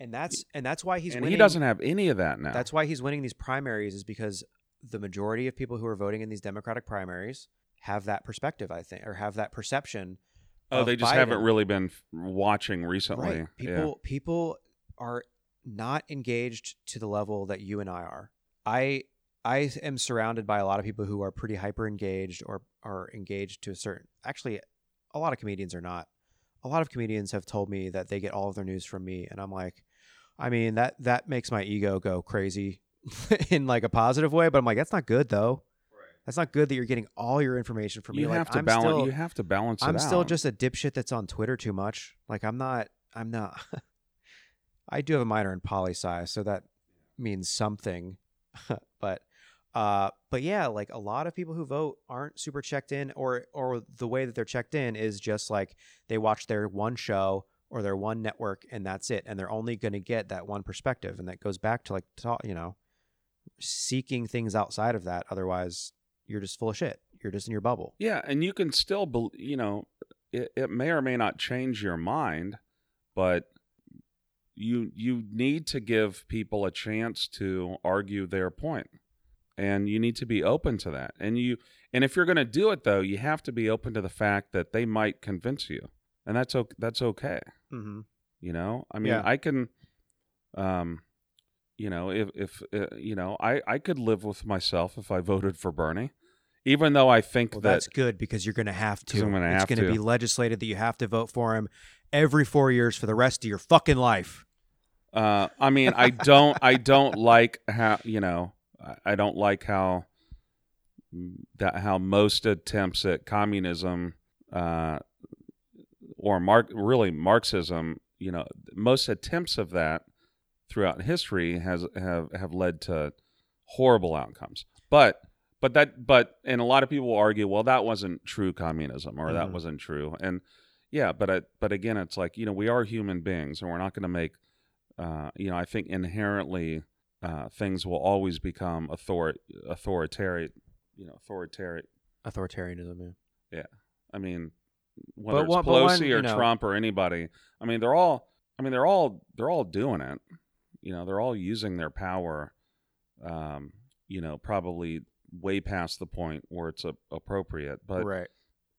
And that's and that's why he's and winning. he doesn't have any of that now. That's why he's winning these primaries is because the majority of people who are voting in these Democratic primaries have that perspective. I think, or have that perception. Oh, they just Biden. haven't really been watching recently. Right. Yeah. People people are not engaged to the level that you and I are. I I am surrounded by a lot of people who are pretty hyper engaged or are engaged to a certain actually a lot of comedians are not. A lot of comedians have told me that they get all of their news from me and I'm like I mean that that makes my ego go crazy in like a positive way, but I'm like that's not good though. That's not good that you're getting all your information from you me. have like, to I'm balance. still- you have to balance it I'm still just a dipshit that's on Twitter too much. Like I'm not. I'm not. I do have a minor in poli sci, so that means something. but, uh, but yeah, like a lot of people who vote aren't super checked in, or or the way that they're checked in is just like they watch their one show or their one network, and that's it, and they're only going to get that one perspective, and that goes back to like ta- you know, seeking things outside of that. Otherwise, you're just full of shit. You're just in your bubble. Yeah, and you can still, bel you know, it, it may or may not change your mind, but you you need to give people a chance to argue their point, and you need to be open to that. And you and if you're going to do it though, you have to be open to the fact that they might convince you, and that's okay. That's okay. Mm-hmm. You know, I mean, Yeah. I can, um, you know, if if uh, you know, I I could live with myself if I voted for Bernie, even though I think Well, that that's good because you're going to have to. I'm gonna it's going to. be legislated that you have to vote for him every four years for the rest of your fucking life. Uh, I mean, I don't, I don't like how you know, I- don't like how that how most attempts at communism, uh, or Mark, really Marxism, you know, most attempts of that throughout history has have have led to horrible outcomes. But but that but and a lot of people argue, well, that wasn't true communism, or that Mhm. wasn't true, and yeah, but I, but again, it's like you know, we are human beings, and we're not going to make uh, you know, I think inherently uh, things will always become author- authoritarian, you know, authoritarian. Authoritarianism. Yeah. I mean, whether it's one- Pelosi one, or you know- Trump or anybody, I mean, they're all, I mean, they're all, they're all doing it. You know, they're all using their power, um, you know, probably way past the point where it's a- appropriate. But right.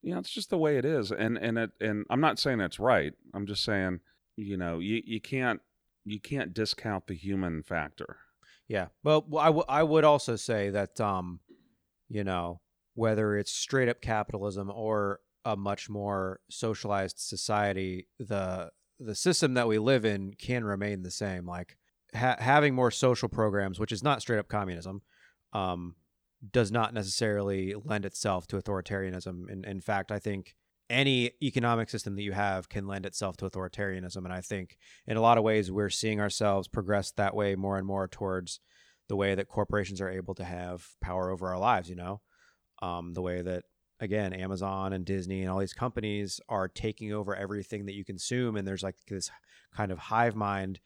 you know, it's just the way it is. And and it and I'm not saying it's right. I'm just saying, you know, you you can't you can't discount the human factor. Yeah. Well, I, w- I would also say that, um, you know, whether it's straight up capitalism or a much more socialized society, the the system that we live in can remain the same. Like ha- having more social programs, which is not straight up communism, um, does not necessarily lend itself to authoritarianism. In, in fact, I think any economic system that you have can lend itself to authoritarianism. And I think in a lot of ways, we're seeing ourselves progress that way more and more towards the way that corporations are able to have power over our lives, you know? Um, the way that, again, Amazon and Disney and all these companies are taking over everything that you consume. And there's like this kind of hive mind.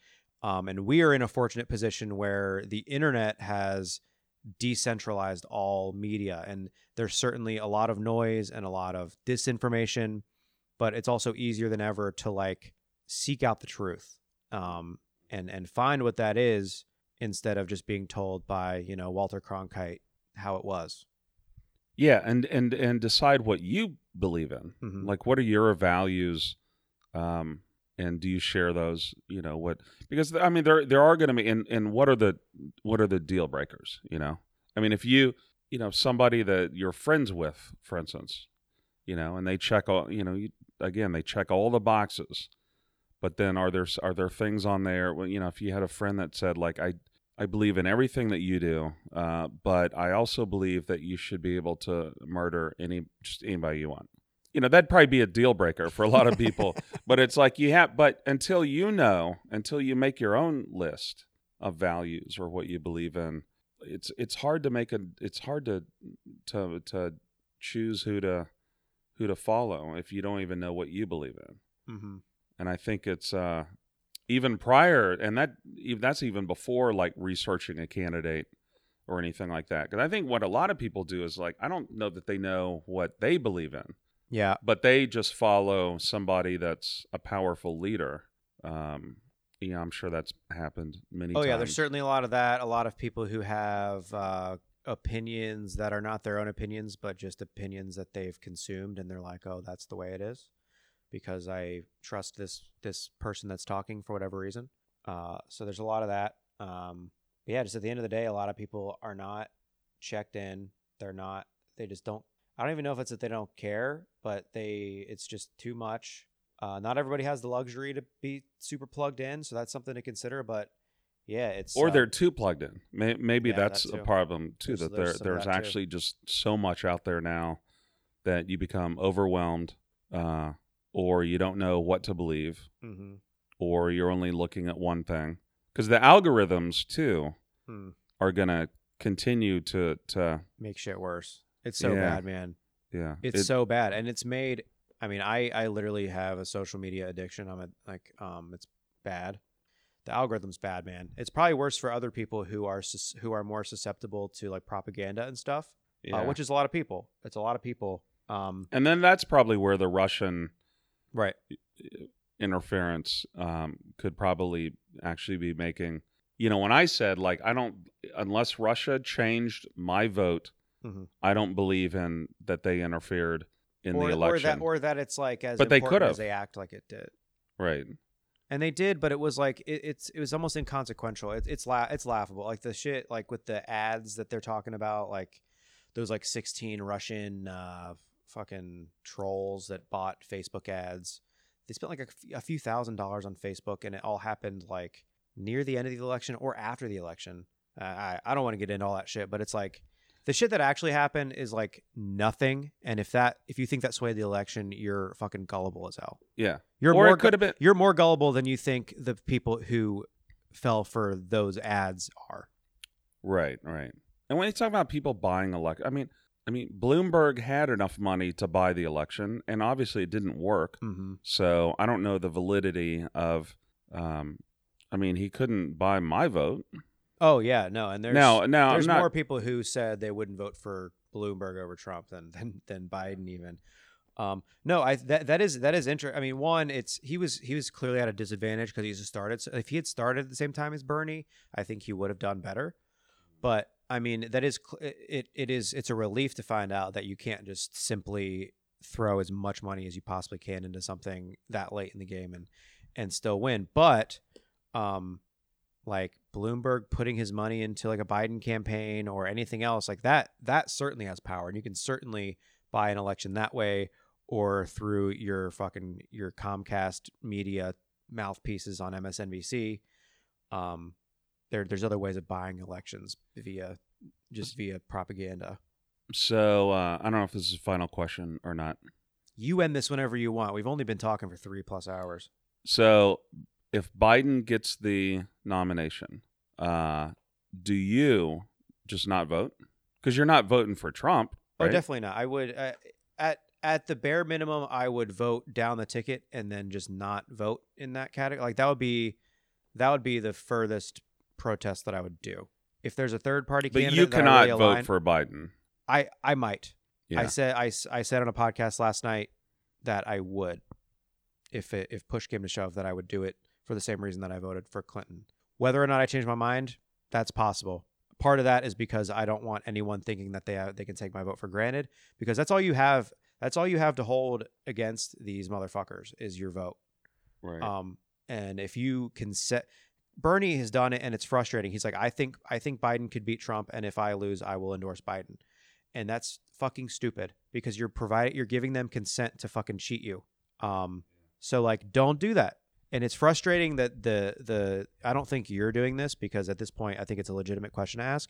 Um, and we are in a fortunate position where the internet has decentralized all media. And there's certainly a lot of noise and a lot of disinformation, but it's also easier than ever to like seek out the truth um, and and find what that is instead of just being told by you know Walter Cronkite how it was. Yeah, and and and decide what you believe in. Mhm. Like, what are your values? Um, and do you share those? You know what? Because I mean, there there are going to be, and and what are the what are the deal breakers? You know, I mean, if you you know somebody that you're friends with, for instance, you know, and they check all, you know, you, again, they check all the boxes, but then are there are there things on there? Well, you know, if you had a friend that said like, I I believe in everything that you do, uh, but I also believe that you should be able to murder any just anybody you want. You know, that'd probably be a deal breaker for a lot of people. but it's like you have, but until you know, until you make your own list of values or what you believe in, it's it's hard to make a it's hard to to to choose who to who to follow if you don't even know what you believe in Mm-hmm. and I think it's uh, even prior, and that that's even before like researching a candidate or anything like that. Because I think what a lot of people do is like I don't know that they know what they believe in, Yeah, but they just follow somebody that's a powerful leader. Um, yeah, I'm sure that's happened many Oh times. yeah, there's certainly a lot of that. A lot of people who have uh, opinions that are not their own opinions, but just opinions that they've consumed, and they're like, "Oh, that's the way it is," because I trust this this person that's talking for whatever reason. Uh, so there's a lot of that. Um, yeah, just at the end of the day, a lot of people are not checked in. They're not. They just don't. I don't even know if it's that they don't care, but they. It's just too much. Uh, not everybody has the luxury to be super plugged in, so that's something to consider. But yeah, it's or uh, they're too plugged in. May- Maybe Yeah, that's that a problem too. There's- that there's there there's that, too. actually just so much out there now that you become overwhelmed, uh, or you don't know what to believe, mhm. or you're only looking at one thing. Because the algorithms too Hmm. are gonna continue to to make shit worse. It's so Yeah. bad, man. yeah. It's it- so bad, and it's made. I mean, I I literally have a social media addiction. I'm a like um, it's bad. The algorithm's bad, man. It's probably worse for other people who are sus- who are more susceptible to like propaganda and stuff, yeah. uh, which is a lot of people. It's a lot of people. Um, and then that's probably where the Russian right. interference um, could probably actually be making. You know, when I said like I don't unless Russia changed my vote, Mhm. I don't believe in that they interfered in or, the or election. that or that it's like as But they could've. they act like it did. right. And they did, but it was like it, it's it was almost inconsequential. It, it's la- it's laughable, like the shit, like with the ads that they're talking about, like those like sixteen Russian uh, fucking trolls that bought Facebook ads. They spent like a few thousand dollars on Facebook, and it all happened like near the end of the election or after the election. Uh, I I don't want to get into all that shit, but it's like the shit that actually happened is like nothing. And if that if you think that swayed the election, you're fucking gullible as hell. Yeah. You're or more it could have been. you're more gullible than you think the people who fell for those ads are. Right. Right. And when you talk about people buying elect, I mean, I mean, Bloomberg had enough money to buy the election, and obviously it didn't work. Mm-hmm. So I don't know the validity of. Um, I mean, he couldn't buy my vote. Oh yeah, no, and there's now, now there's not. more people who said they wouldn't vote for Bloomberg over Trump than than, than Biden even. Um, no, I that that is that is interesting. I mean, one, it's he was he was clearly at a disadvantage because he just started. So if he had started at the same time as Bernie, I think he would have done better. But I mean, that is it. It is it's a relief to find out that you can't just simply throw as much money as you possibly can into something that late in the game and and still win. But um, like Bloomberg putting his money into like a Biden campaign or anything else like that, that certainly has power, and you can certainly buy an election that way or through your fucking your Comcast media mouthpieces on MSNBC. Um, there there's other ways of buying elections via just via propaganda. So uh, I don't know if this is a final question or not. You end this whenever you want. We've only been talking for three plus hours. So if Biden gets the nomination, uh, do you just not vote? Because you're not voting for Trump. Oh, definitely not. I would uh, at at the bare minimum, I would vote down the ticket and then just not vote in that category. Like that would be that would be the furthest protest that I would do. If there's a third party candidate, But you cannot really vote for Biden. I I might. Yeah. I said I, I said on a podcast last night that I would, if it, if push came to shove, that I would do it for the same reason that I voted for Clinton. Whether or not I change my mind, that's possible. Part of that is because I don't want anyone thinking that they have, they can take my vote for granted because that's all you have. That's all you have to hold against these motherfuckers is your vote. right. Um, and if you can set, Bernie has done it, and it's frustrating. He's like, I think, I think Biden could beat Trump, and if I lose, I will endorse Biden, and that's fucking stupid because you're providing, you're giving them consent to fucking cheat you. Um, so like, don't do that. And it's frustrating that the the I don't think you're doing this because at this point I think it's a legitimate question to ask.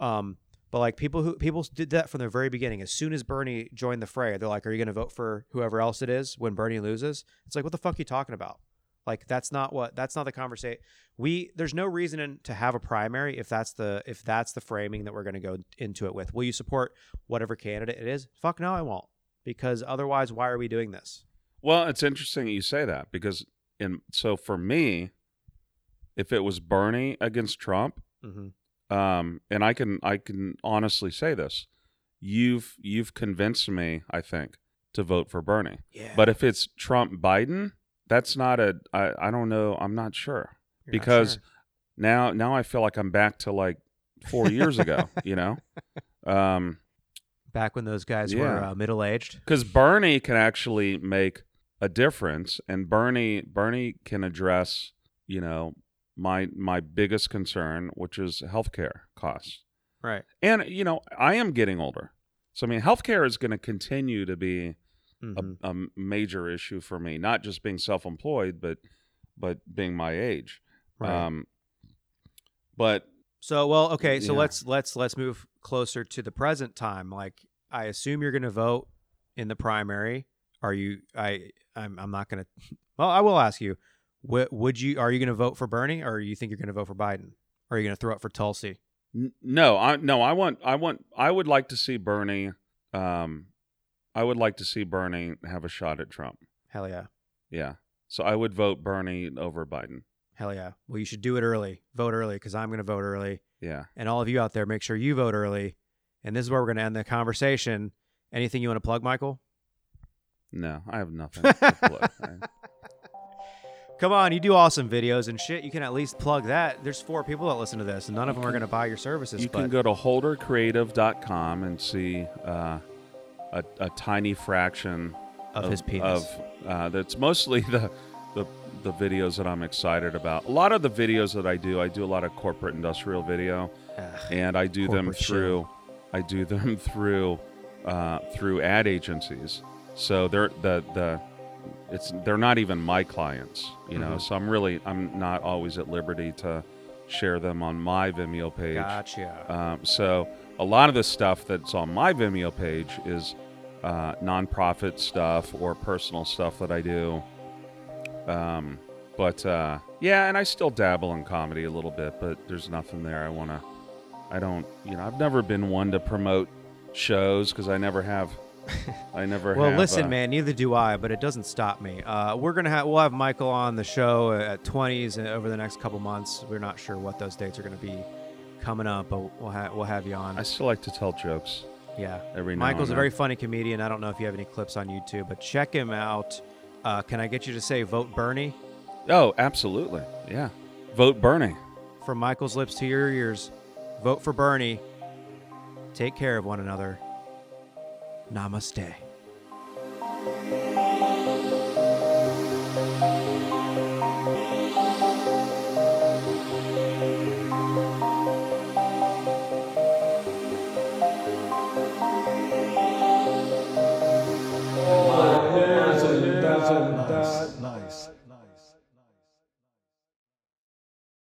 Um, but like people who people did that from the very beginning. As soon as Bernie joined the fray, they're like, "Are you going to vote for whoever else it is when Bernie loses?" It's like, what the fuck are you talking about? Like that's not what that's not the conversation. We there's no reason in- to have a primary if that's the if that's the framing that we're going to go into it with. Will you support whatever candidate it is? Fuck no, I won't. Because otherwise, why are we doing this? Well, it's interesting you say that because in so for me, if it was Bernie against Trump, Mm-hmm. um, and I can I can honestly say this, you've you've convinced me, I think, to vote for Bernie. Yeah, But if it's Trump Biden, that's not a I, I don't know, I'm not sure. because now now I feel like I'm back to like four years ago. You know, um, Back when those guys were uh, middle aged. because Bernie can actually make a difference, and Bernie Bernie can address you know my my biggest concern, which is healthcare costs. Right. And you know, I am getting older, so I mean, healthcare is going to continue to be Mhm. a, a major issue for me. Not just being self-employed, but but being my age. Right. Um, but So well, okay. So Yeah. let's let's let's move closer to the present time. Like I assume you're going to vote in the primary. Are you? I I'm I'm not going to. Well, I will ask you. Would, would you? Are you going to vote for Bernie, or you think you're going to vote for Biden? Or are you going to throw it for Tulsi? No, I no, I want I want I would like to see Bernie um I would like to see Bernie have a shot at Trump. Hell yeah, Yeah. So I would vote Bernie over Biden. hell yeah. Well, you should do it early. Vote early because I'm going to vote early, Yeah. and all of you out there, make sure you vote early. And this is where we're going to end the conversation. Anything you want to plug, Michael? No, I have nothing. to plug. Come on, you do awesome videos and shit. You can at least plug that. There's four people that listen to this, and none of them are going to buy your services. you but can go to holdercreative.com and see uh, a, a tiny fraction of, his penis. Of uh, that's mostly the, the the videos that I'm excited about. A lot of the videos that I do, I do a lot of corporate industrial video, Ugh. and I do them through I do them through uh, through ad agencies. So they're the the it's they're not even my clients, you know. Mhm. So I'm really I'm not always at liberty to share them on my Vimeo page. Gotcha. Um, so a lot of the stuff that's on my Vimeo page is uh, nonprofit stuff or personal stuff that I do. Um, but uh, yeah, and I still dabble in comedy a little bit, but there's nothing there. I want to. I don't. You know, I've never been one to promote shows because I never have. I never. well, have, listen, uh, man. Neither do I, but it doesn't stop me. Uh, we're gonna have we'll have Michael on the show at 20s over the next couple months. We're not sure what those dates are gonna be coming up, but we'll have we'll have you on. I still like to tell jokes yeah. every Michael's a very funny comedian. I don't know if you have any clips on YouTube, but check him out. Uh, can I get you to say vote Bernie? Oh, absolutely. Yeah. Vote Bernie. From Michael's lips to your ears, vote for Bernie. Take care of one another. Namaste.